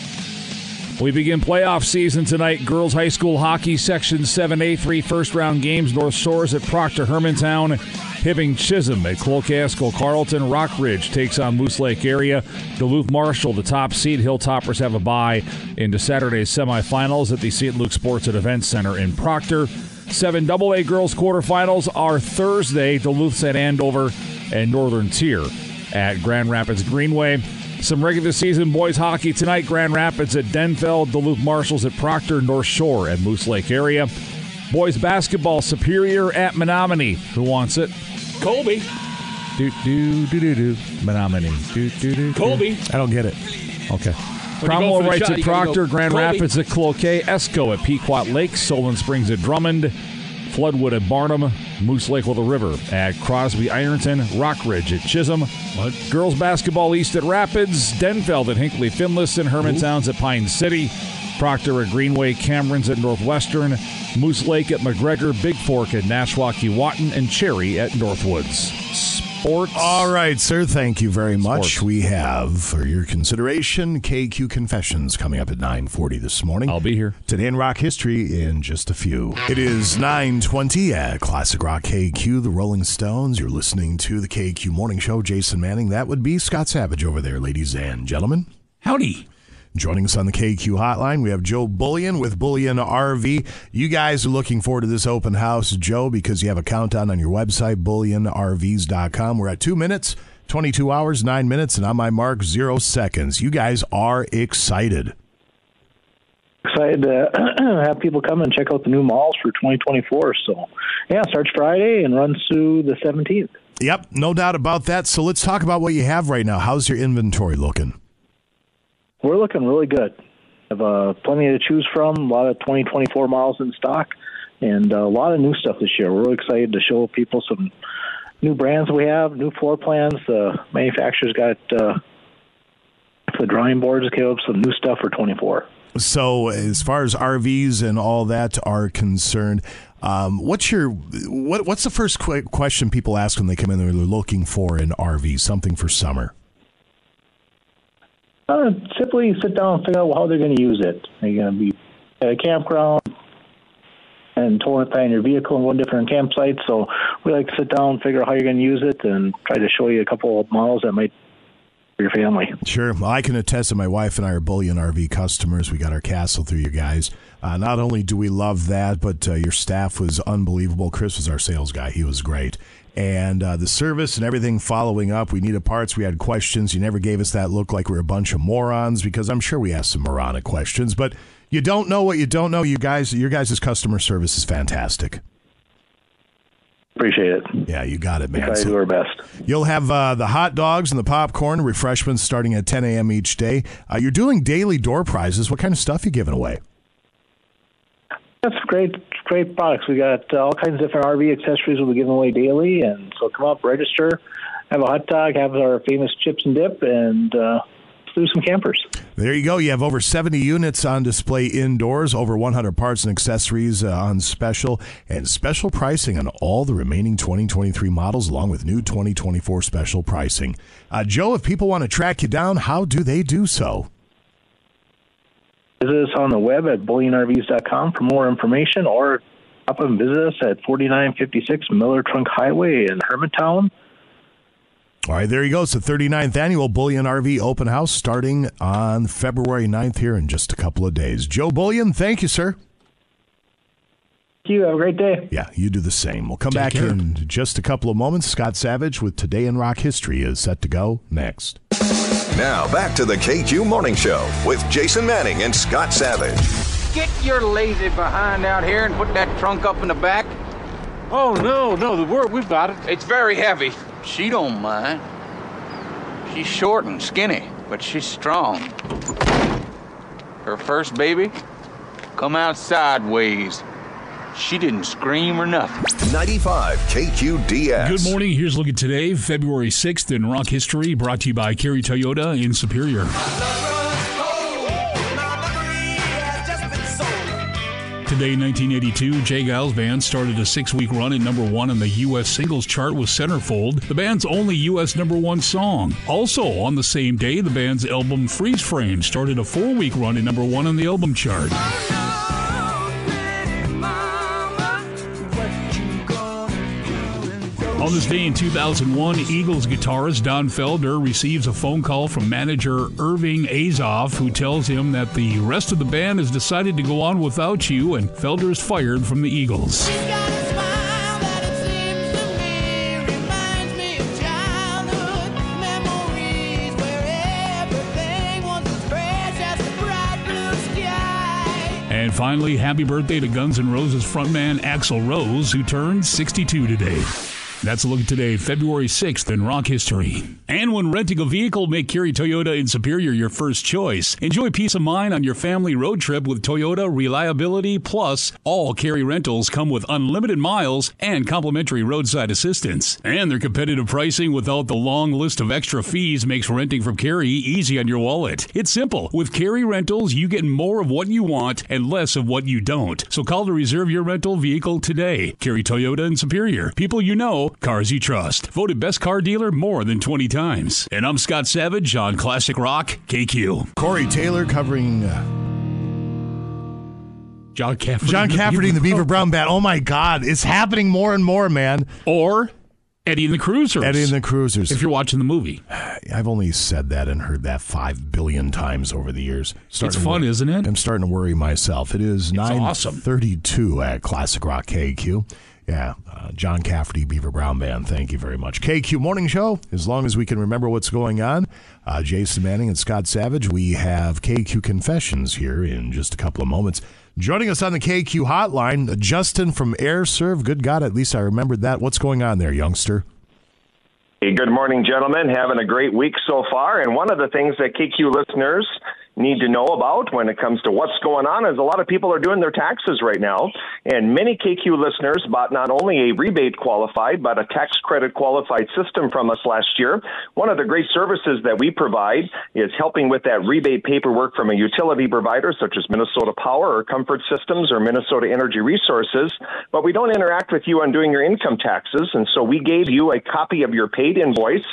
We begin playoff season tonight. Girls High School Hockey Section 7A, three first round games. North Shores at Proctor Hermantown. Hibbing Chisholm at Cloquet-Esko Carlton. Rockridge takes on Moose Lake area. Duluth Marshall, the top seed. Hilltoppers have a bye into Saturday's semifinals at the St. Luke Sports and Events Center in Proctor. Seven AA girls quarterfinals are Thursday. Duluth's at Andover and Northern Tier at Grand Rapids Greenway. Some regular season boys hockey tonight. Grand Rapids at Denfeld, Duluth Marshalls at Proctor, North Shore at Moose Lake area. Boys basketball, Superior at Menominee. Who wants it? Colby. Do do do do do. Menominee. Do do do. Colby. I don't get it. Okay. When you go Cromwell Wrights shot, at Proctor, Grand Colby. Rapids at Cloquet, Esko at Pequot Lake, Solon Springs at Drummond, Floodwood at Barnum, Moose Lake Willow River at Crosby Ironton, Rockridge at Chisholm. Girls basketball East at Rapids, Denfeld at Hinckley Finlayson, Hermantowns at Pine City, Proctor at Greenway, Camerons at Northwestern, Moose Lake at McGregor, Big Fork at Nashwauk-Keewatin, and Cherry at Northwoods. Sports. All right, sir. Thank you very much. Sports. We have, for your consideration, KQ Confessions coming up at 940 this morning. I'll be here. Today in rock history in just a few. It is 920 at Classic Rock KQ, the Rolling Stones. You're listening to the KQ Morning Show. Jason Manning. That would be Scott Savage over there, ladies and gentlemen. Howdy. Joining us on the KQ hotline, we have Joe Bullyan with Bullyan RV. You guys are looking forward to this open house, Joe, because you have a countdown on your website, bullyanrvs.com. We're at two minutes, 22 hours, nine minutes, and on my mark, zero seconds. You guys are excited. excited to have people come and check out the new malls for 2024. So, yeah, starts Friday and runs through the 17th. Yep, no doubt about that. So let's talk about what you have right now. How's your inventory looking? We're looking really good. Have uh, plenty to choose from. A lot of 2024 models in stock, and uh, a lot of new stuff this year. We're really excited to show people some new brands we have, new floor plans. The manufacturers got uh, the drawing boards, came up some new stuff for 24. So, as far as RVs and all that are concerned, um, what's your what, what's the first qu- question people ask when they come in? They're looking for an RV, something for summer. Uh, simply sit down and figure out how they're going to use it. Are you going to be at a campground and towing your vehicle in one different campsite? So we like to sit down, and figure out how you're going to use it, and try to show you a couple of models that might for your family. Sure. Well, I can attest that my wife and I are Bullyan RV customers. We got our castle through you guys. Uh, not only do we love that, but uh, your staff was unbelievable. Chris was our sales guy. He was great. And uh, the service and everything following up. We needed parts. We had questions. You never gave us that look like we're a bunch of morons because I'm sure we asked some moronic questions. But you don't know what you don't know. You guys, your guys' customer service is fantastic. Appreciate it. Yeah, you got it, man. Try to do our best. You'll have uh, the hot dogs and the popcorn, refreshments starting at 10 a.m. each day. Uh, you're doing daily door prizes. What kind of stuff are you giving away? That's great, great products. We got uh, all kinds of different RV accessories we'll be giving away daily, and so come up, register, have a hot dog, have our famous chips and dip, and uh, do some campers. There you go. You have over 70 units on display indoors, over 100 parts and accessories uh, on special, and special pricing on all the remaining 2023 models, along with new 2024 special pricing. Uh, Joe, if people want to track you down, how do they do so? Visit us on the web at bullyanrvs.com for more information, or up and visit us at 4956 Miller Trunk Highway in Hermantown. All right, there you go. It's the 39th annual Bullyan RV Open House starting on February 9th here in just a couple of days. Joe Bullyan, thank you, sir. Thank you. Have a great day. Yeah, you do the same. We'll come Take back care. in just a couple of moments. Scott Savage with Today in Rock History is set to go next. Now back to the KQ Morning Show with Jason Manning and Scott Savage. Get your lazy behind out here and put that trunk up in the back. Oh, no, no, the word, we've got it. It's very heavy. She don't mind. She's short and skinny, but she's strong. Her first baby come out sideways. She didn't scream or nothing. 95 KQDS. Good morning. Here's a look at today, February 6th in rock history, brought to you by Kari Toyota in Superior. Day 1982, J. Geils Band started a six week run at number one on the U.S. singles chart with Centerfold, the band's only U.S. number one song. Also, on the same day, the band's album Freeze Frame started a four week run at number one on the album chart. On this day in 2001, Eagles guitarist Don Felder receives a phone call from manager Irving Azoff, who tells him that the rest of the band has decided to go on without you, and Felder is fired from the Eagles. And finally, happy birthday to Guns N' Roses frontman Axl Rose, who turned 62 today. That's a look at today, February 6th in rock history. And when renting a vehicle, make Kari Toyota in Superior your first choice. Enjoy peace of mind on your family road trip with Toyota Reliability Plus. All Kari rentals come with unlimited miles and complimentary roadside assistance. And their competitive pricing without the long list of extra fees makes renting from Kari easy on your wallet. It's simple. With Kari Rentals, you get more of what you want and less of what you don't. So call to reserve your rental vehicle today. Kari Toyota in Superior. People you know, cars you trust. Voted best car dealer more than 20 times. And I'm Scott Savage on Classic Rock KQ. Corey Taylor covering. Uh, John Cafferty. John Cafferty and the Beaver Brown Band. Oh my God, it's happening more and more, man. Or Eddie and the Cruisers. Eddie and the Cruisers. If you're watching the movie, I've only said that and heard that five billion times over the years. It's fun, isn't it? I'm starting to worry myself. It is nine awesome. at Classic Rock KQ. Yeah, uh, John Cafferty, Beaver Brown Band. Thank you very much. KQ Morning Show. As long as we can remember what's going on, uh, Jason Manning and Scott Savage. We have KQ Confessions here in just a couple of moments. Joining us on the KQ hotline, Justin from Aire Serv. Good God, at least I remembered that. What's going on there, youngster? Hey, good morning, gentlemen. Having a great week so far. And one of the things that KQ listeners need to know about when it comes to what's going on is a lot of people are doing their taxes right now. And many KQ listeners bought not only a rebate qualified, but a tax credit qualified system from us last year. One of the great services that we provide is helping with that rebate paperwork from a utility provider such as Minnesota Power or Comfort Systems or Minnesota Energy Resources. But we don't interact with you on doing your income taxes. And so we gave you a copy of your paid invoice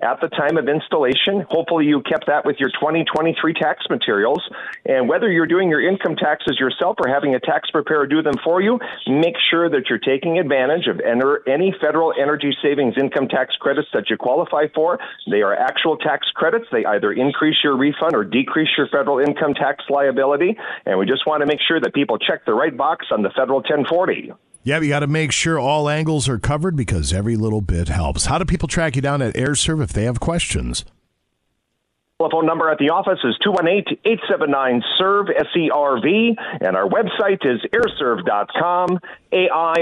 at the time of installation. Hopefully, you kept that with your 2023 tax materials. And whether you're doing your income taxes yourself or having a tax preparer do them for you, make sure that you're taking advantage of any federal energy savings income tax credits that you qualify for. They are actual tax credits. They either increase your refund or decrease your federal income tax liability. And we just want to make sure that people check the right box on the federal 1040. Yeah, you got to make sure all angles are covered because every little bit helps. How do people track you down at Aire Serv if they have questions? Telephone number at the office is 218-879-SERV, S-E-R-V, and our website is aireserv.com,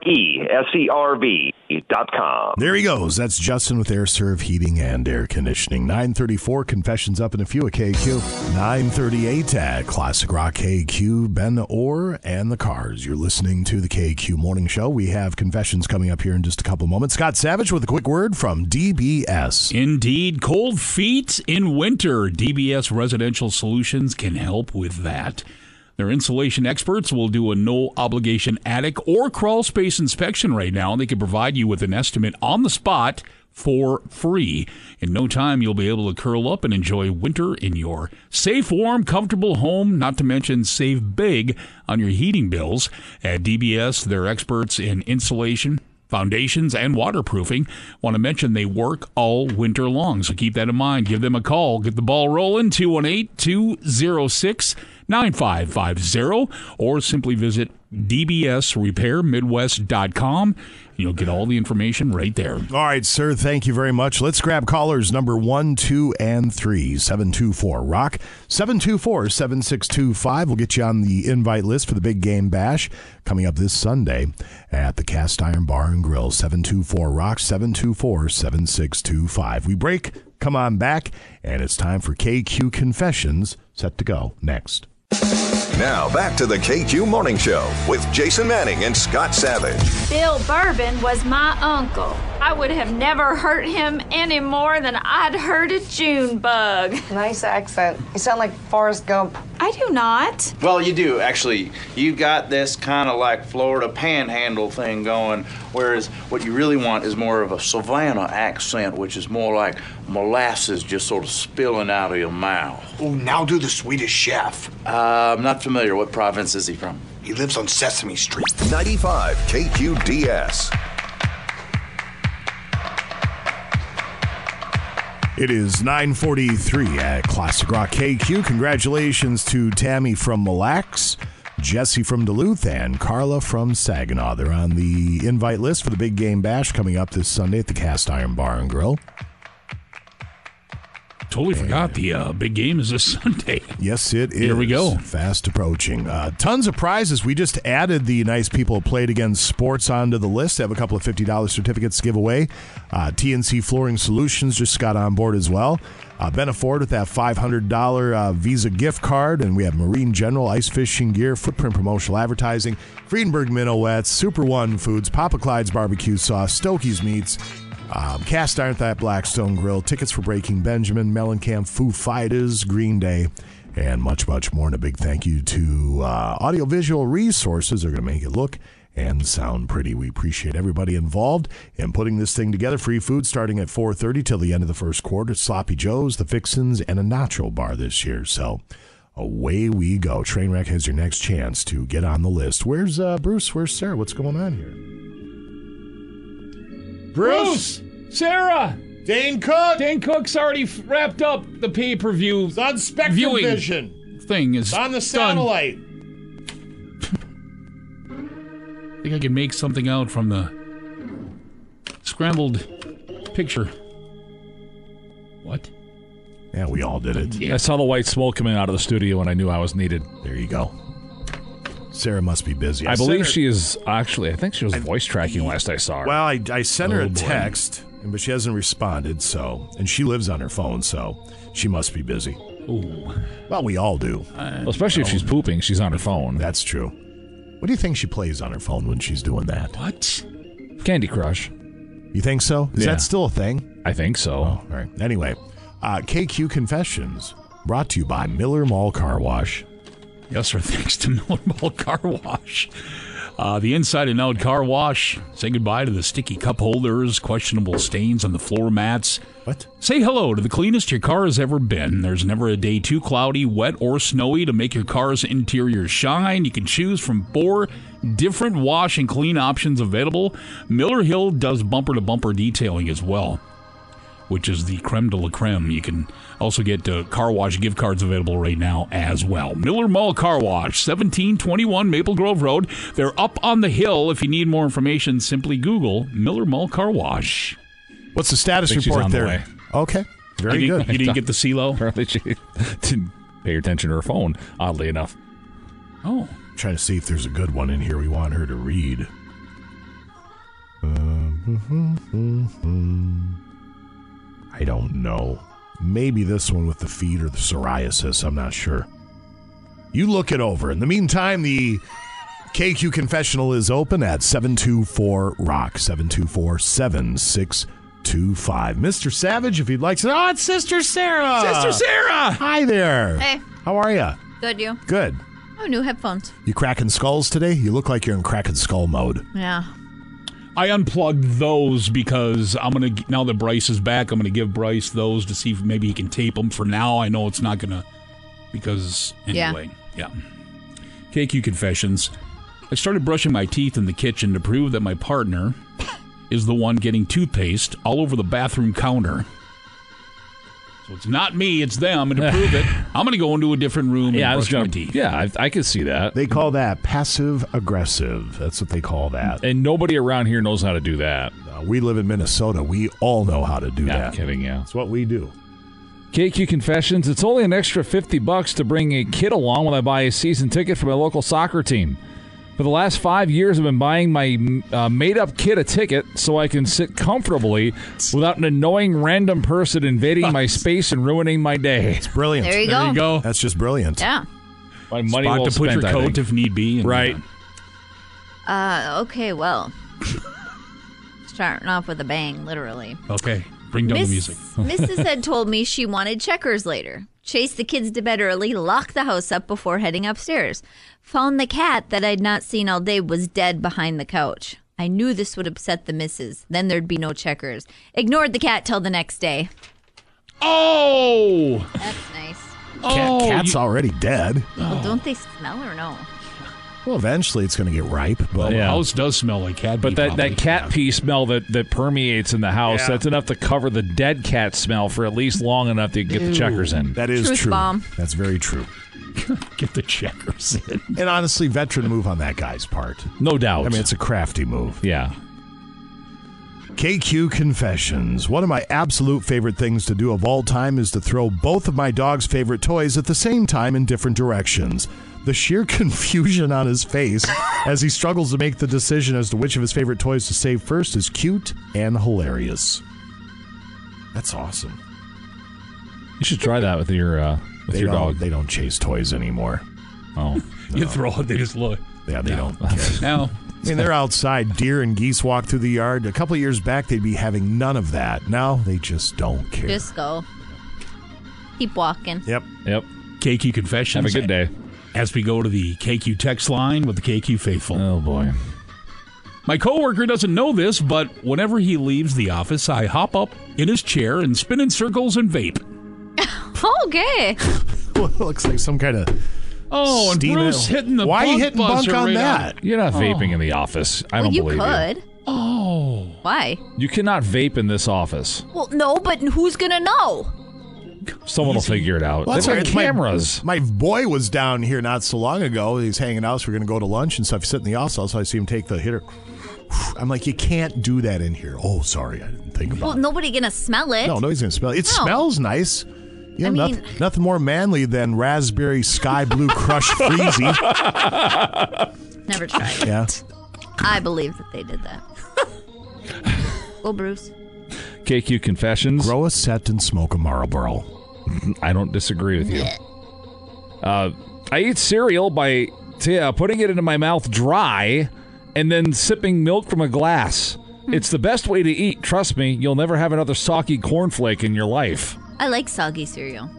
A-I-R-E-S-E-R-V dot com. There he goes. That's Justin with Aire Serv Heating and Air Conditioning. 934, confessions up in a few at KQ. 938 at uh, Classic Rock KQ, Ben Orr and the Cars. You're listening to the KQ Morning Show. We have confessions coming up here in just a couple moments. Scott Savage with a quick word from DBS. Indeed, cold feet in winter, DBS Residential Solutions can help with that. Their insulation experts will do a no obligation attic or crawl space inspection right now, and they can provide you with an estimate on the spot for free. In no time, you'll be able to curl up and enjoy winter in your safe, warm, comfortable home, not to mention save big on your heating bills. At DBS, they're experts in insulation, foundations, and waterproofing. Want to mention they work all winter long, so keep that in mind. Give them a call. Get the ball rolling 218 206 9550 or simply visit dbsrepairmidwest.com. You'll get all the information right there. All right, sir. Thank you very much. Let's grab callers number one, two, and three. 724 Rock. 724 7625. We'll get you on the invite list for the big game bash coming up this Sunday at the Cast Iron Bar and Grill. 724 Rock. 724 7625. We break. Come on back. And it's time for KQ Confessions. Set to go next. Now back to the KQ Morning Show with Jason Manning and Scott Savage. Bill Bourbon was my uncle. I would have never hurt him any more than I'd hurt a June bug. Nice accent. You sound like Forrest Gump. I do not. Well, you do actually. You've got this kind of like Florida panhandle thing going, whereas what you really want is more of a Savannah accent, which is more like molasses just sort of spilling out of your mouth. Oh, now do the Swedish chef. Uh, I'm not familiar. What province is he from? He lives on Sesame Street. 95 KQDS. It is 943 at Classic Rock KQ. Congratulations to Tammy from Mille Lacs, Jesse from Duluth, and Carla from Saginaw. They're on the invite list for the Big Game Bash coming up this Sunday at the Cast Iron Bar and Grill. Totally forgot the uh, big game is this Sunday. Yes, it is. Here we go. Fast approaching. Uh, tons of prizes. We just added the nice people who Play It Again Sports onto the list. Have a couple of $50 certificates to give away. Uh, TNC Flooring Solutions just got on board as well. Uh, Benna Ford with that $500 uh, Visa gift card. And we have Marine General, Ice Fishing Gear, Footprint Promotional Advertising, Friedenberg Minnowets, Super One Foods, Papa Clyde's Barbecue Sauce, Stokey's Meats, um, Cast Iron That Blackstone Grill, tickets for Breaking Benjamin, Mellencamp, Foo Fighters, Green Day, and much, much more. And a big thank you to uh, Audiovisual Resources. They're going to make it look and sound pretty. We appreciate everybody involved in putting this thing together. Free food starting at 4.30 till the end of the first quarter. Sloppy Joe's, The Fixins, and a Nacho Bar this year. So away we go. Trainwreck has your next chance to get on the list. Where's uh, Bruce? Where's Sarah? What's going on here? Bruce, Sarah, Dane Cook. Dane Cook's already f- wrapped up the pay per view. It's on Spectrum viewing Vision. thing. Is It's on the satellite. I think I can make something out from the scrambled picture. What? Yeah, we all did it. I saw the white smoke coming out of the studio and I knew I was needed. There you go. Sarah must be busy. I, sent believe her- she is actually. I think she was voice tracking last I saw her. Well, I, I sent her Oh, a boy. text, but she hasn't responded. So, and she lives on her phone, so she must be busy. Ooh. Well, we all do. Well, especially if she's pooping, she's on her phone. That's true. What do you think she plays on her phone when she's doing that? What? Candy Crush. You think so? Is Yeah. that still a thing? I think so. Oh, all right. Anyway, uh, KQ Confessions brought to you by Miller Mall Car Wash. Yes, sir. Thanks to Miller Mall Car Wash. Uh, the inside and out car wash. Say goodbye to the sticky cup holders, questionable stains on the floor mats. What? Say hello to the cleanest your car has ever been. There's never a day too cloudy, wet, or snowy to make your car's interior shine. You can choose from four different wash and clean options available. Miller Hill does bumper to bumper detailing as well which is the creme de la creme. You can also get uh, car wash gift cards available right now as well. Miller Mall Car Wash, 1721 Maple Grove Road. They're up on the hill. If you need more information, simply Google Miller Mall Car Wash. What's the status report on the there? Okay. Very you good. Didn't, you didn't get the CeeLo? Apparently she didn't pay attention to her phone, oddly enough. Oh. trying to see if there's a good one in here we want her to read. Uh, mm-hmm, mm-hmm. I don't know. Maybe this one with the feet or the psoriasis. I'm not sure. You look it over. In the meantime, the KQ confessional is open at 724 Rock, 724 7625. Mr. Savage, if you'd like to. Oh, it's Sister Sarah. Sister Sarah! Hi there. Hey. How are you? Good, you? Good. Oh, new headphones. You cracking skulls today? You look like you're in cracking skull mode. Yeah. I unplugged those because I'm gonna now that Bryce is back. I'm gonna give Bryce those to see if maybe he can tape them. For now, I know it's not gonna because Yeah. anyway, yeah. KQ confessions. I started brushing my teeth in the kitchen to prove that my partner is the one getting toothpaste all over the bathroom counter. So it's not me, it's them, and to prove it, I'm gonna go into a different room Yeah, I and was brush my going. teeth. Yeah, I, I could see that. They call that passive aggressive. That's what they call that. And nobody around here knows how to do that. Uh, we live in Minnesota. We all know how to do Yeah, that. I'm kidding. Yeah. That's what we do. KQ Confessions. It's only an extra 50 bucks to bring a kid along when I buy a season ticket for my local soccer team. For the last five years, I've been buying my uh, made up kid a ticket so I can sit comfortably without an annoying random person invading my space and ruining my day. It's brilliant. There you There go. you go. That's just brilliant. Yeah. My money Spot well to put your I coat think. if need be. and, Right. Uh, okay, well. Starting off with a bang, literally. Okay, bring down Miss- the music. Mrs. had told me she wanted checkers later. Chased the kids to bed early, locked the house up before heading upstairs. Found the cat that I'd not seen all day was dead behind the couch. I knew this would upset the missus. Then there'd be no checkers. Ignored the cat till the next day. Oh! That's nice. Cat, oh, cat's already dead. Well, don't they smell or no? Well, eventually it's going to get ripe, but The house does smell like cat. But that, that cat pee smell that, that permeates in the house, Yeah. that's enough to cover the dead cat smell for at least long enough to get the checkers in. That is Truth true. bomb. That's very true. Get the checkers in. And honestly, veteran move on that guy's part. No doubt. I mean, it's a crafty move. Yeah. KQ Confessions. One of my absolute favorite things to do of all time is to throw both of my dog's favorite toys at the same time in different directions. The sheer confusion on his face as he struggles to make the decision as to which of his favorite toys to save first is cute and hilarious. That's awesome. You should try that with your uh, with They your dog. They don't chase toys anymore. Oh. You throw it, they just look. Yeah, they don't care. Now, I mean, they're outside. Deer and geese walk through the yard. A couple of years back, they'd be having none of that. Now they just don't care. Just go. Keep walking. Yep. Yep. KQ Confessions. Have a good day. As we go to the KQ text line with the KQ faithful. Oh, boy. My coworker doesn't know this, but whenever he leaves the office, I hop up in his chair and spin in circles and vape. Okay. well, it looks like some kind of. Oh, and Steam Bruce it. hitting the Why are you bunk hitting bunk buzzer on right that? You're not Oh. vaping in the office. I well, don't you believe could. you. Oh. Why? You cannot vape in this office. Well, no, but who's gonna know? Someone will figure it out. Well, They've that's right. My- cameras. My, boy was down here not so long ago. He's hanging out. So we're going to go to lunch and stuff. He's sitting in the office. So I see him take the hitter. I'm like, you can't do that in here. Oh, sorry. I didn't think about Well, nobody gonna smell it. it. No, nobody's going to smell it. It No. smells nice. You know, I nothing, mean- nothing more manly than raspberry sky blue crush freezy. Never tried. Yeah. I believe that they did that. well, Bruce. KQ Confessions. Grow a set and smoke a Marlboro. I don't disagree with you. Uh, I eat cereal by t- uh, putting it into my mouth dry and then sipping milk from a glass. It's the best way to eat. Trust me, you'll never have another soggy cornflake in your life. I like soggy cereal.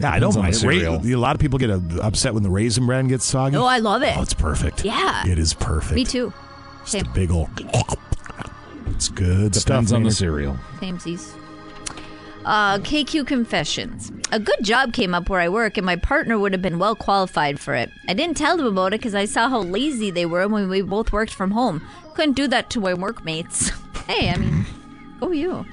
Yeah, I don't on mind. the cereal. Ra- a lot of people get uh, upset when the raisin bran gets soggy. Oh, I love it. Oh, it's perfect. Yeah. It is perfect. Me too. Just a big old. It's good stuff. Depends on the cereal. Samesies. Uh, KQ Confessions. A good job came up where I work, and my partner would have been well qualified for it. I didn't tell them about it because I saw how lazy they were when we both worked from home. Couldn't do that to my workmates. hey, I mean, go you.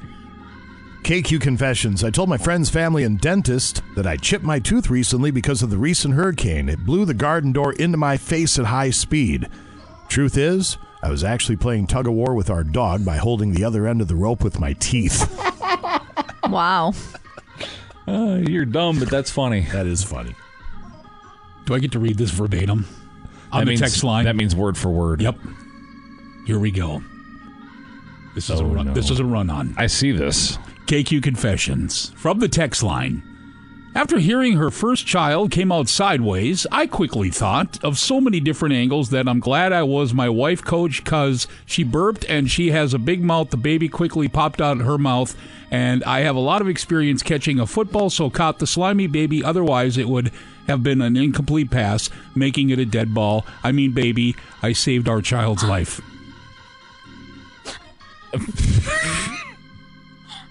KQ Confessions. I told my friend's family and dentist that I chipped my tooth recently because of the recent hurricane. It blew the garden door into my face at high speed. Truth is, I was actually playing tug of war with our dog by holding the other end of the rope with my teeth. Wow. Uh, you're dumb, but that's funny. That is funny. Do I get to read this verbatim? On That the means- text line? That means word for word. Yep. Here we go. This is a Oh, run. no. This is a run on. I see this. KQ Confessions from the text line. After hearing her first child came out sideways, I quickly thought of so many different angles that I'm glad I was my wife coach because she burped and she has a big mouth. The baby quickly popped out of her mouth, and I have a lot of experience catching a football, so caught the slimy baby. Otherwise, it would have been an incomplete pass, making it a dead ball. I mean, baby, I saved our child's life.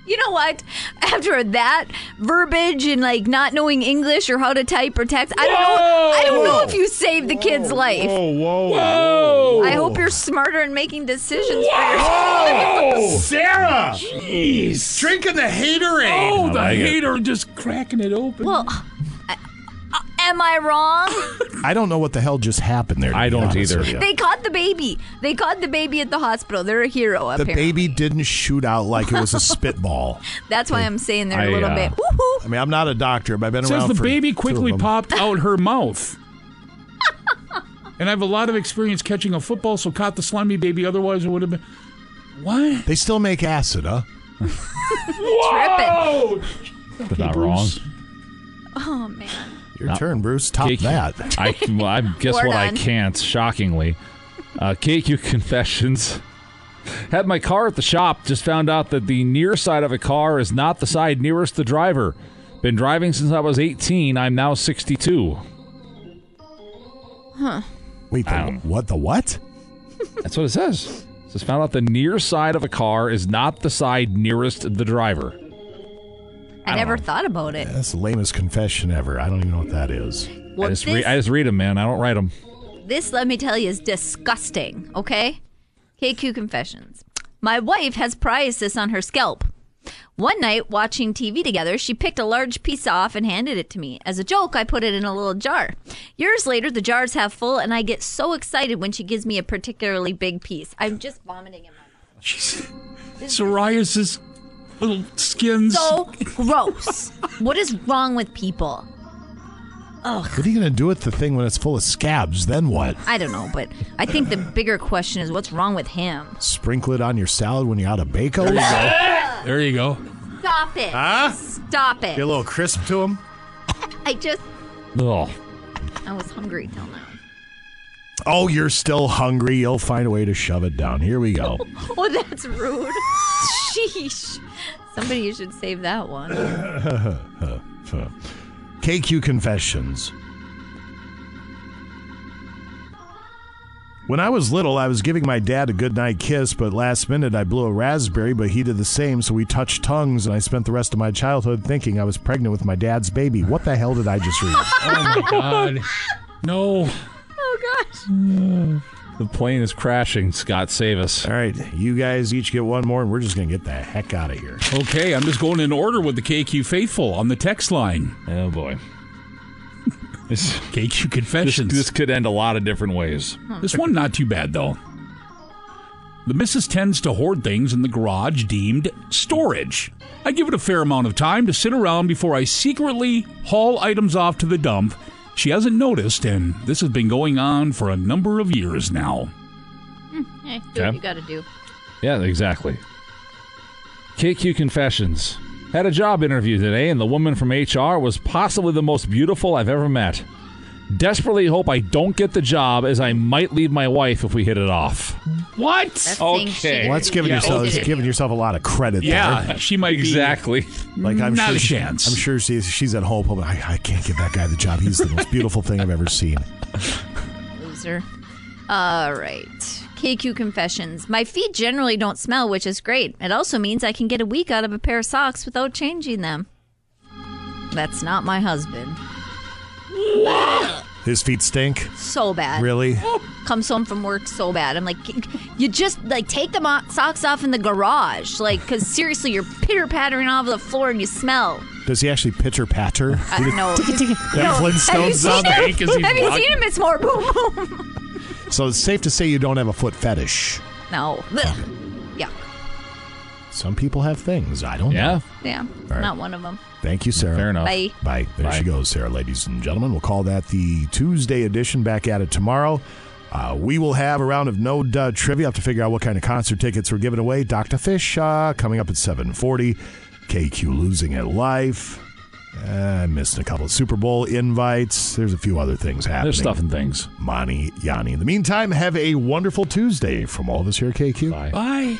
You know what? After that verbiage and like not knowing English or how to type or text, I don't know. I don't know if you saved the kid's life. Whoa, whoa, whoa! I hope you're smarter in making decisions for yourself. Sarah! Jeez. Drinking the haterade. Oh, the like it. hater just cracking it open. Well, I- am I wrong? I don't know what the hell just happened there. I don't either. They caught the baby. They caught the baby at the hospital. They're a hero. The Apparently, baby didn't shoot out like it was a spitball. that's why I'm saying they're a I, little uh, bit. Woohoo! I mean, I'm not a doctor, but I've been Says around the for baby quickly popped out her mouth. and I have a lot of experience catching a football, so caught the slimy baby. Otherwise, it would have been. What? They still make acid, huh? Tripping. They're not wrong. Oh man. Your turn, Bruce. Top KQ that. I well, I guess We're what I can't. Shockingly, uh, KQ Confessions. Had my car at the shop. Just found out that the near side of a car is not the side nearest the driver. Been driving since I was 18. I'm now 62. Huh. Wait, the, what? The what? That's what it says. It says found out the near side of a car is not the side nearest the driver. I, never thought about it. That's the lamest confession ever. I don't even know what that is. Well, I just this- read. I just read them, man. I don't write them. This, let me tell you, is disgusting, okay? KQ Confessions. My wife has psoriasis on her scalp. One night, watching TV together, she picked a large piece off and handed it to me. As a joke, I put it in a little jar. Years later, the jar's half full, and I get so excited when she gives me a particularly big piece. I'm just vomiting in my mouth. Psoriasis, little skins. So gross. what is wrong with people? Ugh. What are you going to do with the thing when it's full of scabs? Then what? I don't know, but I think the bigger question is what's wrong with him? Sprinkle it on your salad when you're out of bacon? There you go. There you go. Stop it. Huh? Stop it. Get a little crisp to him? I just, Oh. I was hungry till now. Oh, you're still hungry. You'll find a way to shove it down. Here we go. Oh, that's rude. Sheesh. Somebody should save that one. KQ Confessions. When I was little, I was giving my dad a goodnight kiss, but last minute I blew a raspberry, but he did the same, so we touched tongues, and I spent the rest of my childhood thinking I was pregnant with my dad's baby. What the hell did I just read? Oh my God. No. Oh gosh. Mm. The plane is crashing. Scott, save us. All right, you guys each get one more, and we're just going to get the heck out of here. Okay, I'm just going in order with the KQ faithful on the text line. Oh boy. This, KQ confessions. This, this could end a lot of different ways. This one not too bad though. The missus tends to hoard things in the garage deemed storage. I give it a fair amount of time to sit around before I secretly haul items off to the dump. She hasn't noticed, and this has been going on for a number of years now. Hey, do Okay. what you gotta do. Yeah, exactly. KQ Confessions. Had a job interview today, and the woman from HR was possibly the most beautiful I've ever met. Desperately hope I don't get the job, as I might leave my wife if we hit it off. What? Okay. Well, that's giving Yeah, yourself okay. that's giving yourself a lot of credit. Yeah, there. she might be- exactly. Like I'm Not sure a she- chance. I'm sure she's she's at home. hoping, I, I can't give that guy the job. He's the most beautiful thing I've ever seen. Loser. All right. KQ Confessions. My feet generally don't smell, which is great. It also means I can get a week out of a pair of socks without changing them. That's not my husband. His feet stink. So bad. Really? Comes home from work so bad. I'm like, you just like take the mo- socks off in the garage, like, because seriously, you're pitter pattering all over the floor and you smell. Does he actually pitter patter? I don't know. That No. Have you Flintstones seen sound him? like as he's Have you walking. seen him? It's more boom boom. So it's safe to say you don't have a foot fetish. No. Ugh. Yeah. Some people have things. I don't Yeah. know. Yeah. right. Not one of them. Thank you, Sarah. Fair enough. Bye. Bye. There Bye. she goes, Sarah, ladies and gentlemen. We'll call that the Tuesday edition. Back at it tomorrow. Uh, we will have a round of no dud trivia. Have to figure out what kind of concert tickets we're giving away. Dr. Fish uh, coming up at 740. KQ losing at life. Uh, I missed a couple of Super Bowl invites. There's a few other things happening. There's stuff and things. Monty, Yanni. In the meantime, have a wonderful Tuesday from all of us here at KQ. Bye. Bye.